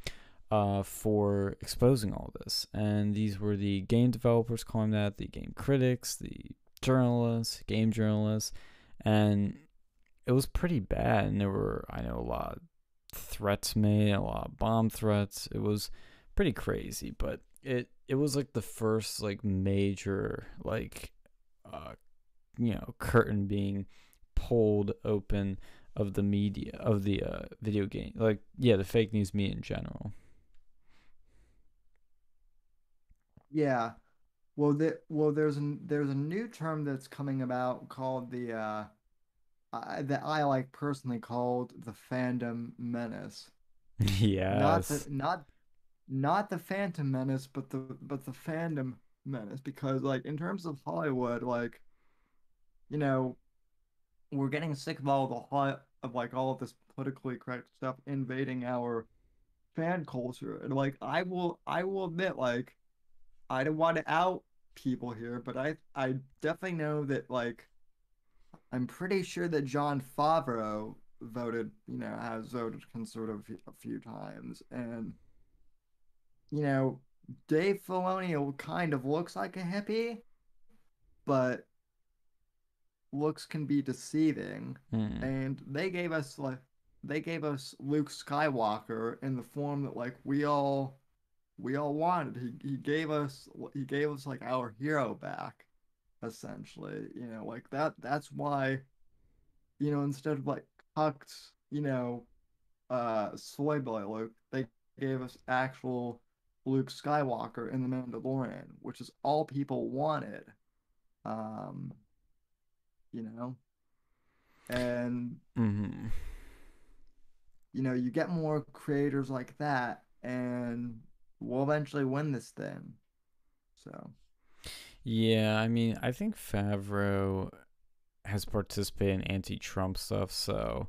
[SPEAKER 1] uh, for exposing all this. And these were the game developers calling that, the game critics, the journalists, game journalists, and it was pretty bad. And there were, I know, a lot of threats made, a lot of bomb threats. It was pretty crazy, but it it was like the first like major like uh you know curtain being pulled open of the media of the uh video game like yeah the fake news media in general
[SPEAKER 5] Yeah. Well, the, well, there's a there's a new term that's coming about called the uh, I, that I like personally called the fandom menace. Not
[SPEAKER 1] yes
[SPEAKER 5] the not not the Phantom Menace, but the but the fandom menace. Because like in terms of Hollywood, like you know, we're getting sick of all the hot of like all of this politically correct stuff invading our fan culture. And like I will I will admit, like I don't want to out people here, but I I definitely know that like I'm pretty sure that Jon Favreau voted, you know, has voted conservative a few times, and you know, Dave Filoni kind of looks like a hippie, but looks can be deceiving.
[SPEAKER 1] Hmm.
[SPEAKER 5] And they gave us like they gave us Luke Skywalker in the form that like we all we all wanted. He he gave us he gave us like our hero back, essentially. You know, like that that's why, you know, instead of like cucked, you know, uh soy boy Luke, they gave us actual Luke Skywalker in The Mandalorian, which is all people wanted. Um, you know, and
[SPEAKER 1] mm-hmm.
[SPEAKER 5] you know, you get more creators like that, and we'll eventually win this thing. So,
[SPEAKER 1] Yeah, I mean, I think Favreau has participated in anti-Trump stuff, so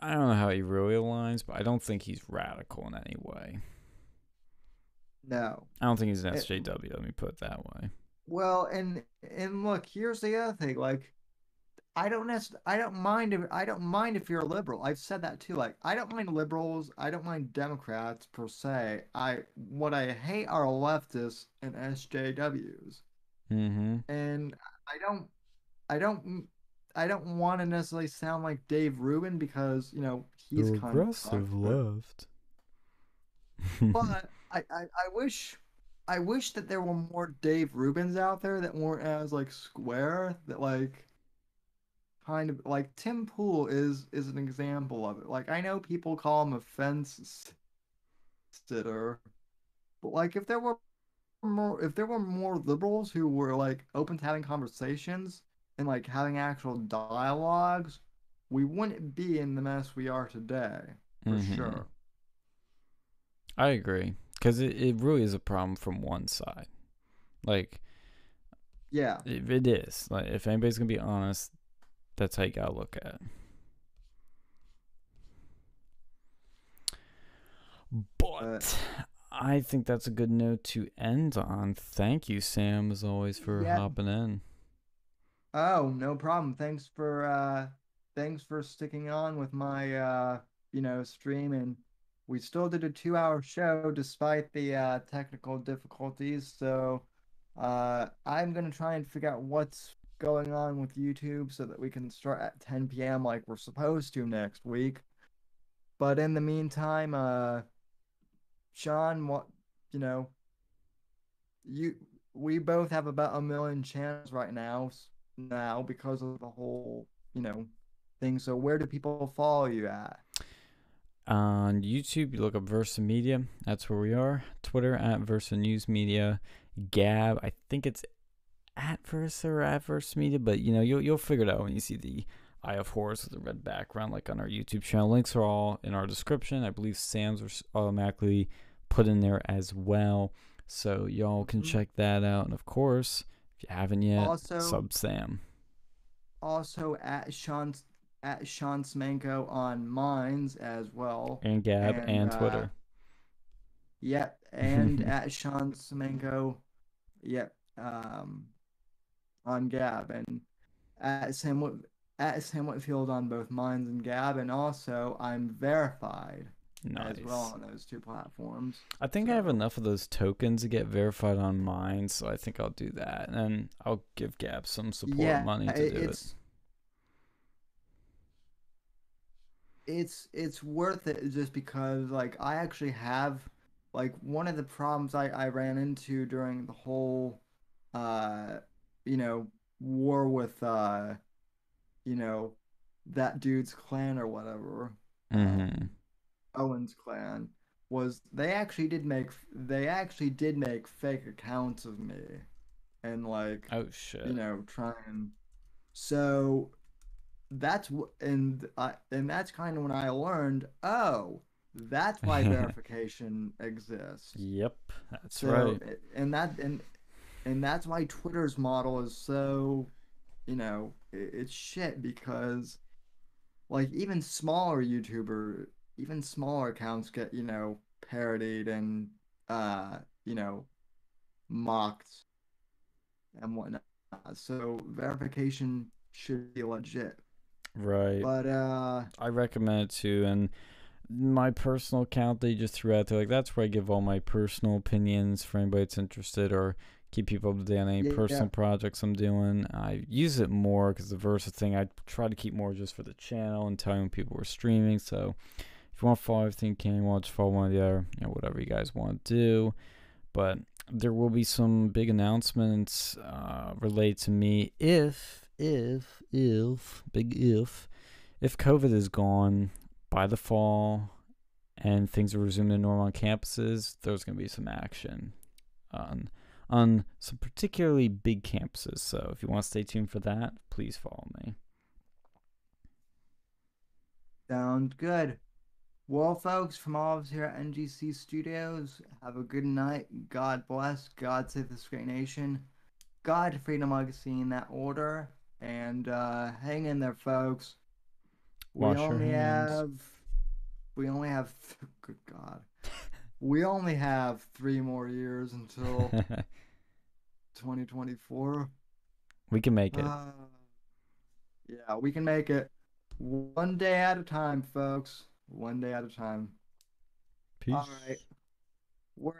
[SPEAKER 1] I don't know how he really aligns, but I don't think he's radical in any way.
[SPEAKER 5] no.
[SPEAKER 1] I don't think he's an
[SPEAKER 5] It-
[SPEAKER 1] SJW. Let me put it that way.
[SPEAKER 5] Well, and and look, here's the other thing. Like, I don't nec- I don't mind if I don't mind if you're a liberal. I've said that too. Like, I don't mind liberals. I don't mind Democrats per se. I what I hate are leftists and SJWs.
[SPEAKER 1] Mm-hmm.
[SPEAKER 5] And I don't I don't I don't want to necessarily sound like Dave Rubin because you know he's kind of sucked,
[SPEAKER 1] left.
[SPEAKER 5] But I, I, I wish I wish that there were more Dave Rubins out there that weren't as like square that like kind of like Tim Pool is is an example of it. Like I know people call him a fence sitter, but like if there were more if there were more liberals who were like open to having conversations and like having actual dialogues, we wouldn't be in the mess we are today for
[SPEAKER 1] Mhm.
[SPEAKER 5] sure.
[SPEAKER 1] I agree. Because it, it really is a problem from one side. Like,
[SPEAKER 5] Yeah.
[SPEAKER 1] it, it is. Like, if anybody's to be honest, that's how you got to look at it. But I think that's a good note to end on. Thank you, Sam, as always, for
[SPEAKER 5] Yeah.
[SPEAKER 1] hopping in.
[SPEAKER 5] Oh, no problem. Thanks for uh thanks for sticking on with my uh you know stream and we still did a two hour show despite the uh technical difficulties. So uh I'm gonna try and figure out what's going on with YouTube so that we can start at 10 p.m. like we're supposed to next week. But in the meantime, uh Sean, what you know, you we both have about a million channels right now now because of the whole you know thing so where do people follow you at
[SPEAKER 1] On YouTube, you look up Versa Media. That's where we are. Twitter at Versa News Media. Gab, I think it's at Versa or at Versa Media, but you know you'll you'll figure it out when you see the Eye of Horus with the red background, like on our YouTube channel. Links are all in our description. I believe Sam's are automatically put in there as well, so y'all can
[SPEAKER 5] Mhm.
[SPEAKER 1] check that out. And of course, if you haven't yet,
[SPEAKER 5] Also-
[SPEAKER 1] sub Sam.
[SPEAKER 5] Also at Sean at Sean Smanko on Minds as well.
[SPEAKER 1] and Gab and,
[SPEAKER 5] And, uh,
[SPEAKER 1] Twitter.
[SPEAKER 5] Yep, and at Sean Semenko, yep, um, on Gab and at Sam at Sam Whitfield on both Minds and Gab, and also I'm verified
[SPEAKER 1] Nice.
[SPEAKER 5] as well on those two platforms.
[SPEAKER 1] I think I have enough of those tokens to get verified on mine, so I think I'll do that, and I'll give Gab some support
[SPEAKER 5] yeah,
[SPEAKER 1] money to
[SPEAKER 5] it-
[SPEAKER 1] do it.
[SPEAKER 5] it's it's it's worth it just because like I actually have like one of the problems I I ran into during the whole uh you know war with uh you know that dude's clan or whatever
[SPEAKER 1] hmm
[SPEAKER 5] Owen's clan was they actually did make they actually did make fake accounts of me and like
[SPEAKER 1] Oh shit.
[SPEAKER 5] you know trying. so that's and I and that's kind of when I learned oh that's why verification exists
[SPEAKER 1] Yep, that's
[SPEAKER 5] so
[SPEAKER 1] right.
[SPEAKER 5] and that and and that's why Twitter's model is so you know it, it's shit because like even smaller YouTuber even smaller accounts get you know parodied and uh you know mocked and whatnot. So verification should be legit.
[SPEAKER 1] Right.
[SPEAKER 5] but uh
[SPEAKER 1] I recommend it too, and my personal account they just threw out there, like that's where I give all my personal opinions for anybody that's interested or keep people up to date on any
[SPEAKER 5] Yeah,
[SPEAKER 1] personal
[SPEAKER 5] yeah.
[SPEAKER 1] projects I'm doing. I use it more because the Versa thing I try to keep more just for the channel and telling when people are streaming. So if you want to follow everything, you can watch follow one of the other, you know, whatever you guys want to do. But there will be some big announcements uh, related to me if, if, if, big if, if COVID is gone by the fall and things are resumed to normal on campuses, there's going to be some action on on some particularly big campuses. So if you want to stay tuned for that, please follow me.
[SPEAKER 5] Sounds good. Well, folks, from all of us here at NGC Studios, have a good night. God bless. God save this great nation. God, freedom, legacy in that order. And uh, hang in there, folks. We
[SPEAKER 1] Wash your
[SPEAKER 5] only
[SPEAKER 1] hands.
[SPEAKER 5] have. We only have. Good God. We only have three more years until 2024.
[SPEAKER 1] we can make it.
[SPEAKER 5] Uh, yeah, we can make it one day at a time, folks. One day at a time.
[SPEAKER 1] Peace.
[SPEAKER 5] All right. We're